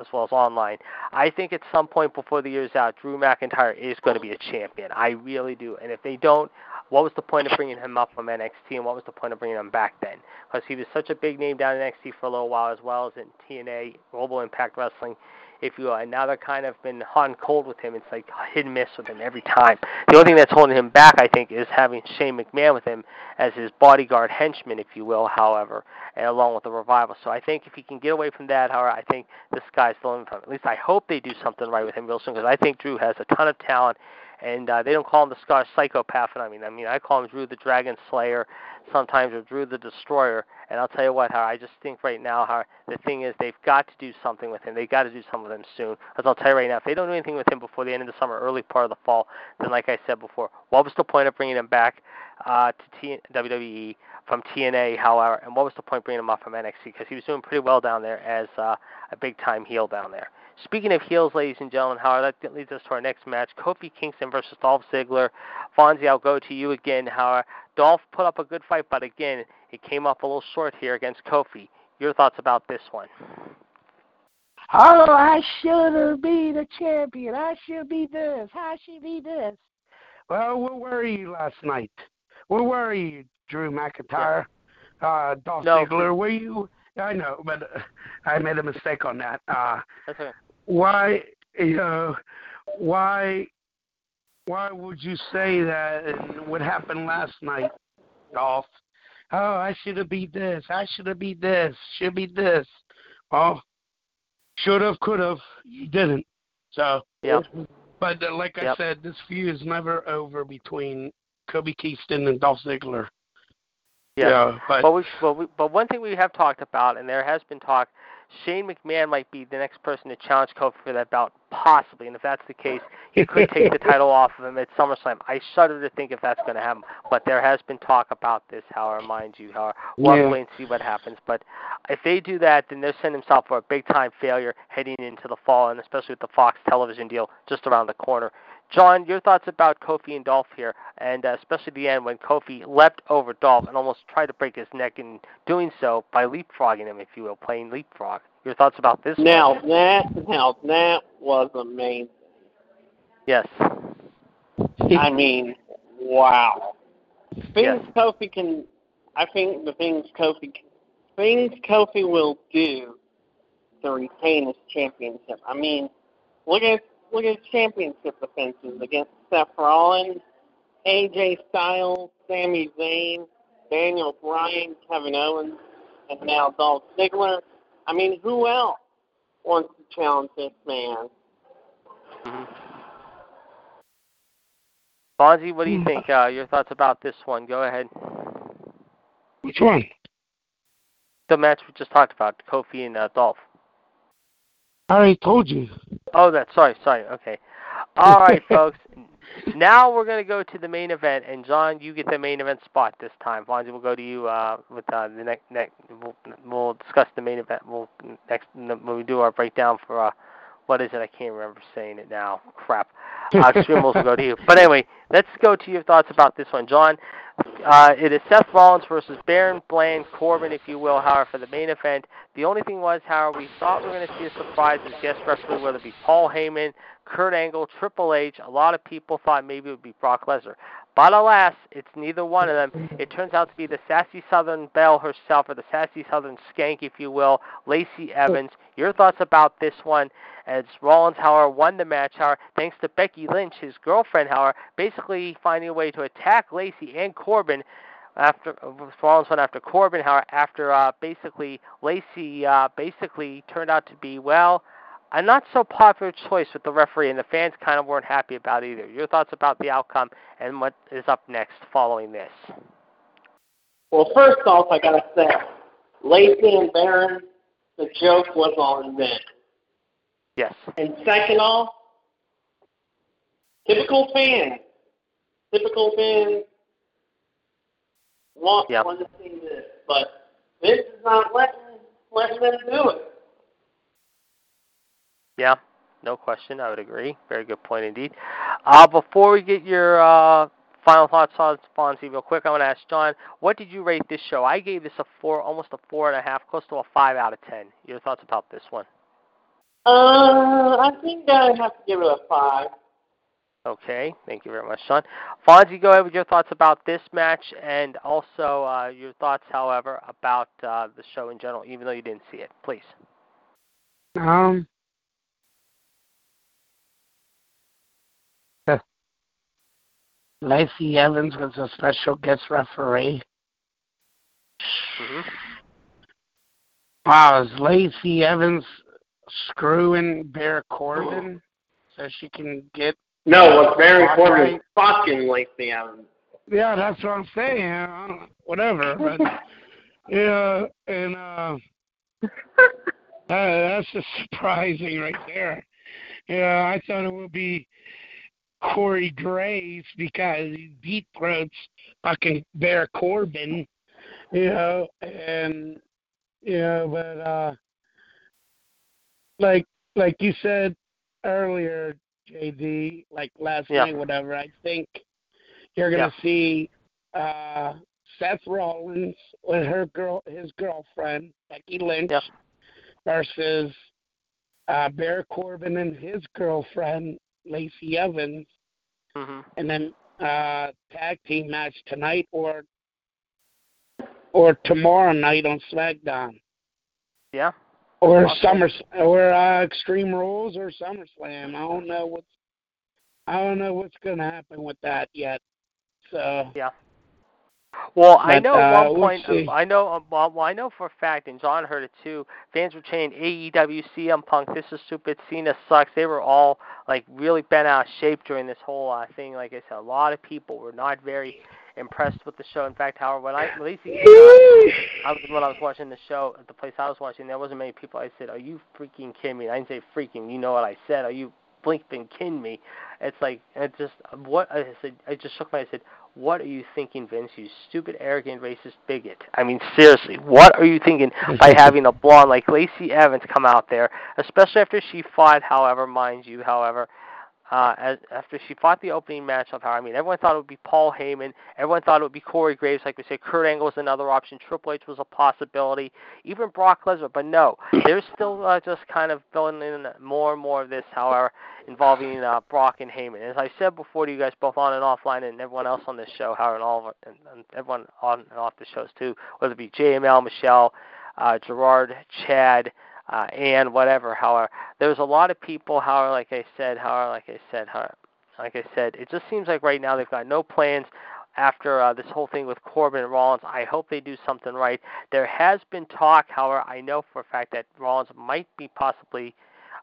as well as online. I think at some point before the year's out, Drew McIntyre is going to be a champion. I really do. And if they don't, what was the point of bringing him up from NXT, and what was the point of bringing him back then? Because he was such a big name down in NXT for a little while, as well as in TNA, Global Impact Wrestling, if you. And now they're kind of been hot and cold with him. It's like hit and miss with him every time. The only thing that's holding him back, I think, is having Shane McMahon with him as his bodyguard henchman, if you will, however, and along with the revival. So I think if he can get away from that, however, I think the sky's the him. At least I hope they do something right with him real soon because I think Drew has a ton of talent. And uh, they don't call him the Scottish psychopath. And I mean, I mean, I call him Drew the Dragon Slayer, sometimes or Drew the Destroyer. And I'll tell you what, how I just think right now, how the thing is, they've got to do something with him. They've got to do something with him soon. Because I'll tell you right now, if they don't do anything with him before the end of the summer, early part of the fall, then like I said before, what was the point of bringing him back uh, to T- WWE from TNA, however, and what was the point bringing him up from NXT? Because he was doing pretty well down there as uh, a big time heel down there. Speaking of heels, ladies and gentlemen, Howard, that leads us to our next match: Kofi Kingston versus Dolph Ziggler. Fonzie, I'll go to you again. Howard, Dolph put up a good fight, but again, it came up a little short here against Kofi. Your thoughts about this one? Oh, I should be the champion. I should be this. I should be this. Well, where were you last night? Where were you, Drew McIntyre? Uh, Dolph No. Ziggler, were you? I know, but uh, I made a mistake on that. Uh, That's okay. Why, you know, why, why would you say that? And what happened last night, Dolph? Oh, I should have beat this. I should have beat this. Should be this. Well, should have, could have. You didn't. So, Yep. but uh, like I said, this feud is never over between Kofi Kingston and Dolph Ziggler. Yeah. Yeah, but But we, but we, but one thing we have talked about, and there has been talk, Shane McMahon might be the next person to challenge Kofi for that belt, possibly. And if that's the case, he could take the title off of him at SummerSlam. I shudder to think if that's going to happen. But there has been talk about this. However, mind you, however, we'll Yeah. wait and see what happens. But if they do that, then they're setting themselves for a big time failure heading into the fall, and especially with the Fox television deal just around the corner. John, your thoughts about Kofi and Dolph here, and uh, especially the end when Kofi leapt over Dolph and almost tried to break his neck in doing so by leapfrogging him, if you will, playing leapfrog. Your thoughts about this? Now one? that now that was amazing. Yes. I mean, wow. Things Yes. Kofi can, I think the things Kofi, things Kofi will do to retain his championship. I mean, look at look at his championship defenses against Seth Rollins, AJ Styles, Sami Zayn, Daniel Bryan, Kevin Owens, and now Dolph Ziggler. I mean, who else wants to challenge this man? hmm Fonzie, what do you think? Uh, your thoughts about this one? Go ahead. Which one? The match we just talked about, Kofi and uh, Dolph. I already told you. Oh, that's sorry, sorry. Okay. All right, folks. Now we're going to go to the main event, and John, you get the main event spot this time. Fonzie, we'll go to you uh, with uh, the next. next we'll, we'll discuss the main event. We'll next when we do our breakdown for uh, what is it? I can't remember saying it now. Crap. Uh, Extreme Rules will go to you. But anyway, let's go to your thoughts about this one, John. Uh, it is Seth Rollins versus Baron Bland Corbin, if you will, however, for the main event. The only thing was, however, we thought we were going to see a surprise as guest referee, whether it be Paul Heyman, Kurt Angle, Triple H. A lot of people thought maybe it would be Brock Lesnar. But alas, it's neither one of them. It turns out to be the sassy Southern Belle herself, or the sassy Southern Skank, if you will, Lacey Evans. Your thoughts about this one? As Rollins, however, won the match, however, thanks to Becky Lynch, his girlfriend, however, basically finding a way to attack Lacey and Corbin after Rollins went after Corbin, however, after uh, basically Lacey uh, basically turned out to be well a not so popular choice with the referee, and the fans kind of weren't happy about it either. Your thoughts about the outcome and what is up next following this? Well, first off, I gotta say, Lacey and Baron, the joke was on them. Yes. And second off, typical fans, typical fans want Yep. want to see this, but this is not letting letting them do it. Yeah, no question. I would agree. Very good point indeed. Uh, before we get your uh, final thoughts on Fonzie real quick, I want to ask John, what did you rate this show? I gave this a four, almost a four and a half, close to a five out of ten. Your thoughts about this one? Uh, I think I have to give it a five. Okay, thank you very much, Sean. Fonzie, go ahead with your thoughts about this match and also uh, your thoughts, however, about uh, the show in general, even though you didn't see it. Please. Um. Lacey Evans was a special guest referee. hmm Wow, is Lacey Evans screwing Bear Corbin so she can get? No, what's very All important right. fucking Lacey Evans. Yeah, that's what I'm saying. Whatever, but yeah, and uh, that, that's just surprising right there. Yeah, I thought it would be Corey Graves because he deep throats fucking Bear Corbin, you know, and you know, but uh, like like you said earlier, JD, like last Yeah. night, whatever. I think you're gonna see uh Seth Rollins with her girl, his girlfriend Becky Lynch, Yeah. versus uh Bear Corbin and his girlfriend Lacey Evans, hmm and then uh tag team match tonight or or tomorrow night on SmackDown. Yeah. Or Okay. Summer or uh, Extreme Rules or SummerSlam. I don't know what's I don't know what's gonna happen with that yet. So Well, I know uh, one we'll point. I know. uh, Well, I know for a fact, and John heard it too. Fans were chanting AEW, CM Punk. This is stupid. Cena sucks. They were all like really bent out of shape during this whole uh, thing. Like I said, a lot of people were not very impressed with the show. In fact, however, when I came out, I was when I was watching the show at the place I was watching. There wasn't many people. I said, "Are you freaking kidding me?" I didn't say freaking. You know what I said? Are you blinking kidding me? It's like it just what I said. I just shook my head. I said, "What are you thinking, Vince? You stupid, arrogant, racist bigot." I mean, seriously, what are you thinking by having a blonde like Lacey Evans come out there, especially after she fought? However, mind you, however. Uh, as, after she fought the opening match of her. I mean, everyone thought it would be Paul Heyman. Everyone thought it would be Corey Graves. Like we said, Kurt Angle was another option. Triple H was a possibility. Even Brock Lesnar. But no, they're still uh, just kind of filling in more and more of this, however, involving uh, Brock and Heyman. As I said before to you guys, both on and offline, and everyone else on this show, Howard, and all of, and, and everyone on and off the shows too, whether it be JML, Michelle, uh, Gerard, Chad, uh, and whatever. However, there's a lot of people. However, like I said, however, like I said, however, like I said, it just seems like right now they've got no plans after uh, this whole thing with Corbin and Rollins. I hope they do something right. There has been talk, however, I know for a fact that Rollins might be possibly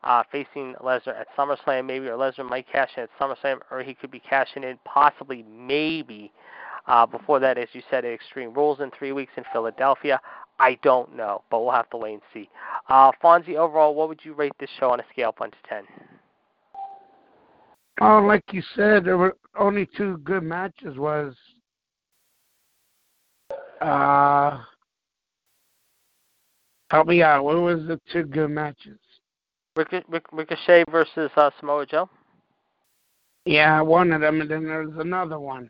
uh, facing Lesnar at SummerSlam, maybe, or Lesnar might cash in at SummerSlam, or he could be cashing in possibly, maybe. Uh, before that, as you said, Extreme Rules in three weeks in Philadelphia. I don't know, but we'll have to wait and see. Uh, Fonzie, overall, what would you rate this show on a scale of 1 to 10? Oh, like you said, there were only two good matches. Was uh, help me out. What was the two good matches? Ric- Ric- Ricochet versus uh, Samoa Joe. Yeah, one of them, and then there's another one.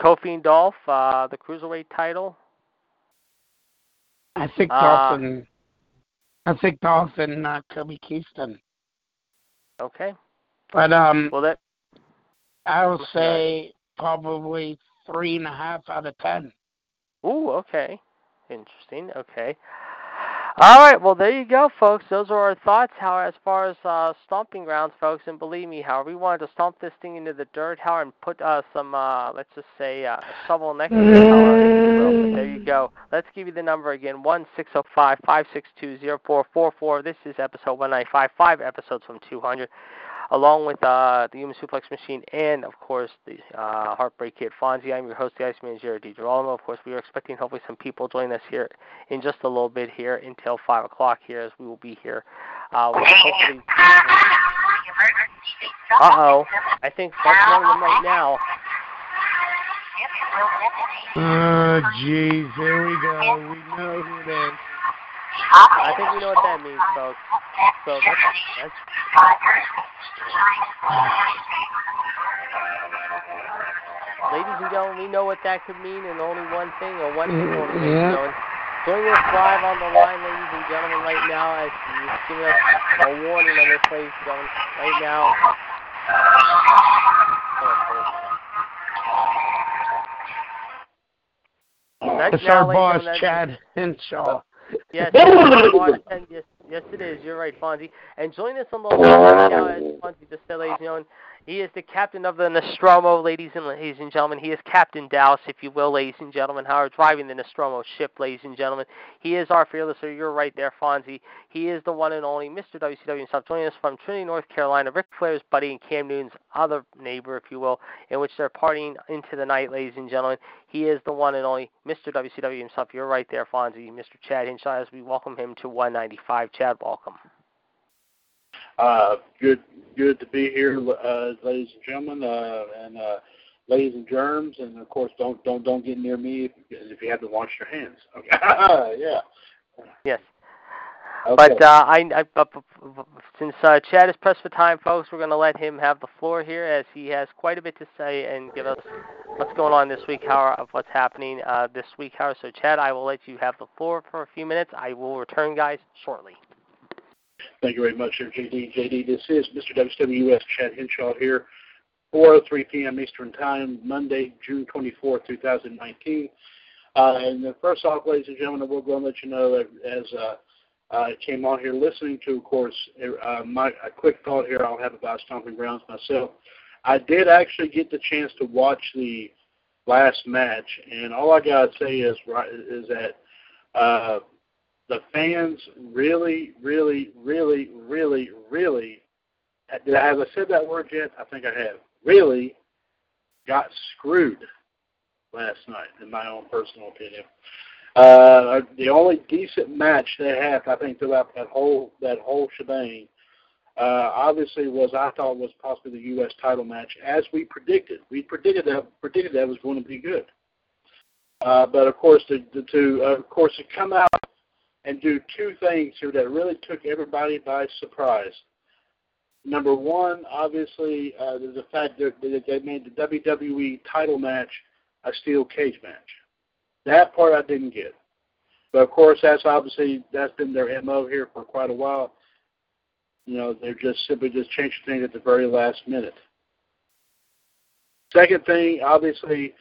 Kofi and Dolph, uh, the cruiserweight title. I think Uh. I think Dolphin, uh, Kobe Keystone. Okay. But um, Well, that I will say probably three and a half out of ten. Ooh, okay. Interesting. Okay. All right. Well, there you go, folks. Those are our thoughts. How as far as uh, stomping grounds, folks, and believe me, how we wanted to stomp this thing into the dirt, how and put uh, some, uh, let's just say, uh, shovel next to it. there you go. Let's give you the number again: one six zero five five six two zero four four four. This is episode one ninety five. Five episodes from two hundred along with uh, the Human Suplex Machine and, of course, the uh, Heartbreak Kid Fonzie. I'm your host, the Iceman, Jared DiGirolamo. Of course, we are expecting hopefully some people join us here in just a little bit here until 5 o'clock here as we will be here. Uh, hopefully, uh-oh. I think that's one of them right now. Oh, jeez, here we go. We know who it is. I think we know what that means, folks. So that's, that's Ladies and gentlemen, we know what that could mean, and only one thing, or one thing only. ladies and Yeah. gentlemen. Joining us live on the line, ladies and gentlemen, right now, as he's giving us a warning on this, place gentlemen, right now. That's It's our boss, Chad Hinshaw. Yes, yes, it is. You're right, Fonzie. And join us on the line now, as Fonzie just said, ladies and gentlemen. He is the captain of the Nostromo, ladies and ladies and gentlemen. He is Captain Dallas, if you will, ladies and gentlemen. How Howard driving the Nostromo ship, ladies and gentlemen. He is our fearless, sir. You're right there, Fonzie. He is the one and only Mr. WCW himself. Joining us from Trinity, North Carolina, Ric Flair's buddy and Cam Newton's other neighbor, if you will, in which they're partying into the night, ladies and gentlemen. He is the one and only Mr. WCW himself. You're right there, Fonzie. Mr. Chad Hinshaw, as we welcome him to 195. Chad, welcome. Uh, good, good to be here, uh, ladies and gentlemen, uh, and uh, ladies and germs, and of course, don't don't don't get near me if, if you haven't washed your hands. Okay, yeah. Yes. Okay. But uh, I, I uh, since uh, Chad is pressed for time, folks, we're going to let him have the floor here as he has quite a bit to say and give us what's going on this week, how of what's happening uh, this week, how. So, Chad, I will let you have the floor for a few minutes. I will return, guys, shortly. Thank you very much, Sir JD. JD, this is Mr. WWS Chad Hinshaw here, 4:03 p.m. Eastern Time, Monday, June 24, 2019. Uh, and first off, ladies and gentlemen, we're going to let you know that as uh, I came on here listening to, of course, uh, my a quick thought here I'll have about Stomping Grounds myself. I did actually get the chance to watch the last match, and all I gotta say is is that uh, the fans really, really, really, really, really did I have said that word yet? I think I have. Really got screwed last night, in my own personal opinion. Uh, the only decent match they had, I think, throughout that whole that whole shebang, uh, obviously was I thought was possibly the U.S. title match, as we predicted. We predicted that predicted that was going to be good. Uh, but of course, to, to, to uh, of course to come out and do two things here that really took everybody by surprise. number one, obviously, uh, the fact that they made the WWE title match a steel cage match. That part I didn't get. But of course, that's obviously that's been their mo here for quite a while. You know, they're just simply just changing things at the very last minute. Second thing, obviously,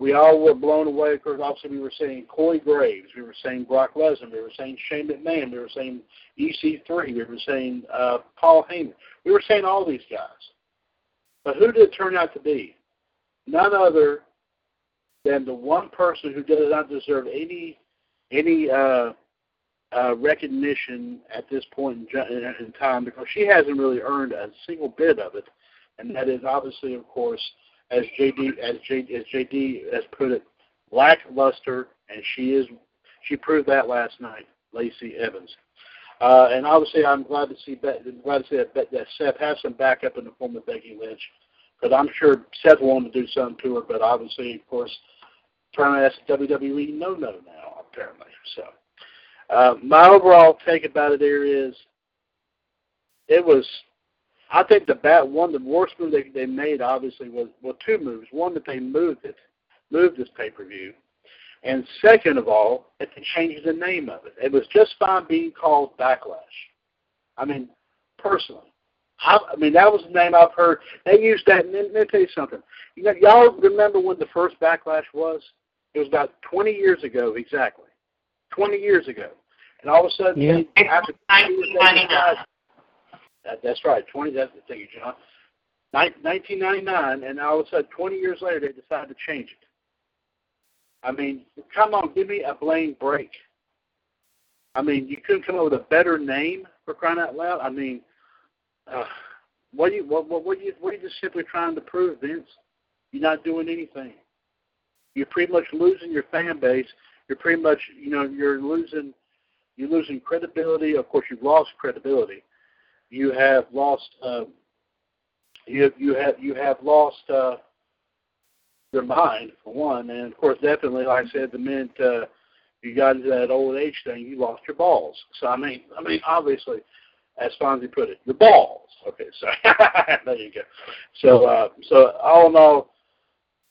we all were blown away because obviously we were saying Corey Graves, we were saying Brock Lesnar, we were saying Shane McMahon, we were saying EC3, we were saying uh, Paul Heyman. We were saying all these guys. But who did it turn out to be? None other than the one person who does not deserve any any uh, uh, recognition at this point in, in time because she hasn't really earned a single bit of it, and that is obviously, of course, as JD as JD, as JD has put it, lackluster, and she is she proved that last night, Lacey Evans. Uh, and obviously, I'm glad to see glad to see that, that Seth has some backup in the form of Becky Lynch, because I'm sure Seth wanted to do something to her, but obviously, of course, trying to ask WWE no no now apparently. So, uh, my overall take about it there is, it was I think the bat one the worst move they they made obviously was well two moves. One that they moved it, moved this pay per view, and second of all that they changed the name of it. It was just fine being called Backlash. I mean, personally, I, I mean that was the name I've heard. They used that. And let me tell you something. You know, y'all remember when the first Backlash was? It was about 20 years ago exactly. 20 years ago, and all of a sudden, yeah. they, after 1999. That, that's right. Twenty. That's thank you, John. 1999, and all of a sudden, 20 years later, they decided to change it. I mean, come on, give me a blame break. I mean, you couldn't come up with a better name for crying out loud. I mean, uh, what are you what what what are you what are you just simply trying to prove, Vince? You're not doing anything. You're pretty much losing your fan base. You're pretty much you know you're losing you're losing credibility. Of course, you've lost credibility you have lost uh, you you have you have lost uh, your mind for one, and of course, definitely, like I said, the minute uh, you got into that old age thing, you lost your balls. So I mean, I mean, obviously, as Fonzie put it, your balls. Okay, so there you go. So uh, so all in all,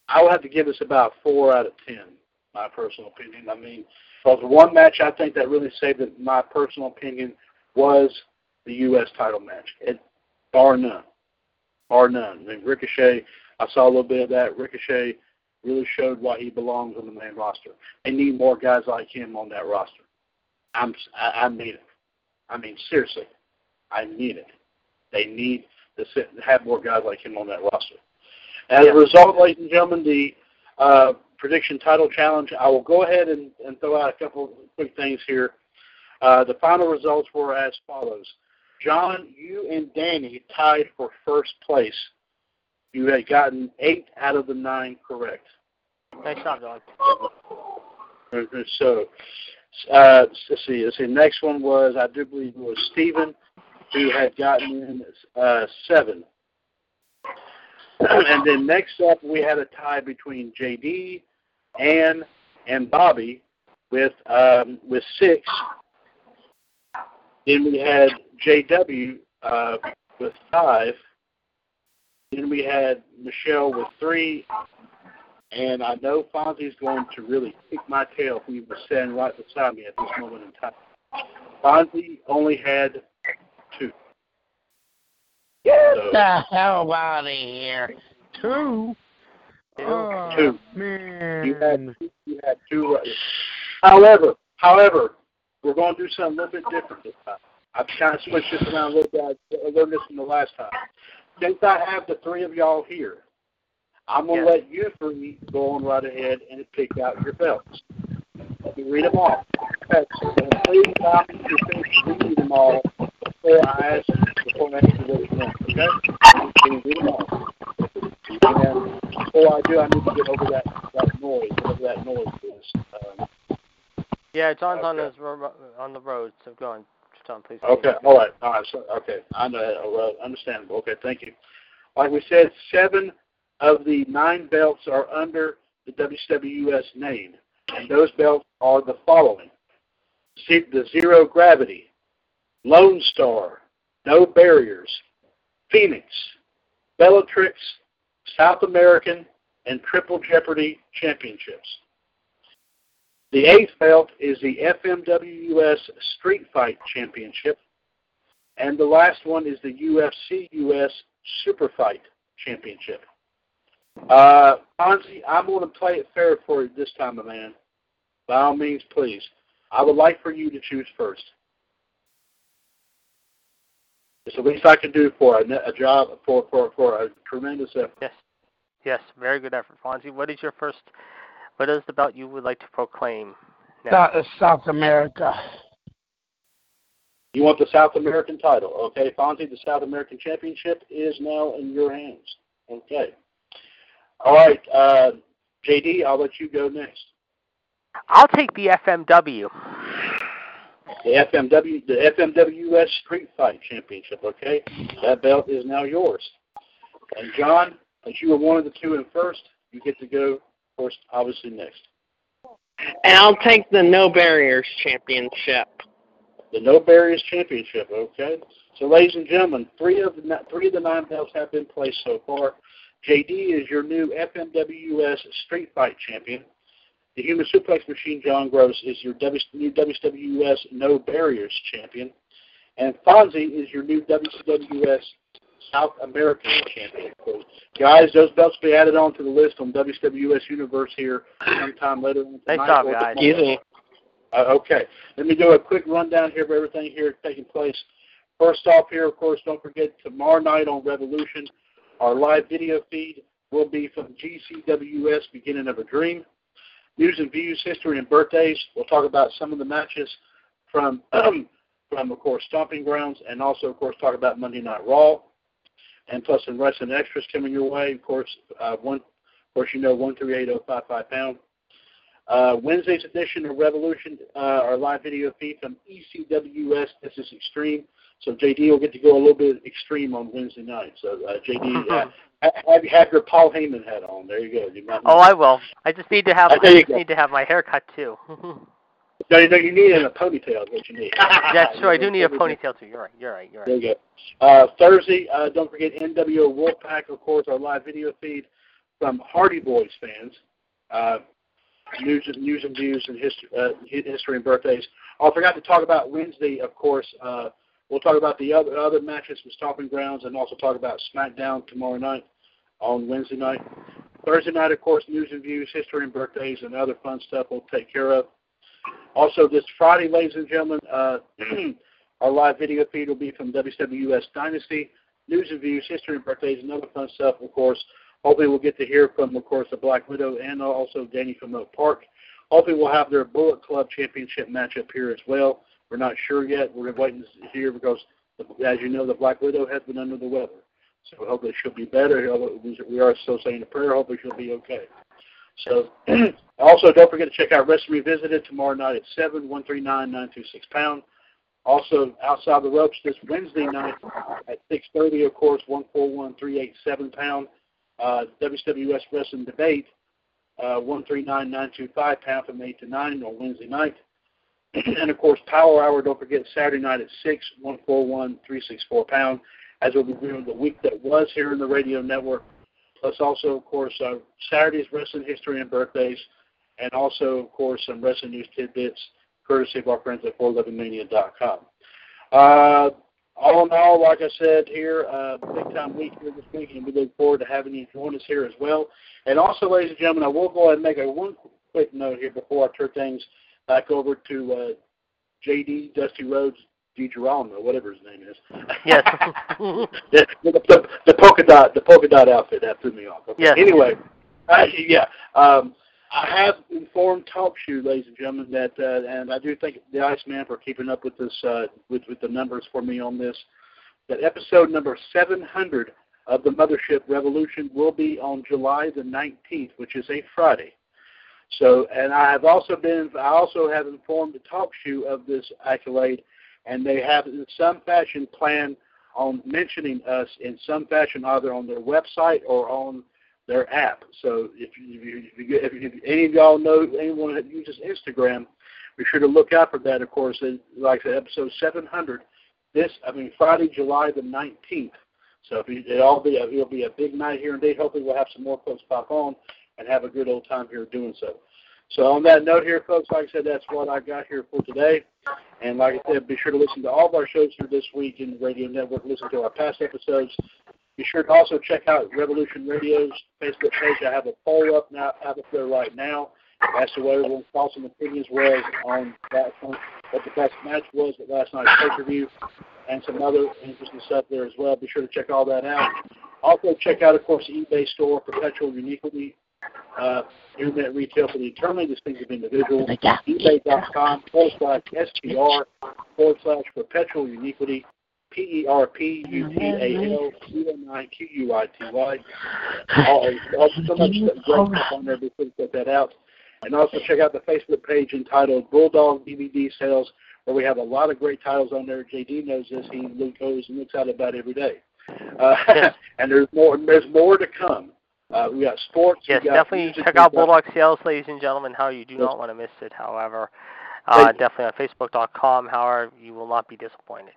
I would have to give this about four out of ten. My personal opinion. I mean, because one match I think that really saved it. My personal opinion was the U.S. title match, it, bar none, bar none. I mean, Ricochet, I saw a little bit of that. Ricochet really showed why he belongs on the main roster. They need more guys like him on that roster. I'm, I, I need it. I mean, seriously, I need it. They need to sit, have more guys like him on that roster. As a result, ladies and gentlemen, the uh, prediction title challenge, I will go ahead and, and throw out a couple quick things here. Uh, the final results were as follows. John, you and Danny tied for first place. You had gotten eight out of the nine correct. Job, John. So, uh, let's see. Let's see. Next one was I do believe it was Stephen, who had gotten in uh, seven. and then next up, we had a tie between JD, Ann, and Bobby with um, with six. Then we had JW uh, with five. Then we had Michelle with three. And I know Fonzie's going to really kick my tail if he was standing right beside me at this moment in time. Fonzie only had two. Get so, the hell out of here. Two? Oh, two. Man. You had, you had two. However, however, we're going to do something a little bit different this time. I've kind of switched this around a little bit. I learned this from the last time. Since I have the three of y'all here, I'm going to yeah. let you three go on right ahead and pick out your belts. Let me read them all. Okay, so please allow me to finish reading them all before I ask, before I ask you what you want. Okay? You read them all? And before I do, I need to get over that, that noise, whatever that noise is. Um, yeah, John's on his ro- on the road, so go on, John, please. Okay, all right, all right. So, okay, I know, uh, understandable. Okay, thank you. Like we said, seven of the nine belts are under the WWS name, and those belts are the following: the Zero Gravity, Lone Star, No Barriers, Phoenix, Bellatrix, South American, and Triple Jeopardy championships. The eighth belt is the FMWUS Street Fight Championship. And the last one is the UFC US Super Fight Championship. Uh, I'm going to play it fair for you this time, man. By all means, please. I would like for you to choose first. It's the least I can do for a, a job for, for, for a tremendous effort. Yes. Yes, very good effort, Fonzie. What is your first? What is the belt you would like to proclaim? Now? South, South America. You want the South American title, okay, Fonzie? The South American Championship is now in your hands. Okay. All right, uh, JD, I'll let you go next. I'll take the FMW. The FMW, the FMWS Street Fight Championship. Okay, that belt is now yours. And John, as you were one of the two in first, you get to go first, obviously next. And I'll take the No Barriers Championship. The No Barriers Championship. Okay. So, ladies and gentlemen, three of the three of the nine belts have been placed so far. JD is your new FMWS Street Fight Champion. The Human Suplex Machine, John Gross, is your w, new WWS No Barriers Champion. And Fonzie is your new WWS South American Champion. So, guys, those belts will be added onto the list on WWS Universe here sometime later on tonight. Nice job, or guys. tomorrow. Easy. Uh, okay, let me do a quick rundown here of everything here taking place. First off, here, of course, don't forget tomorrow night on Revolution, our live video feed will be from GCWS Beginning of a Dream. News and views, history, and birthdays. We'll talk about some of the matches from, from of course, Stomping Grounds, and also, of course, talk about Monday Night Raw, and plus some wrestling extras coming your way. Of course, uh, one, of course, you know, one three eight zero five five pound. Uh, Wednesday's edition of Revolution, uh, our live video feed from ECWS. This is Extreme. So JD will get to go a little bit extreme on Wednesday night. So uh, JD, uh, have, have your Paul Heyman hat on. There you go. You might Oh, I will. I just need to have. I you just go. need to have my hair cut too. No, you need it in a ponytail. Is what you need. That's true. I do need a ponytail too. You're right. You're right. You're right. There you go. Uh, Thursday, uh, don't forget NWO Wolfpack, of course, our live video feed from Hardy Boys fans. Uh, news, news and views and history, uh, history and birthdays. Oh, I forgot to talk about Wednesday, of course. Uh, we'll talk about the other other matches from Stomping Grounds and also talk about SmackDown tomorrow night on Wednesday night. Thursday night, of course, news and views, history and birthdays, and other fun stuff we'll take care of. Also, this Friday, ladies and gentlemen, uh, our live video feed will be from WWS Dynasty, news and views, history and birthdays, and other fun stuff, of course. Hopefully, we'll get to hear from, of course, the Black Widow and also Danny from Oak Park. Hopefully, we'll have their Bullet Club Championship matchup here as well. We're not sure yet. We're waiting to hear because, as you know, the Black Widow has been under the weather. So hopefully she'll be better. We are still saying a prayer. Hopefully she'll be okay. So also don't forget to check out Wrestling Revisited tomorrow night at seven one three nine nine two six pound. Also outside the ropes this Wednesday night at six thirty, of course, one four one three eight seven pound. Uh, WWS Wrestling Debate, uh, one three nine nine two five pound from eight to nine on Wednesday night. and of course, Power Hour. Don't forget Saturday night at six one four one three six four pound. As we'll be doing the week that was here in the radio network plus also, of course, uh, Saturday's wrestling history and birthdays, and also, of course, some wrestling news tidbits courtesy of our friends at 411mania.com. Uh, all in all, like I said here, uh, big time week here this week, and we look forward to having you join us here as well. And also, ladies and gentlemen, I will go ahead and make a one quick note here before I turn things back over to uh, JD Dusty Rhodes DiGirolamo, whatever his name is. Yes. the, the, the polka dot the polka dot outfit that threw me off. Okay. Yes. Anyway, uh, yeah. Um, I have informed Talk Shoe, ladies and gentlemen, that uh, and I do thank the Iceman for keeping up with this uh, with with the numbers for me on this. That episode number 700 of the Mothership Revolution will be on July the 19th, which is a Friday. So, and I have also been I also have informed the Talk Shoe of this accolade, and they have in some fashion planned on mentioning us in some fashion, either on their website or on their app. So if, you, if, you, if, you, if any of y'all know anyone that uses Instagram, be sure to look out for that. Of course, like I said, episode 700. This, I mean, Friday, July the 19th. So if you, it'll be a, it'll be a big night here indeed. Hopefully we'll have some more folks pop on and have a good old time here doing so. So on that note here, folks, like I said, that's what I got here for today. And like I said, be sure to listen to all of our shows here this week in the Radio Network. Listen to our past episodes. Be sure to also check out Revolution Radio's Facebook page. I have a poll up now up there right now as to what everyone's thoughts and opinions was on that what the best match was at last night's pay per view and some other interesting stuff there as well. Be sure to check all that out. Also check out of course the eBay store, Perpetual Uniquity uh, internet retail for the eternally distinctive individual. eBay.com forward slash SPR forward slash perpetual uniquity. P E R P U T A L U N I Q U I T Y. Also, so much great stuff on there. Be sure to check that out. And also check out the Facebook page entitled Bulldog DVD Sales, where we have a lot of great titles on there. JD knows this. He goes and looks out about every day. Uh, and there's more. There's more to come. Uh, we got sports. Yes, got definitely music, check out Bulldog Sales, ladies and gentlemen. How you do Yes. not want to miss it. However, uh, definitely on Facebook.com. However, you will not be disappointed.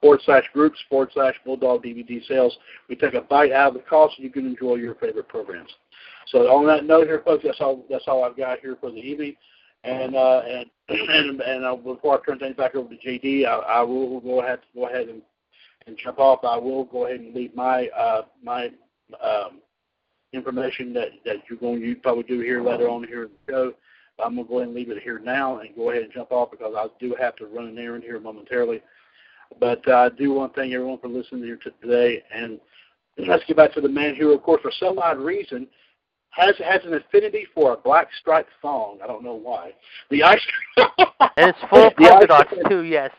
forward slash groups forward slash Bulldog DVD sales. We take a bite out of the cost so you can enjoy your favorite programs. So on that note here, folks, that's all that's all I've got here for the evening. And uh, and and and uh, before I turn things back over to JD, I, I will go ahead go ahead and, and jump off. I will go ahead and leave my uh, my um, information that that you're going to probably do here later on here in the show. I'm going to go ahead and leave it here now and go ahead and jump off because I do have to run an errand here momentarily. But uh, I do want to thank everyone for listening here to today. And let's get back to the man who, of course, for some odd reason, has has an affinity for a black striped thong. I don't know why. The ice And it's full of polka dots too. Yes.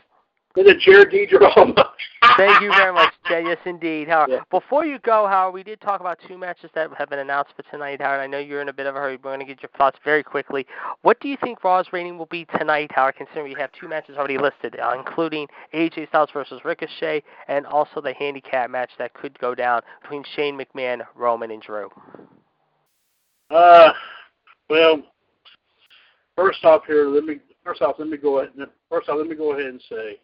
The Jared DiGirolamo. Thank you very much, Jay. Yes, indeed. Howard, Yeah. before you go, Howard, we did talk about two matches that have been announced for tonight, Howard. I know you're in a bit of a hurry. We're going to get your thoughts very quickly. What do you think Raw's rating will be tonight, Howard, considering we have two matches already listed, uh, including AJ Styles versus Ricochet and also the handicap match that could go down between Shane McMahon, Roman, and Drew? Uh, well, first off here, let me first off let me go ahead. First off, let me go ahead and say,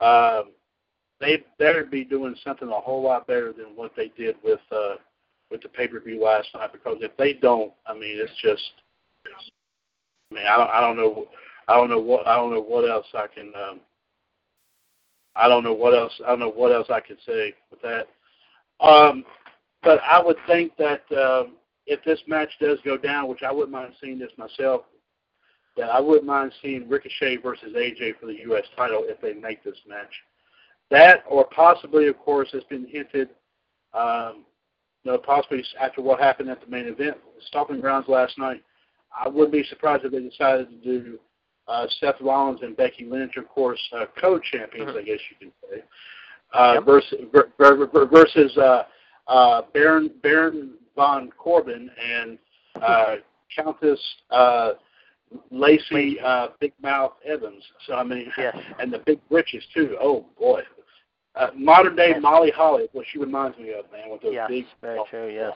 um, they better be doing something a whole lot better than what they did with uh, with the pay per view last night. Because if they don't, I mean, it's just, I mean, I don't, I don't know, I don't know what, I don't know what else I can. Um, I don't know what else. I don't know what else I could say with that. Um, but I would think that um, if this match does go down, which I wouldn't mind seeing this myself, that I wouldn't mind seeing Ricochet versus AJ for the U.S. title if they make this match. That, or possibly, of course, has been hinted. Um, you know, possibly after what happened at the main event, Stomping Grounds last night. I wouldn't be surprised if they decided to do uh, Seth Rollins and Becky Lynch, of course, uh, co-champions, I guess you can say, uh, Yep. versus ver- ver- ver- versus uh, uh, Baron Baron von Corbin and uh, Countess uh, Lacey uh, Big Mouth Evans. So I mean, Yes. and the big britches too. Oh boy, uh, modern day Yes. Molly Holly, is what she reminds me of, man, with those Yes, big. very true, yes.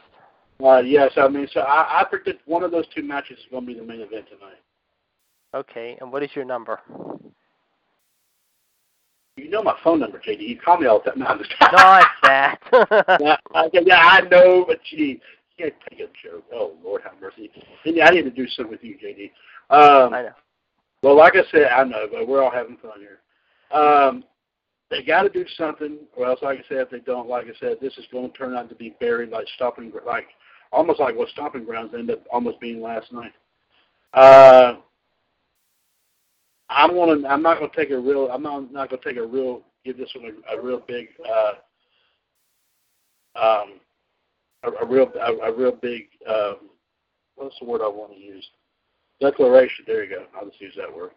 Uh, yes, I mean, so I, I predict one of those two matches is going to be the main event tonight. Okay, and what is your number? You know my phone number, JD. You call me all the time. No, I'm just Not that. yeah, I, yeah, I know, but gee, can't take a joke. Oh Lord, have mercy. I need to do something with you, JD. Um, I know. Well, like I said, I know, but we're all having fun here. Um, they got to do something, or else, like I said, if they don't, like I said, this is going to turn out to be buried like stomping, like almost like what stomping grounds ended up almost being last night. Uh, I'm gonna, I'm not gonna take a real, I'm not, not gonna take a real, give this one a, a real big, uh, um, a, a real, a, a real big, um, what's the word I want to use? Declaration. There you go. I'll just use that word.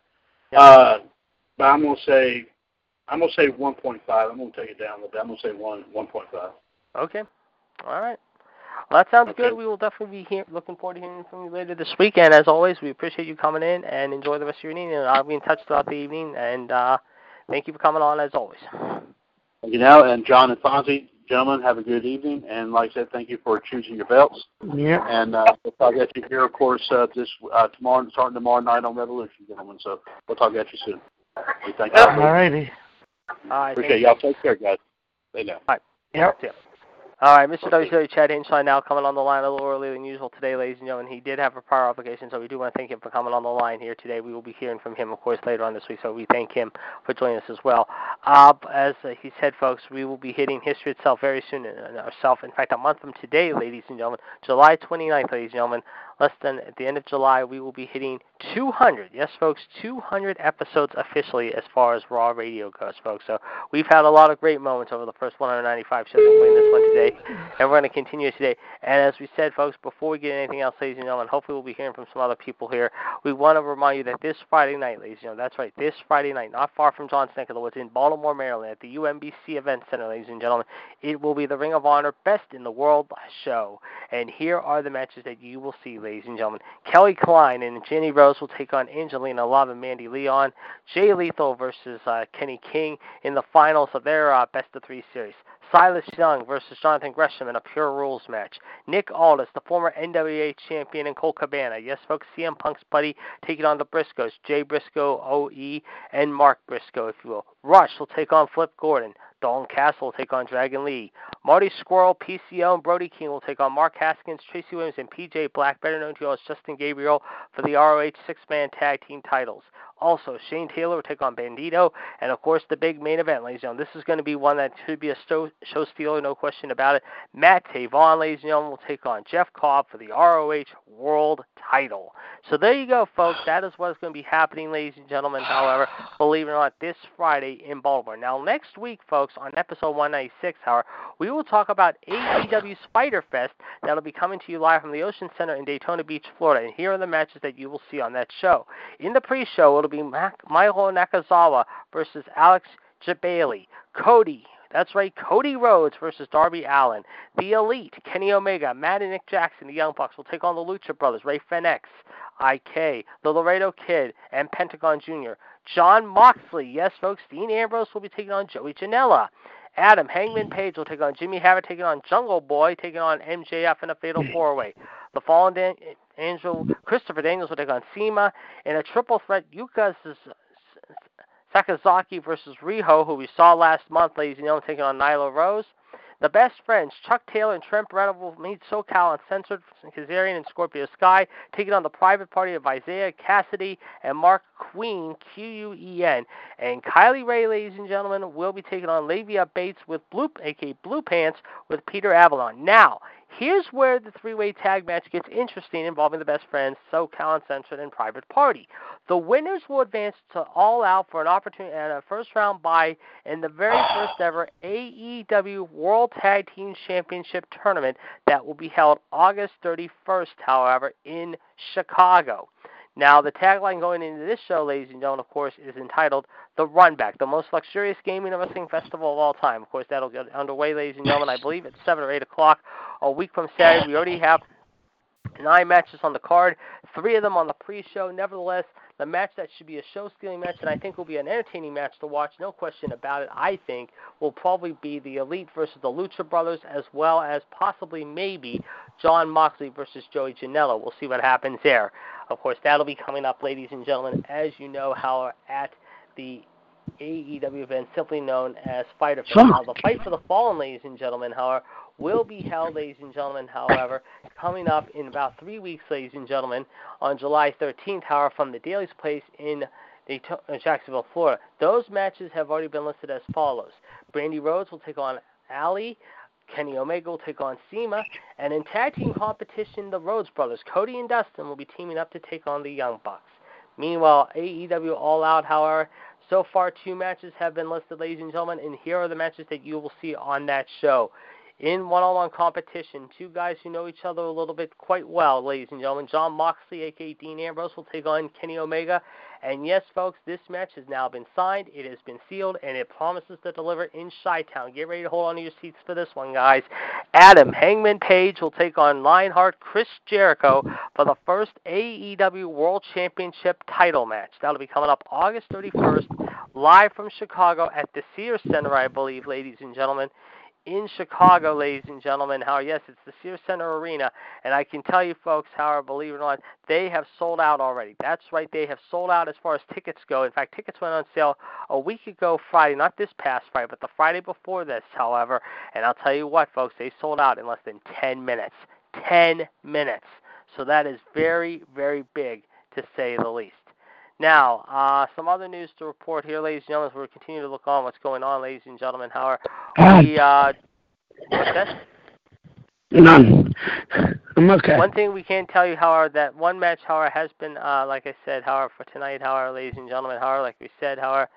Uh, but I'm gonna say, I'm gonna say 1.5. I'm gonna take it down a little bit. I'm gonna say one 1.5. Okay. All right. Well, that sounds Okay. good. We will definitely be here, looking forward to hearing from you later this week. And as always, we appreciate you coming in and enjoy the rest of your evening. And I'll be in touch throughout the evening. And uh, thank you for coming on as always. You know, and John and Fonzie, gentlemen, have a good evening. And like I said, thank you for choosing your belts. Yeah. And uh, we'll talk at you here, of course, uh, this uh, tomorrow, starting tomorrow night on Revolution, gentlemen. So we'll talk at you soon. We thank you. All righty. All right. Appreciate thank y'all. Take care, guys. Stay now. Bye. Yep. Yeah. All right, Mr. WCW Chad Hinshaw now coming on the line a little earlier than usual today, ladies and gentlemen. He did have a prior obligation, so we do want to thank him for coming on the line here today. We will be hearing from him, of course, later on this week, so we thank him for joining us as well. Uh, as uh, he said, folks, we will be hitting history itself very soon, uh, ourselves, in fact, a month from today, ladies and gentlemen, July 29th, ladies and gentlemen. Less than at the end of July, we will be hitting 200. Yes, folks, 200 episodes officially as far as Raw Radio goes, folks. So we've had a lot of great moments over the first 195 shows, including this one today, and we're going to continue today. And as we said, folks, before we get anything else, ladies and gentlemen, hopefully we'll be hearing from some other people here. We want to remind you that this Friday night, ladies and gentlemen, that's right, this Friday night, not far from John's neck the woods in Baltimore, Maryland, at the UMBC Event Center, ladies and gentlemen, it will be the Ring of Honor Best in the World show. And here are the matches that you will see, ladies and gentlemen. Kelly Klein and Jenny Rose will take on Angelina Love and Mandy Leon. Jay Lethal versus uh, Kenny King in the finals of their uh, Best of Three series. Silas Young versus Jonathan Gresham in a Pure Rules match. Nick Aldis, the former NWA champion, and Colt Cabana. Yes, folks, CM Punk's buddy taking on the Briscoes. Jay Briscoe, OE, and Mark Briscoe, if you will. Rush will take on Flip Gordon. Dalton Castle will take on Dragon Lee. Marty Scurll, PCO, and Brody King will take on Mark Haskins, Tracy Williams, and PJ Black, better known to you as Justin Gabriel, for the ROH six-man tag team titles. Also, Shane Taylor will take on Bandido, and of course, the big main event, ladies and gentlemen. This is going to be one that should be a show, stealer, no question about it. Matt Taven, ladies and gentlemen, will take on Jeff Cobb for the ROH World title. So there you go, folks. That is what is going to be happening, ladies and gentlemen. However, believe it or not, this Friday in Baltimore. Now, next week, folks, on episode 196, however, we will talk about AEW Fighter Fest that'll be coming to you live from the Ocean Center in Daytona Beach, Florida. And here are the matches that you will see on that show. In the pre-show, it'll be Michael Nakazawa versus Alex Jebailey. Cody that's right, Cody Rhodes versus Darby Allin. The Elite, Kenny Omega, Matt and Nick Jackson, the Young Bucks will take on the Lucha Brothers, Rey Fenix, IK, the Laredo Kid, and Pentagon Jr. Jon Moxley, yes, folks, Dean Ambrose will be taking on Joey Janela. Adam Hangman Page will take on Jimmy Havoc, taking on Jungle Boy, taking on MJF in a fatal mm. four way. The Fallen Dan- Angel Christopher Daniels will take on CIMA in a triple threat. Yuka Sakazaki versus Riho, who we saw last month, ladies and gentlemen, taking on Nyla Rose. The best friends, Chuck Taylor and Trent Beretta, will meet SoCal Uncensored, Kazarian and Scorpio Sky, taking on the private party of Isiah Kassidy and Marq Quen, Q-U-E-N. And Kylie Rae, ladies and gentlemen, will be taking on Leva Bates with Blue, aka Blue Pants, with Peter Avalon. Now, Here's where the three-way tag match gets interesting involving the best friends, SoCal Uncensored, and Private Party. The winners will advance to All Out for an opportunity at a first-round bye in the very first ever AEW World Tag Team Championship tournament that will be held August 31st, however, in Chicago. Now, the tagline going into this show, ladies and gentlemen, of course, is entitled The Runback, the most luxurious gaming and wrestling festival of all time. Of course, that'll get underway, ladies and gentlemen, I believe at 7 or 8 o'clock a week from Saturday. We already have nine matches on the card, three of them on the pre-show. Nevertheless, the match that should be a show-stealing match, and I think will be an entertaining match to watch, no question about it. I think will probably be the Elite versus the Lucha Brothers, as well as possibly maybe Jon Moxley versus Joey Janela. We'll see what happens there. Of course, that'll be coming up, ladies and gentlemen, as you know, how at the AEW event simply known as Fighter Fest. Now, the Fight for the Fallen, ladies and gentlemen, however, will be held, ladies and gentlemen, however, coming up in about three weeks, ladies and gentlemen, on July 13th, however, from the Daily's Place in uh, Jacksonville, Florida. Those matches have already been listed as follows. Brandi Rhodes will take on Allie. Kenny Omega will take on CIMA. And in tag team competition, the Rhodes brothers, Cody and Dustin, will be teaming up to take on the Young Bucks. Meanwhile, AEW All Out, however, so far two matches have been listed, ladies and gentlemen, and here are the matches that you will see on that show in one-on-one competition. Two guys who know each other a little bit quite well, ladies and gentlemen. Jon Moxley, aka Dean Ambrose, will take on Kenny Omega. And yes, folks, this match has now been signed. It has been sealed, and it promises to deliver in Chi-Town. Get ready to hold on to your seats for this one, guys. Adam Hangman Page will take on Lionheart Chris Jericho for the first AEW World Championship title match. That'll be coming up August 31st, live from Chicago at the Sears Center, I believe, ladies and gentlemen in Chicago, ladies and gentlemen. How yes, it's the Sears Center Arena, and I can tell you, folks, how believe it or not, they have sold out already. That's right, they have sold out as far as tickets go. In fact, tickets went on sale a week ago Friday, not this past Friday, but the Friday before this, however. And I'll tell you what, folks, they sold out in less than 10 minutes. 10 minutes. So that is very, very big to say the least. Now, uh, some other news to report here, ladies and gentlemen. We're continuing to look on what's going on, ladies and gentlemen. How are we? Uh, None. I'm okay. One thing we can tell you, however, that one match, however, has been, uh, like I said, however, for tonight, however, ladies and gentlemen, however, like we said, however,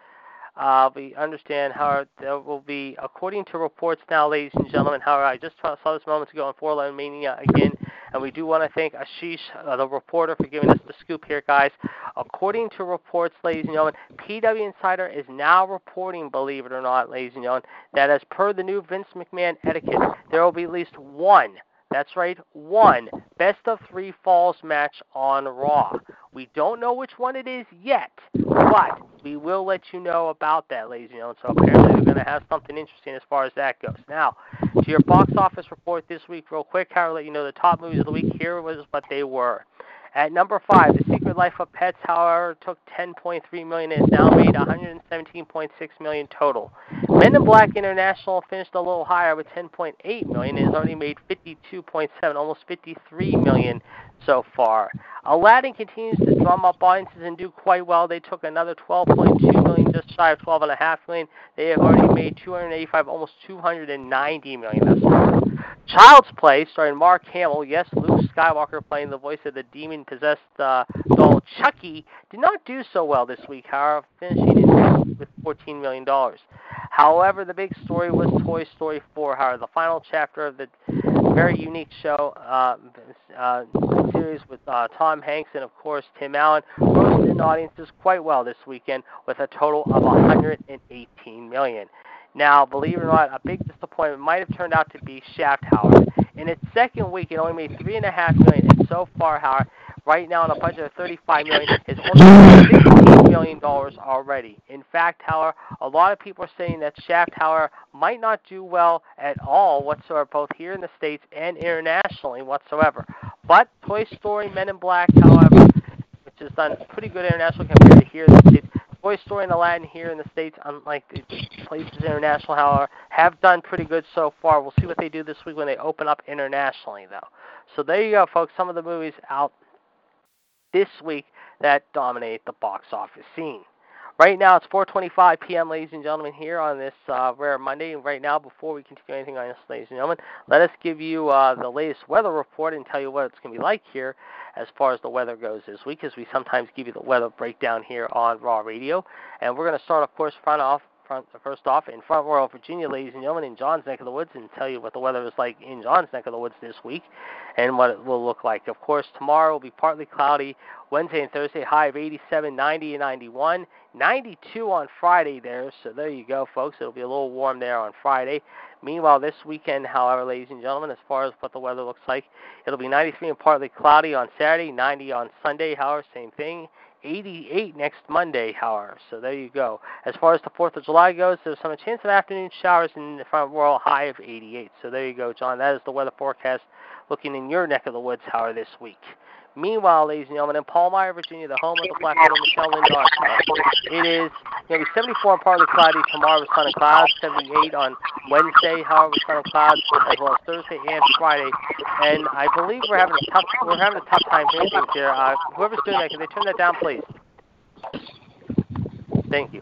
uh, we understand how there will be, according to reports now, ladies and gentlemen. However, I just saw this moments ago on 411 Mania again, and we do want to thank Ashish, uh, the reporter, for giving us the scoop here, guys. According to reports, ladies and gentlemen, PW Insider is now reporting, believe it or not, ladies and gentlemen, that as per the new Vince McMahon etiquette, there will be at least one that's right, one best of three falls match on Raw. We don't know which one it is yet, but we will let you know about that, ladies and gentlemen. So apparently we're going to have something interesting as far as that goes. Now, to your box office report this week, real quick, I'll let you know the top movies of the week. Here was what they were. At number five, The Secret Life of Pets, however, took 10.3 million and now made 117.6 million total. Men in Black International finished a little higher with 10.8 million and has already made 52.7, almost 53 million so far. Aladdin continues to drum up audiences and do quite well. They took another 12.2 million, just shy of 12.5 million. They have already made 285, almost 290 million far. Child's Play, starring Mark Hamill, yes, Luke Skywalker playing the voice of the demon-possessed uh, doll Chucky, did not do so well this week, however, finishing in with $14 million. However, the big story was Toy Story 4, however, the final chapter of the very unique show uh, uh, series with uh, Tom Hanks and, of course, Tim Allen, in audiences quite well this weekend with a total of 118 million. Now, believe it or not, a big disappointment might have turned out to be Shaft Howard. In its second week, it only made three and a half million, and so far, Howard, right now on a budget of 35 million, is only 16 million dollars already. In fact, Howard, a lot of people are saying that Shaft Howard might not do well at all whatsoever, both here in the states and internationally whatsoever. But Toy Story, Men in Black, however, which has done pretty good internationally compared to here in the states, Toy Story and Aladdin here in the States, unlike the places international, however, have done pretty good so far. We'll see what they do this week when they open up internationally, though. So there you go, folks. Some of the movies out this week that dominate the box office scene. Right now, it's 4:25 p.m., ladies and gentlemen, here on this uh, rare Monday. Right now, before we continue anything on this, ladies and gentlemen, let us give you uh, the latest weather report and tell you what it's going to be like here as far as the weather goes this week, as we sometimes give you the weather breakdown here on Raw Radio. And we're going to start, of course, front off front, first off in Front Royal, Virginia, ladies and gentlemen, in John's neck of the woods, and tell you what the weather is like in John's neck of the woods this week and what it will look like. Of course, tomorrow will be partly cloudy. Wednesday and Thursday, high of 87, 90, and 91. 92 on Friday there, so there you go, folks. It'll be a little warm there on Friday. Meanwhile, this weekend, however, ladies and gentlemen, as far as what the weather looks like, it'll be 93 and partly cloudy on Saturday, 90 on Sunday, however, same thing. 88 next Monday, however. So there you go. As far as the 4th of July goes, there's some chance of afternoon showers in the front royal high of 88. So there you go, John. That is the weather forecast looking in your neck of the woods, however, this week. Meanwhile, ladies and gentlemen, in Palmyra, Virginia, the home of the Black Widow, Michelle Lindar, it is going to be 74 and partly cloudy tomorrow with sun and clouds, 78 on Wednesday, however, with sun and clouds, as well as Thursday and Friday. And I believe we're having a tough we're having a tough time here. Uh, whoever's doing that, can they turn that down, please? Thank you.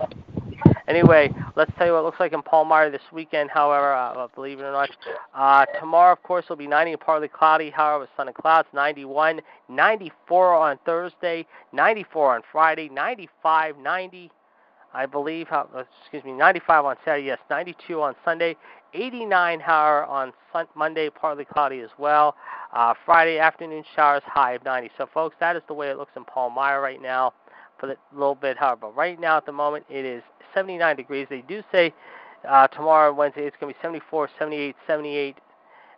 Anyway, let's tell you what it looks like in Palmyra this weekend. However, uh, believe it or not, uh, tomorrow, of course, will be 90 and partly cloudy. However, sun and clouds, 91, 94 on Thursday, 94 on Friday, 95, 90. I believe, uh, excuse me, 95 on Saturday, yes, 92 on Sunday, 89, however, on sun- Monday, partly cloudy as well. Uh, Friday afternoon showers, high of 90. So, folks, that is the way it looks in Palmyra right now for a little bit, however. Right now, at the moment, it is 79 degrees. They do say uh, tomorrow, Wednesday, it's going to be 74, 78, 78,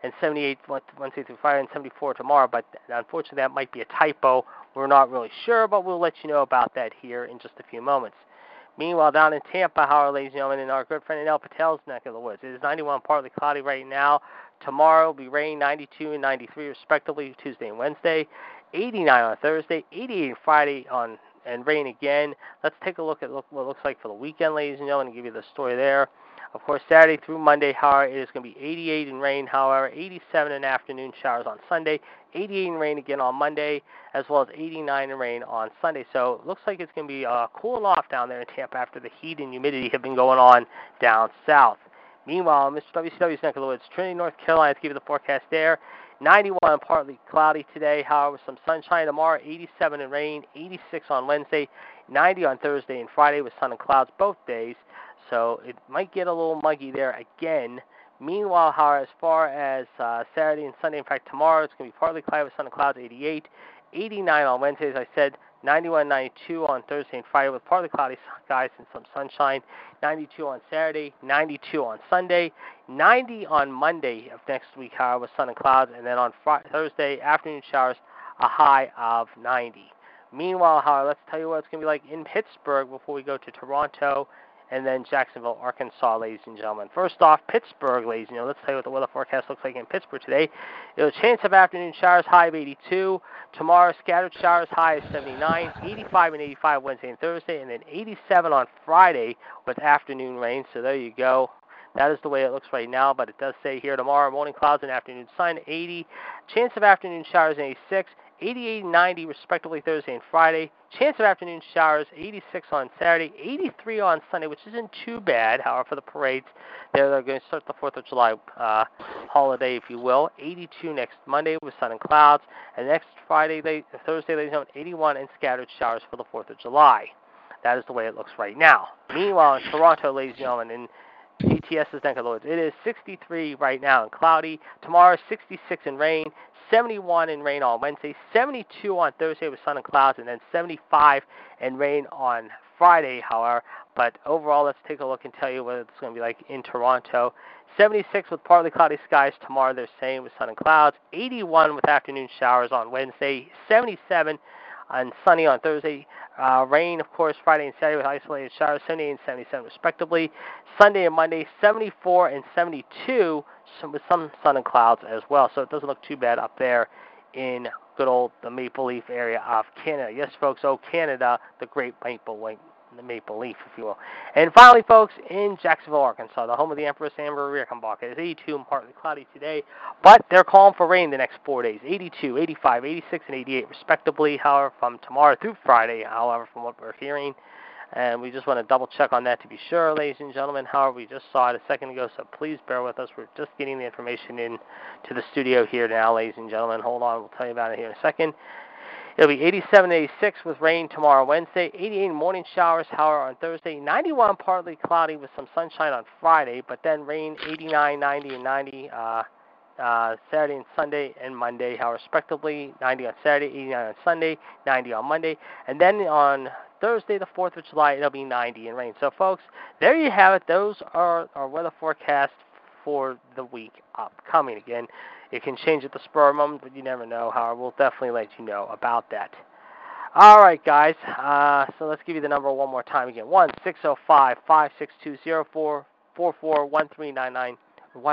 and 78 Wednesday through Friday, and 74 tomorrow. But unfortunately, that might be a typo. We're not really sure, but we'll let you know about that here in just a few moments. Meanwhile, down in Tampa, however, ladies and gentlemen, in our good friend Al Patel's neck of the woods, it is 91 partly cloudy right now. Tomorrow will be rain, 92 and 93 respectively, Tuesday and Wednesday. 89 on Thursday, 88 Friday on and rain again. Let's take a look at look, what it looks like for the weekend, ladies and gentlemen, and give you the story there. Of course, Saturday through Monday, however, it is going to be 88 in rain, however, 87 in afternoon showers on Sunday, 88 in rain again on Monday, as well as 89 in rain on Sunday. So it looks like it's going to be uh, cooling off down there in Tampa after the heat and humidity have been going on down south. Meanwhile, Mr. WCW's neck of the woods, Trinity, North Carolina, to give you the forecast there. 91 and partly cloudy today, however, some sunshine tomorrow, 87 and rain, 86 on Wednesday, 90 on Thursday and Friday with sun and clouds both days. So it might get a little muggy there again. Meanwhile, however, as far as uh, Saturday and Sunday, in fact, tomorrow it's going to be partly cloudy with sun and clouds, 88, 89 on Wednesday, as I said, 91, 92 on Thursday and Friday with partly cloudy skies and some sunshine. 92 on Saturday, 92 on Sunday, 90 on Monday of next week, however, with sun and clouds, and then on Friday, Thursday, afternoon showers, a high of 90. Meanwhile, however, let's tell you what it's going to be like in Pittsburgh before we go to Toronto and then Jacksonville, Arkansas, ladies and gentlemen. First off, Pittsburgh, ladies and gentlemen. Let's tell you what the weather forecast looks like in Pittsburgh today. There's a chance of afternoon showers, high of 82. Tomorrow, scattered showers, high of 79. 85 and 85 Wednesday and Thursday, and then 87 on Friday with afternoon rain. So there you go. That is the way it looks right now, but it does say here tomorrow morning clouds and afternoon sun, 80. Chance of afternoon showers, 86. 88 and 90 respectively Thursday and Friday. Chance of afternoon showers 86 on Saturday, 83 on Sunday, which isn't too bad. However, for the parades, they're, going to start the 4th of July uh, holiday, if you will. 82 next Monday with sun and clouds, and next Friday, they, Thursday, ladies and gentlemen, 81 and scattered showers for the 4th of July. That is the way it looks right now. Meanwhile, in Toronto, ladies and gentlemen, in Neck of the woods. It is 63 right now and cloudy. Tomorrow, 66 and rain. 71 and rain on Wednesday, 72 on Thursday with sun and clouds, and then 75 and rain on Friday, however. But overall, let's take a look and tell you what it's going to be like in Toronto. 76 with partly cloudy skies tomorrow, they're saying with sun and clouds. 81 with afternoon showers on Wednesday. 77 and sunny on Thursday. Uh, rain, of course, Friday and Saturday with isolated showers, 78 and 77 respectively. Sunday and Monday, 74 and 72 some, with some sun and clouds as well. So it doesn't look too bad up there in good old the Maple Leaf area of Canada. Yes, folks, oh Canada, the great Maple Leaf, the Maple Leaf, if you will. And finally, folks, in Jacksonville, Arkansas, the home of the Empress Amber Reichenbach. It is 82 and partly cloudy today, but they're calling for rain the next four days 82, 85, 86, and 88, respectively. However, from tomorrow through Friday, however, from what we're hearing, and we just want to double check on that to be sure, ladies and gentlemen. However, we just saw it a second ago, so please bear with us. We're just getting the information in to the studio here now, ladies and gentlemen. Hold on, we'll tell you about it here in a second. It'll be 87 86 with rain tomorrow, Wednesday. 88 morning showers, however, on Thursday. 91 partly cloudy with some sunshine on Friday, but then rain 89, 90, and 90 uh, uh, Saturday and Sunday and Monday, how respectively. 90 on Saturday, 89 on Sunday, 90 on Monday, and then on Thursday, the 4th of July, it'll be 90 and rain. So, folks, there you have it. Those are our weather forecasts for the week upcoming. Again, it can change at the spur of the moment, but you never know. However, we'll definitely let you know about that. All right, guys. Uh, so let's give you the number one more time again. One six zero five five six two zero four four four one three nine nine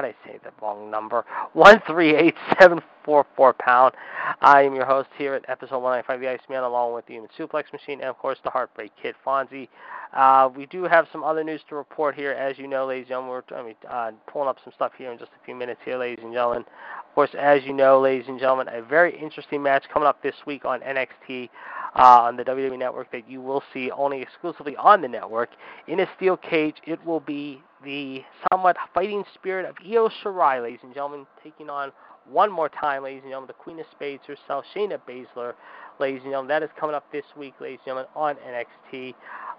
did I say the wrong number? One three eight seven four four pound. I am your host here at episode one ninety five, the Iceman, along with the Human Suplex Machine, and of course the Heartbreak Kid Fonzie. Uh, we do have some other news to report here, as you know, ladies and gentlemen. We're I mean, uh, pulling up some stuff here in just a few minutes here, ladies and gentlemen. Of course, as you know, ladies and gentlemen, a very interesting match coming up this week on NXT uh, on the WWE Network that you will see only exclusively on the network. In a steel cage, it will be the somewhat fighting spirit of Io Shirai, ladies and gentlemen, taking on one more time, ladies and gentlemen, the Queen of Spades herself, Shayna Baszler, ladies and gentlemen. That is coming up this week, ladies and gentlemen, on NXT.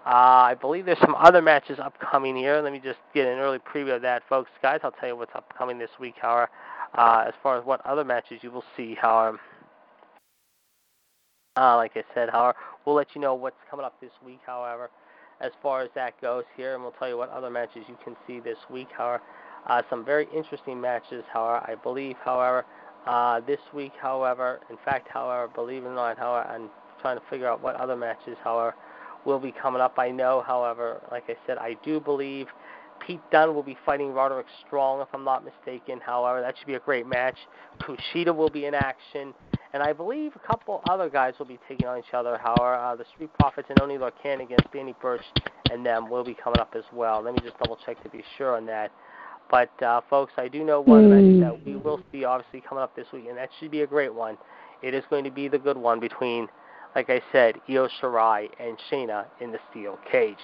Uh, I believe there's some other matches upcoming here. Let me just get an early preview of that, folks. Guys, I'll tell you what's upcoming this week, however, uh, as far as what other matches you will see, however. Uh, like I said, however, we'll let you know what's coming up this week, however, as far as that goes here, and we'll tell you what other matches you can see this week, however. Uh, some very interesting matches, however, I believe, however, uh, this week, however, in fact, however, believe it or not, however, I'm trying to figure out what other matches, however, will be coming up. I know, however, like I said, I do believe Pete Dunne will be fighting Roderick Strong, if I'm not mistaken. However, that should be a great match. Kushida will be in action, and I believe a couple other guys will be taking on each other. However, uh, the Street Profits and Oney Lorcan against Danny Burch and them will be coming up as well. Let me just double check to be sure on that. But uh, folks, I do know one match that we will see obviously coming up this week, and that should be a great one. It is going to be the good one between, like I said, Io Shirai and Shayna in the steel cage.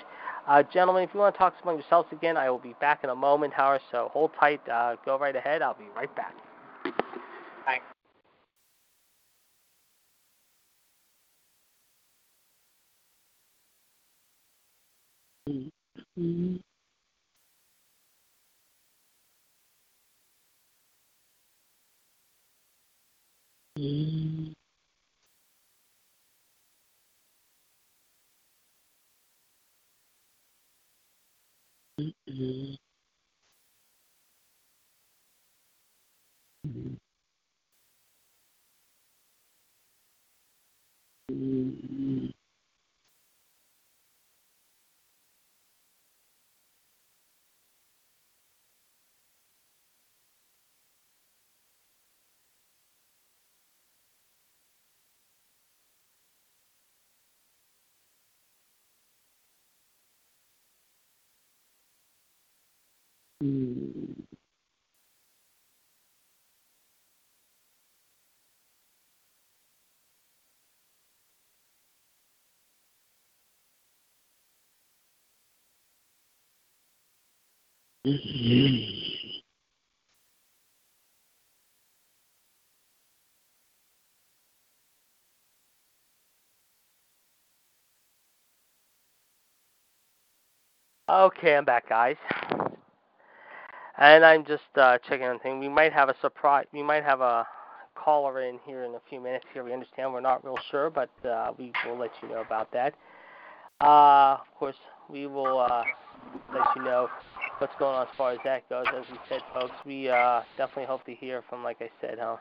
Uh, gentlemen, if you want to talk among yourselves again, I will be back in a moment, Howard. So hold tight. Uh, go right ahead. I'll be right back. Thanks. Mm-hmm. Mm-hmm. Mm-hmm. Mm-hmm. Mm-hmm. Mm. Okay, I'm back, guys. And I'm just uh, checking on thing. We might have a surprise. We might have a caller in here in a few minutes. Here, we understand we're not real sure, but uh, we will let you know about that. Uh, of course, we will uh, let you know what's going on as far as that goes. As we said, folks, we uh, definitely hope to hear from, like I said, huh?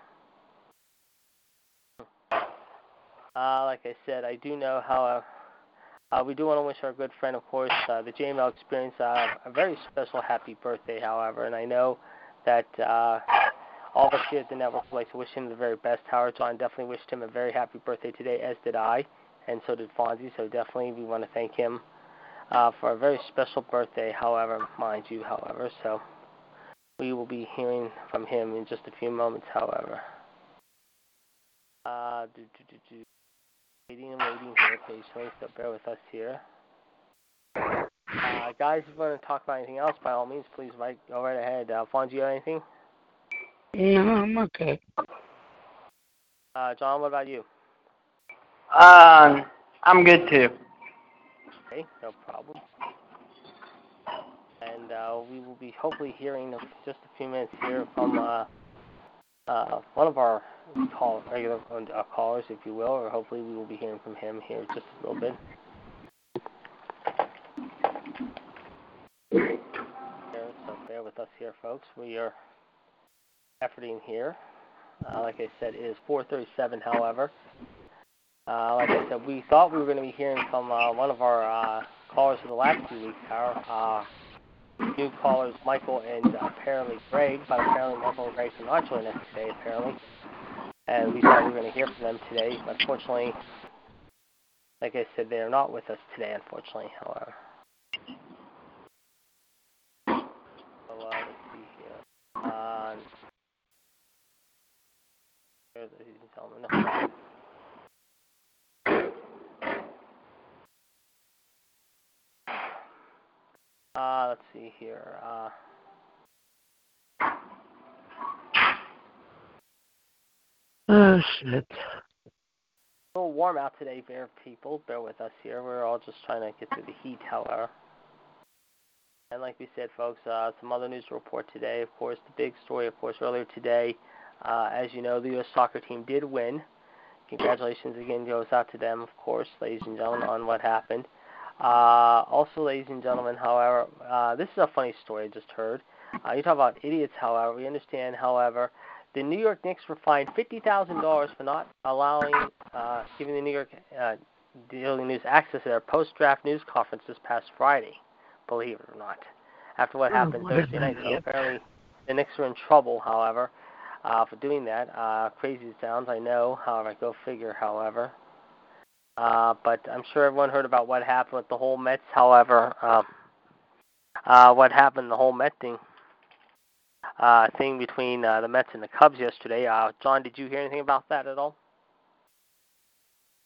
Uh, like I said, I do know how. Uh, uh, we do want to wish our good friend, of course, uh, the JML Experience, uh, a very special happy birthday, however. And I know that all of us here at the network would like to wish him the very best. Howard John definitely wished him a very happy birthday today, as did I, and so did Fonzie. So definitely we want to thank him uh, for a very special birthday, however, mind you, however. So we will be hearing from him in just a few moments, however. Uh, do, do, do, do waiting and waiting here patiently, so bear with us here. Uh, guys, if you want to talk about anything else, by all means, please right, go right ahead. Uh, Fonzie, you have anything? No, I'm okay. Uh, John, what about you? Um, I'm good too. Okay, no problem. And uh, we will be hopefully hearing in just a few minutes here from uh, uh, one of our call regular uh, callers, if you will, or hopefully we will be hearing from him here just a little bit. So bear with us here, folks. We are efforting here. Uh, like I said, it is 4:37. However, uh, like I said, we thought we were going to be hearing from uh, one of our uh, callers for the last few weeks, our uh, new callers, Michael and uh, apparently Greg, but apparently Michael and Greg are not joining us today, apparently. And we thought we were going to hear from them today. Unfortunately, like I said, they are not with us today, unfortunately, however. So, uh, let's see here. Uh, gentlemen. No. Uh, let's see here. Uh, Oh shit. a little warm out today, bear people. Bear with us here. We're all just trying to get through the heat, however. And like we said, folks, uh, some other news to report today. Of course, the big story, of course, earlier today, uh, as you know, the U.S. soccer team did win. Congratulations again goes out to them, of course, ladies and gentlemen, on what happened. Uh, also, ladies and gentlemen, however, uh, this is a funny story I just heard. Uh, you talk about idiots, however. We understand, however, the New York Knicks were fined fifty thousand dollars for not allowing, uh, giving the New York uh, Daily News Access to their post-draft news conference this past Friday. Believe it or not, after what Oh, happened a Thursday night, so apparently the Knicks are in trouble. However, uh, for doing that, uh, crazy it sounds, I know. However, go figure. However, uh, but I'm sure everyone heard about what happened with the whole Mets. However, um, uh, what happened, the whole Met thing, uh, thing between uh, the Mets and the Cubs yesterday. Uh, John, did you hear anything about that at all?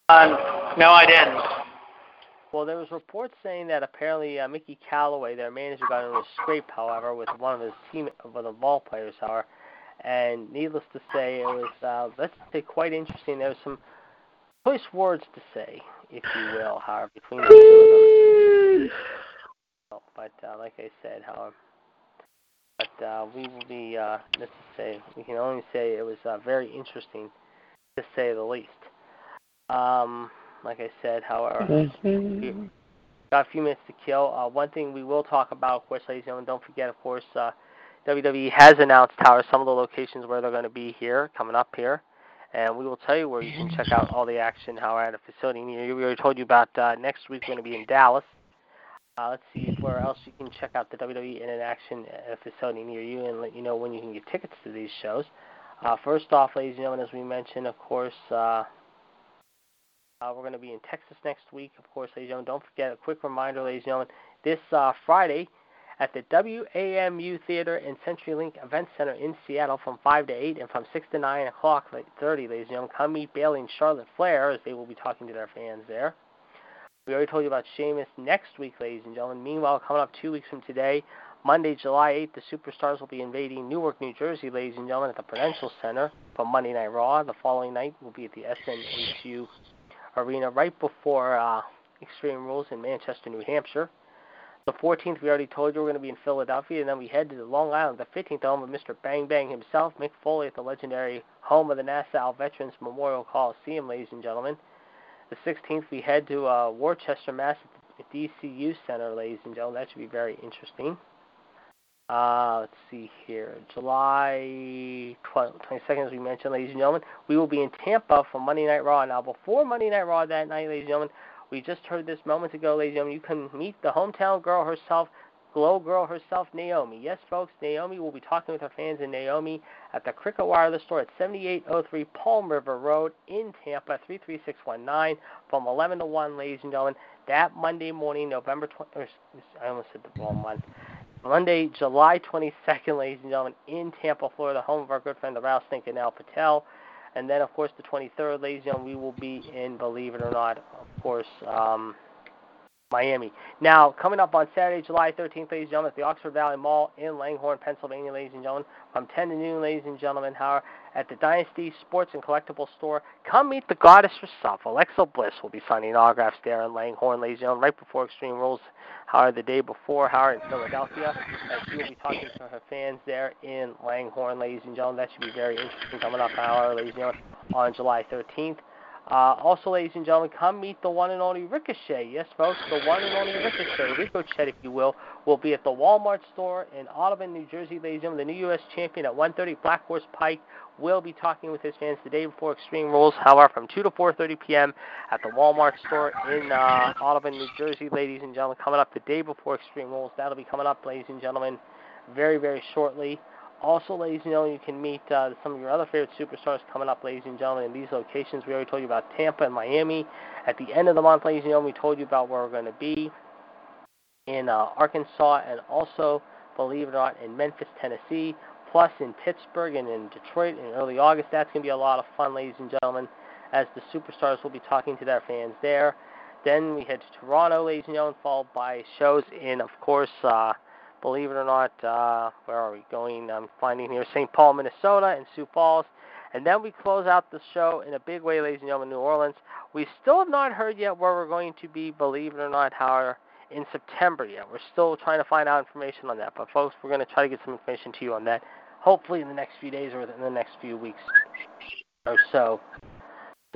Um, no, I didn't. Well, there was reports saying that apparently uh, Mickey Callaway, their manager, got into a scrape, however, with one of his team, with the ball players, however. And needless to say, it was uh, let's say quite interesting. There was some choice words to say, if you will, however, between the two of them. But uh, like I said, however, but uh, we will be uh, let's say we can only say it was uh, very interesting, to say the least. Um, like I said, however. Mm-hmm. Got a few minutes to kill. Uh, one thing we will talk about, of course, ladies and gentlemen, don't forget, of course, uh, WWE has announced how some of the locations where they're going to be here, coming up here. And we will tell you where you can check out all the action, how at a facility near you. We already told you about uh, next week, we're going to be in Dallas. Uh, let's see where else you can check out the WWE in an action facility near you and let you know when you can get tickets to these shows. Uh, first off, ladies and gentlemen, as we mentioned, of course, uh, uh, we're going to be in Texas next week, of course, ladies and gentlemen. Don't forget, a quick reminder, ladies and gentlemen, this uh, Friday at the WAMU Theater and CenturyLink Event Center in Seattle from 5 to 8 and from 6 to 9 o'clock, like 30, ladies and gentlemen. Come meet Bayley and Charlotte Flair as they will be talking to their fans there. We already told you about Sheamus next week, ladies and gentlemen. Meanwhile, coming up two weeks from today, Monday, July 8th, the Superstars will be invading Newark, New Jersey, ladies and gentlemen, at the Prudential Center for Monday Night Raw. The following night will be at the SNHU Arena right before uh, Extreme Rules in Manchester, New Hampshire. The 14th, we already told you we're going to be in Philadelphia, and then we head to Long Island, the 15th home of Mr. Bang Bang himself, Mick Foley, at the legendary home of the Nassau Veterans Memorial Coliseum, ladies and gentlemen. The 16th, we head to uh, Worcester, Mass, at the DCU Center, ladies and gentlemen. That should be very interesting. Uh, let's see here. July 12, 22nd, as we mentioned, ladies and gentlemen, we will be in Tampa for Monday Night Raw. Now, before Monday Night Raw that night, ladies and gentlemen, we just heard this moments ago, ladies and gentlemen, you can meet the hometown girl herself, glow girl herself, Naomi. Yes, folks, Naomi will be talking with her fans in Naomi at the Cricket Wireless store at 7803 Palm River Road in Tampa, 33619, from 11 to 1, ladies and gentlemen. That Monday morning, November 20, or, I almost said the wrong month. Monday, July 22nd, ladies and gentlemen, in Tampa, Florida, home of our good friend, the Rattlesnake and Al Patel. And then, of course, the 23rd, ladies and gentlemen, we will be in, believe it or not, of course, um, Miami. Now, coming up on Saturday, July 13th, ladies and gentlemen, at the Oxford Valley Mall in Langhorne, Pennsylvania, ladies and gentlemen, from 10 to noon, ladies and gentlemen, however, at the Dynasty Sports and Collectible Store. Come meet the goddess herself. Alexa Bliss will be signing autographs there in Langhorne, ladies and gentlemen, right before Extreme Rules, however, the day before, however, in Philadelphia. And she will be talking to her fans there in Langhorne, ladies and gentlemen. That should be very interesting coming up, however, ladies and gentlemen, on July 13th. Uh, also, ladies and gentlemen, come meet the one and only Ricochet. Yes, folks, the one and only Ricochet, Ricochet, if you will, will be at the Walmart store in Audubon, New Jersey, ladies and gentlemen. The new U.S. champion at 1:30 Black Horse Pike will be talking with his fans the day before Extreme Rules, however, from 2 to 4.30 p.m. at the Walmart store in uh, Audubon, New Jersey, ladies and gentlemen. Coming up the day before Extreme Rules. That'll be coming up, ladies and gentlemen, very, very shortly. Also, ladies and gentlemen, you can meet uh, some of your other favorite superstars coming up, ladies and gentlemen, in these locations. We already told you about Tampa and Miami. At the end of the month, ladies and gentlemen, we told you about where we're going to be in uh, Arkansas and also, believe it or not, in Memphis, Tennessee, plus in Pittsburgh and in Detroit in early August. That's going to be a lot of fun, ladies and gentlemen, as the superstars will be talking to their fans there. Then we head to Toronto, ladies and gentlemen, followed by shows in, of course, uh, believe it or not, uh, where are we going? I'm finding here St. Paul, Minnesota, and Sioux Falls. And then we close out the show in a big way, ladies and gentlemen, New Orleans. We still have not heard yet where we're going to be, believe it or not, however, in September yet. We're still trying to find out information on that. But, folks, we're going to try to get some information to you on that, hopefully in the next few days or in the next few weeks or so.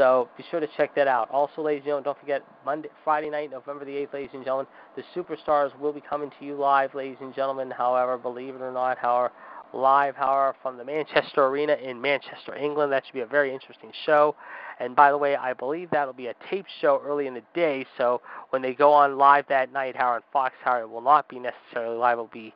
So be sure to check that out. Also, ladies and gentlemen, don't forget Monday, Friday night, November the 8th, ladies and gentlemen, the Superstars will be coming to you live, ladies and gentlemen. However, believe it or not, however, live, however, from the Manchester Arena in Manchester, England. That should be a very interesting show. And by the way, I believe that'll be a tape show early in the day, so when they go on live that night, Howard Fox, however, it will not be necessarily live. It will be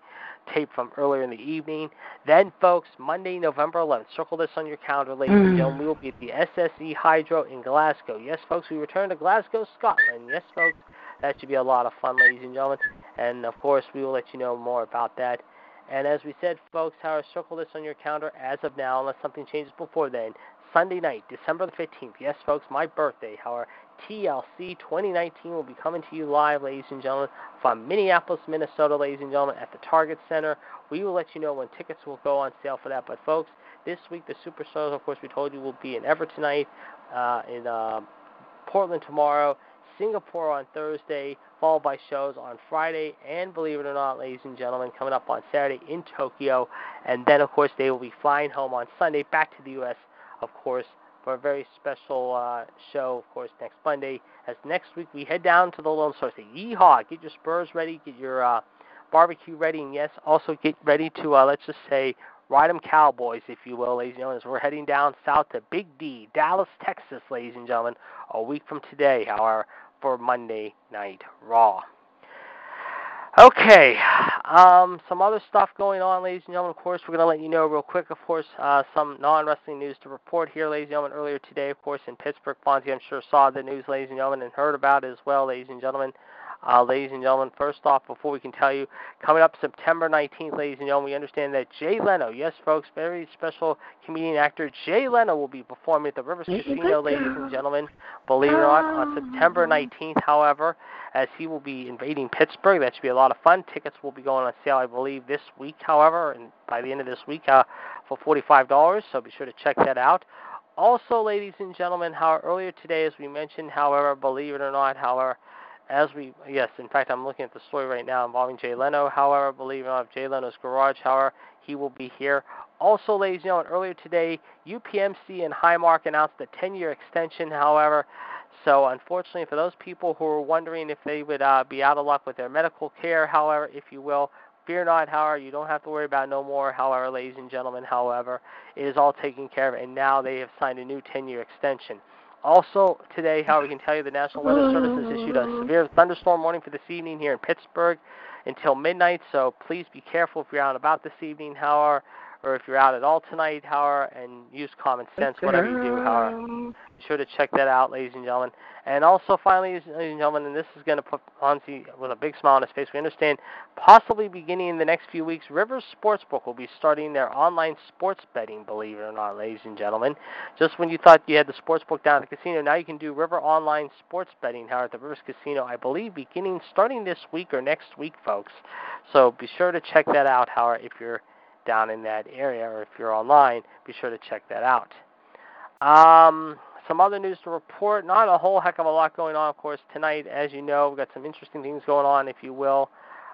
tape from earlier in the evening. Then, folks, Monday, November 11th, circle this on your calendar, ladies and mm. gentlemen. We will be at the SSE Hydro in Glasgow. Yes, folks, we return to Glasgow, Scotland. Yes, folks, that should be a lot of fun, ladies and gentlemen. And, of course, we will let you know more about that. And as we said, folks, Howard, circle this on your calendar as of now, unless something changes before then. Sunday night, December the 15th. Yes, folks, my birthday. However, TLC 2019 will be coming to you live, ladies and gentlemen, from Minneapolis, Minnesota, ladies and gentlemen, at the Target Center. We will let you know when tickets will go on sale for that. But, folks, this week the Superstars, of course, we told you will be in Everett tonight, uh, in uh, Portland tomorrow, Singapore on Thursday, followed by shows on Friday, and believe it or not, ladies and gentlemen, coming up on Saturday in Tokyo. And then, of course, they will be flying home on Sunday back to the U.S., of course, for a very special uh, show, of course, next Monday. As next week we head down to the Lone Star State. Yeehaw! Get your spurs ready, get your uh, barbecue ready, and yes, also get ready to, uh, let's just say, ride 'em Cowboys, if you will, ladies and gentlemen, as we're heading down south to Big D, Dallas, Texas, ladies and gentlemen, a week from today, however, for Monday Night Raw. Okay, um, some other stuff going on, ladies and gentlemen. Of course, we're going to let you know real quick, of course, uh, some non wrestling news to report here, ladies and gentlemen. Earlier today, of course, in Pittsburgh, Fonzie, I'm sure saw the news, ladies and gentlemen, and heard about it as well, ladies and gentlemen. Uh, ladies and gentlemen, first off, before we can tell you, coming up September 19th, ladies and gentlemen, we understand that Jay Leno, yes, folks, very special comedian actor, Jay Leno will be performing at the Rivers Casino, ladies and gentlemen, believe it or not, on September 19th, however, as he will be invading Pittsburgh. That should be a lot of fun. Tickets will be going on sale, I believe, this week, however, and by the end of this week uh, for $45, so be sure to check that out. Also, ladies and gentlemen, how earlier today, as we mentioned, however, believe it or not, however, as we yes, in fact, I'm looking at the story right now involving Jay Leno. However, believe it or not, Jay Leno's garage. However, he will be here. Also, ladies and gentlemen, earlier today, UPMC and Highmark announced a 10-year extension. However, so unfortunately, for those people who are wondering if they would uh, be out of luck with their medical care, however, if you will, fear not. However, you don't have to worry about no more. However, ladies and gentlemen, however, it is all taken care of, and now they have signed a new 10-year extension. Also today, how we can tell you, the National Weather Service has issued a severe thunderstorm warning for this evening here in Pittsburgh until midnight. So please be careful if you're out and about this evening, however, or if you're out at all tonight, however, and use common sense, whatever you do, however. Be sure to check that out, ladies and gentlemen. And also, finally, ladies and gentlemen, and this is going to put Fonzie with a big smile on his face. We understand, possibly beginning in the next few weeks, Rivers Sportsbook will be starting their online sports betting. Believe it or not, ladies and gentlemen, just when you thought you had the sportsbook down at the casino, now you can do River online sports betting here at the Rivers Casino. I believe beginning starting this week or next week, folks. So be sure to check that out. However, if you're down in that area or if you're online, be sure to check that out. Um, some other news to report. Not a whole heck of a lot going on, of course, tonight. As you know, we've got some interesting things going on, if you will.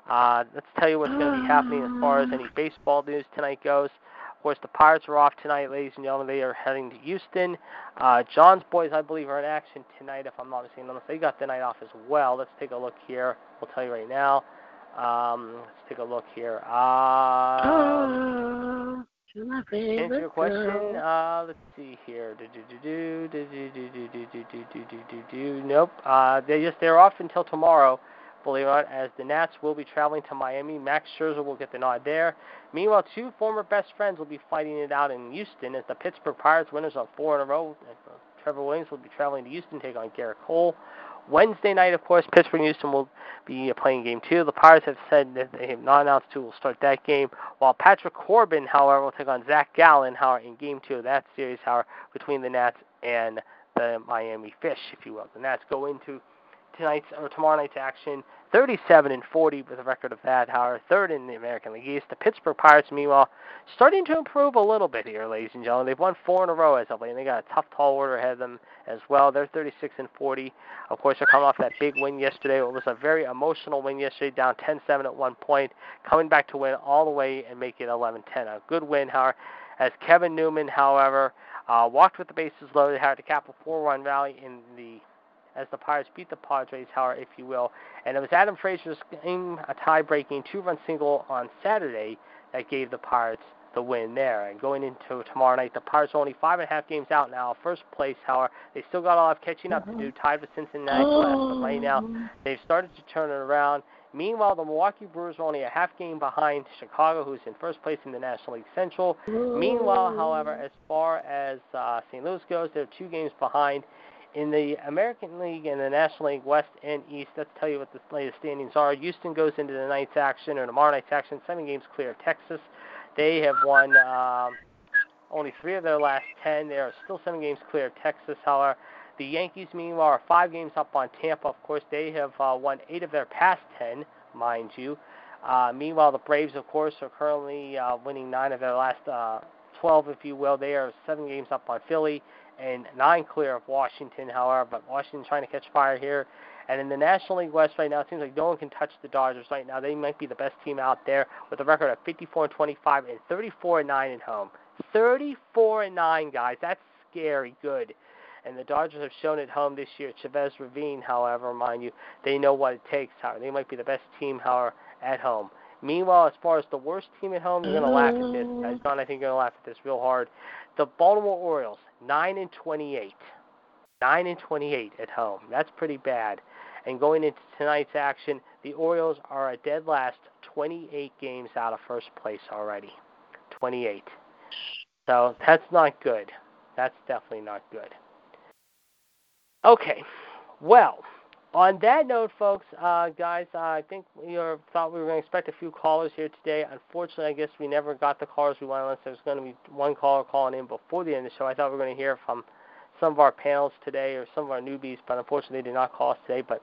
Uh, let's tell you what's going to be happening as far as any baseball news tonight goes. Of course, the Pirates are off tonight, ladies and gentlemen. They are heading to Houston. Uh, John's boys, I believe, are in action tonight, if I'm not mistaken. Unless they got the night off as well. Let's take a look here. We'll tell you right now. Um, let's take a look here. Uh, Oh, to my to answer your question, uh, let's see here. Do, do, do, do, do, do, do, do, do, do, do, do, do, do. Nope. Uh, they just they're off until tomorrow. Believe it or not, as the Nats will be traveling to Miami. Max Scherzer will get the nod there. Meanwhile, two former best friends will be fighting it out in Houston as the Pittsburgh Pirates winners on four in a row. Uh, Trevor Williams will be traveling to Houston to take on Gerrit Cole. Wednesday night, of course, Pittsburgh Houston will be playing game two. The Pirates have said that they have not announced who will start that game, while Patrick Corbin, however, will take on Zach Gallen, however, in game two of that series, however, between the Nats and the Miami Fish, if you will. The Nats go into tonight's or tomorrow night's action 37 and 40 with a record of that, however, third in the American League East. The Pittsburgh Pirates, meanwhile, starting to improve a little bit here, ladies and gentlemen. They've won four in a row as of late, and they got a tough tall order ahead of them as well. They're 36 and 40. Of course, they're coming off that big win yesterday. It was a very emotional win yesterday, down 10-7 at one point, coming back to win all the way and make it 11-10. A good win, however, as Kevin Newman, however, uh, walked with the bases loaded, had to cap a four-run rally in the as the Pirates beat the Padres, however, if you will. And it was Adam Frazier's game, a tie-breaking two-run single on Saturday that gave the Pirates the win there. And going into tomorrow night, the Pirates are only five and a half games out now. First place, however, they still got a lot of catching up to do, tied with Cincinnati last. But right now, they've started to turn it around. Meanwhile, the Milwaukee Brewers are only a half game behind Chicago, who's in first place in the National League Central. Meanwhile, however, as far as uh, St. Louis goes, they're two games behind. In the American League and the National League West and East, let's tell you what the latest standings are. Houston goes into the night's action, or tomorrow night's action, seven games clear of Texas. They have won um, only three of their last ten. They are still seven games clear of Texas, however. The Yankees, meanwhile, are five games up on Tampa. Of course, they have uh, won eight of their past ten, mind you. Uh, meanwhile, the Braves, of course, are currently uh, winning nine of their last uh, 12, if you will. They are seven games up on Philly and nine clear of Washington, however. But Washington trying to catch fire here. And in the National League West right now, it seems like no one can touch the Dodgers right now. They might be the best team out there with a record of 54 and 25 and 34 and 9 at home. 34 and 9, guys. That's scary good. And the Dodgers have shown at home this year. Chavez Ravine, however, mind you, they know what it takes. However, they might be the best team, however, at home. Meanwhile, as far as the worst team at home, you're going to laugh at this. Guys, John, I think you're going to laugh at this real hard. The Baltimore Orioles, 9 and 28. 9 and 28 at home. That's pretty bad. And going into tonight's action, the Orioles are a dead last 28 games out of first place already. 28. So that's not good. That's definitely not good. Okay. Well, on that note, folks, uh, guys, uh, I think we are, thought we were going to expect a few callers here today. Unfortunately, I guess we never got the callers we wanted unless there was going to be one caller calling in before the end of the show. I thought we were going to hear from some of our panels today or some of our newbies, but unfortunately they did not call us today. But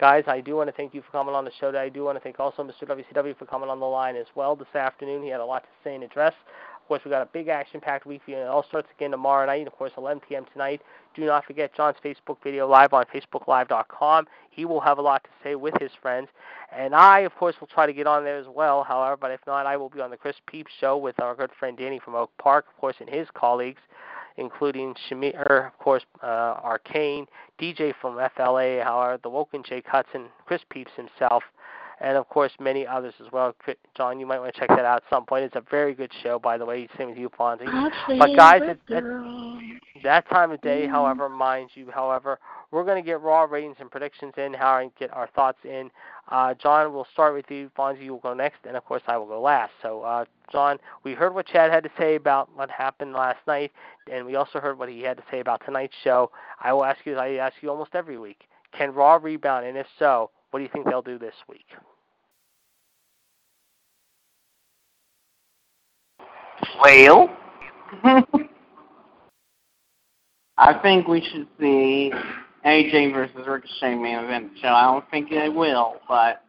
guys, I do want to thank you for coming on the show today. I do want to thank also Mr. WCW for coming on the line as well this afternoon. He had a lot to say and address. Of course, we got a big action-packed week and it all starts again tomorrow night. Of course, 11 p.m. tonight. Do not forget John's Facebook video live on FacebookLive.com. He will have a lot to say with his friends, and I, of course, will try to get on there as well. However, but if not, I will be on the Chris Peeps show with our good friend Danny from Oak Park, of course, and his colleagues including Shamir, of course, uh, Arcane, DJ from FLA, however, the Woken Jake Hudson, Chris Peeps himself, and of course many others as well. John, you might want to check that out at some point. It's a very good show, by the way. Same with you, Fonzie. But guys, at, at that time of day, however, mind you, however, we're going to get raw ratings and predictions in, how and get our thoughts in. Uh, John, we'll start with you. Fonzie, you will go next, and of course, I will go last. So, uh, John, we heard what Chad had to say about what happened last night, and we also heard what he had to say about tonight's show. I will ask you, as I ask you almost every week, can Raw rebound, and if so, what do you think they'll do this week? Well, I think we should see AJ versus Ricochet main event show. I don't think they will, but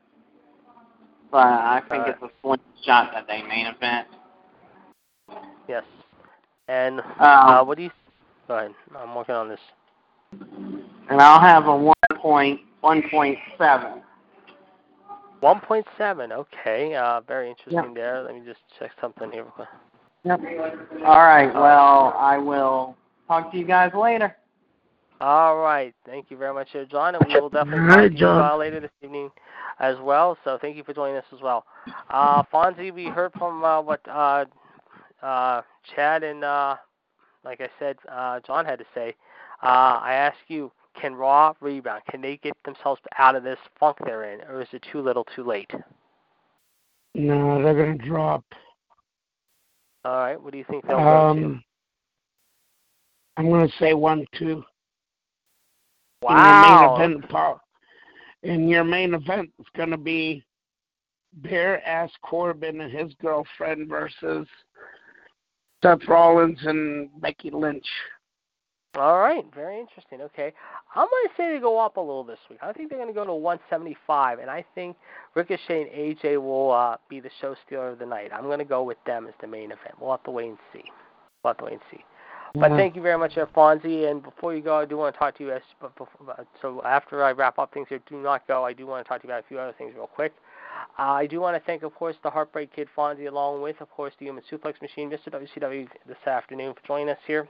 but I think it's a slim shot that they main event. Yes. And Um, uh, what do you? Go ahead. I'm working on this. And I'll have a one point one point seven. 1.7. Okay. Uh, very interesting Yep. there. Let me just check something here. Real quick. Yep. All right. Well, I will talk to you guys later. All right. Thank you very much, here, John, and we will definitely talk to you uh, later this evening as well. So thank you for joining us as well. Uh, Fonzie, we heard from uh, what uh, uh, Chad and, uh, like I said, uh, John had to say. Uh, I ask you, can Raw rebound? Can they get themselves out of this funk they're in, or is it too little, too late? No, they're going to drop. All right. What do you think they'll go to? Um, I'm going to say one, two. Wow. In your main event, Paul. In your main event, it's going to be Bear Ass Corbin and his girlfriend versus Seth Rollins and Becky Lynch. All right, very interesting. Okay, I'm going to say they go up a little this week. I think they're going to go to 175, and I think Ricochet and AJ will uh, be the show stealer of the night. I'm going to go with them as the main event. We'll have to wait and see. We'll have to wait and see. But Yeah. thank you very much, uh, Fonzie. And before you go, I do want to talk to you. As, but before, uh, so after I wrap up things here, do not go. I do want to talk to you about a few other things real quick. Uh, I do want to thank, of course, the Heartbreak Kid Fonzie, along with, of course, the Human Suplex Machine, Mr. WCW, this afternoon for joining us here.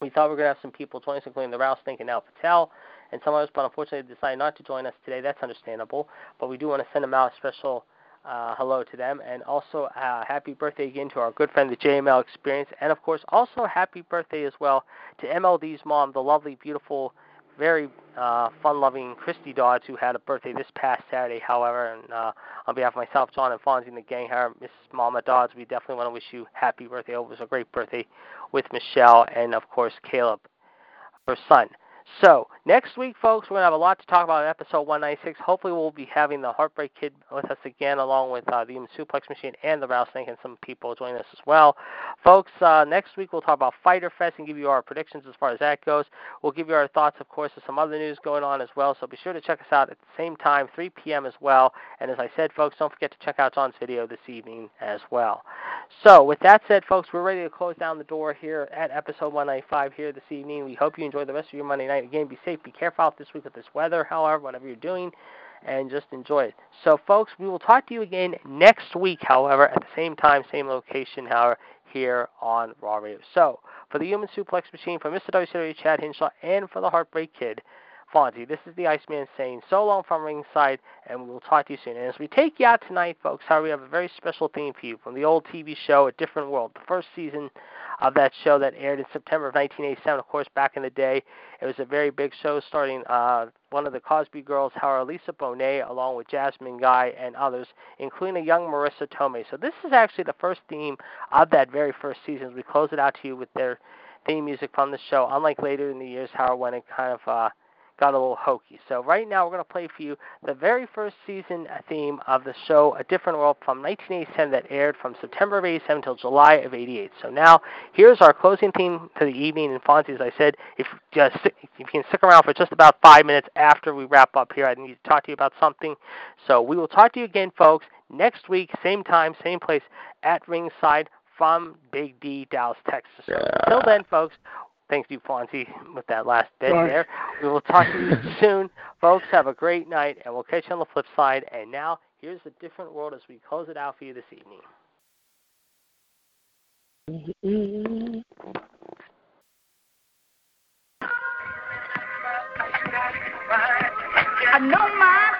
We thought we were going to have some people join us, including the Rouse Think and Al Patel and some others, but unfortunately they decided not to join us today. That's understandable. But we do want to send them out a special uh, hello to them. And also, uh, happy birthday again to our good friend, the JML Experience. And of course, also happy birthday as well to MLD's mom, the lovely, beautiful, very uh, fun-loving Christy Dodds, who had a birthday this past Saturday. However, and uh, on behalf of myself, John, and Fonzie and the gang, her Miss Mama Dodds, we definitely want to wish you happy birthday. It was a great birthday with Michelle and, of course, Caleb, her son. So next week, folks, we're gonna have a lot to talk about in episode 196. Hopefully, we'll be having the Heartbreak Kid with us again, along with uh, the Human Suplex Machine and the Rattlesnake, and some people joining us as well. Folks, uh, next week we'll talk about Fighter Fest and give you our predictions as far as that goes. We'll give you our thoughts, of course, of some other news going on as well. So be sure to check us out at the same time, 3 p.m. as well. And as I said, folks, don't forget to check out John's video this evening as well. So with that said, folks, we're ready to close down the door here at episode 195 here this evening. We hope you enjoy the rest of your Monday night. Again, be safe, be careful out this week with this weather, however, whatever you're doing, and just enjoy it. So, folks, we will talk to you again next week, however, at the same time, same location, however, here on Raw Radio. So, for the Human Suplex Machine, for Mr. WCW Chad Hinshaw, and for the Heartbreak Kid, Fonzie, this is the Iceman saying so long from ringside, and we will talk to you soon. And as we take you out tonight, folks, how we have a very special theme for you from the old TV show, A Different World, the first season of that show that aired in September of 1987. Of course, back in the day, it was a very big show starting uh, one of the Cosby girls, Howard Lisa Bonet, along with Jasmine Guy and others, including a young Marisa Tomei. So this is actually the first theme of that very first season. We close it out to you with their theme music from the show. Unlike later in the years, Howard went and kind of uh, got a little hokey. So right now we're going to play for you the very first season theme of the show, A Different World, from 1987 that aired from September of 87 until July of 88. So now here's our closing theme to the evening. And Fonzie, as I said, if, just, if you can stick around for just about five minutes after we wrap up here, I need to talk to you about something. So we will talk to you again, folks, next week, same time, same place, at ringside from Big D, Dallas, Texas. So until then, folks, Thanks you, Fonzie, with that last bit Sorry. there. We will talk to you soon. Folks, have a great night, and we'll catch you on the flip side. And now, here's a different world as we close it out for you this evening. Mm-hmm. I know my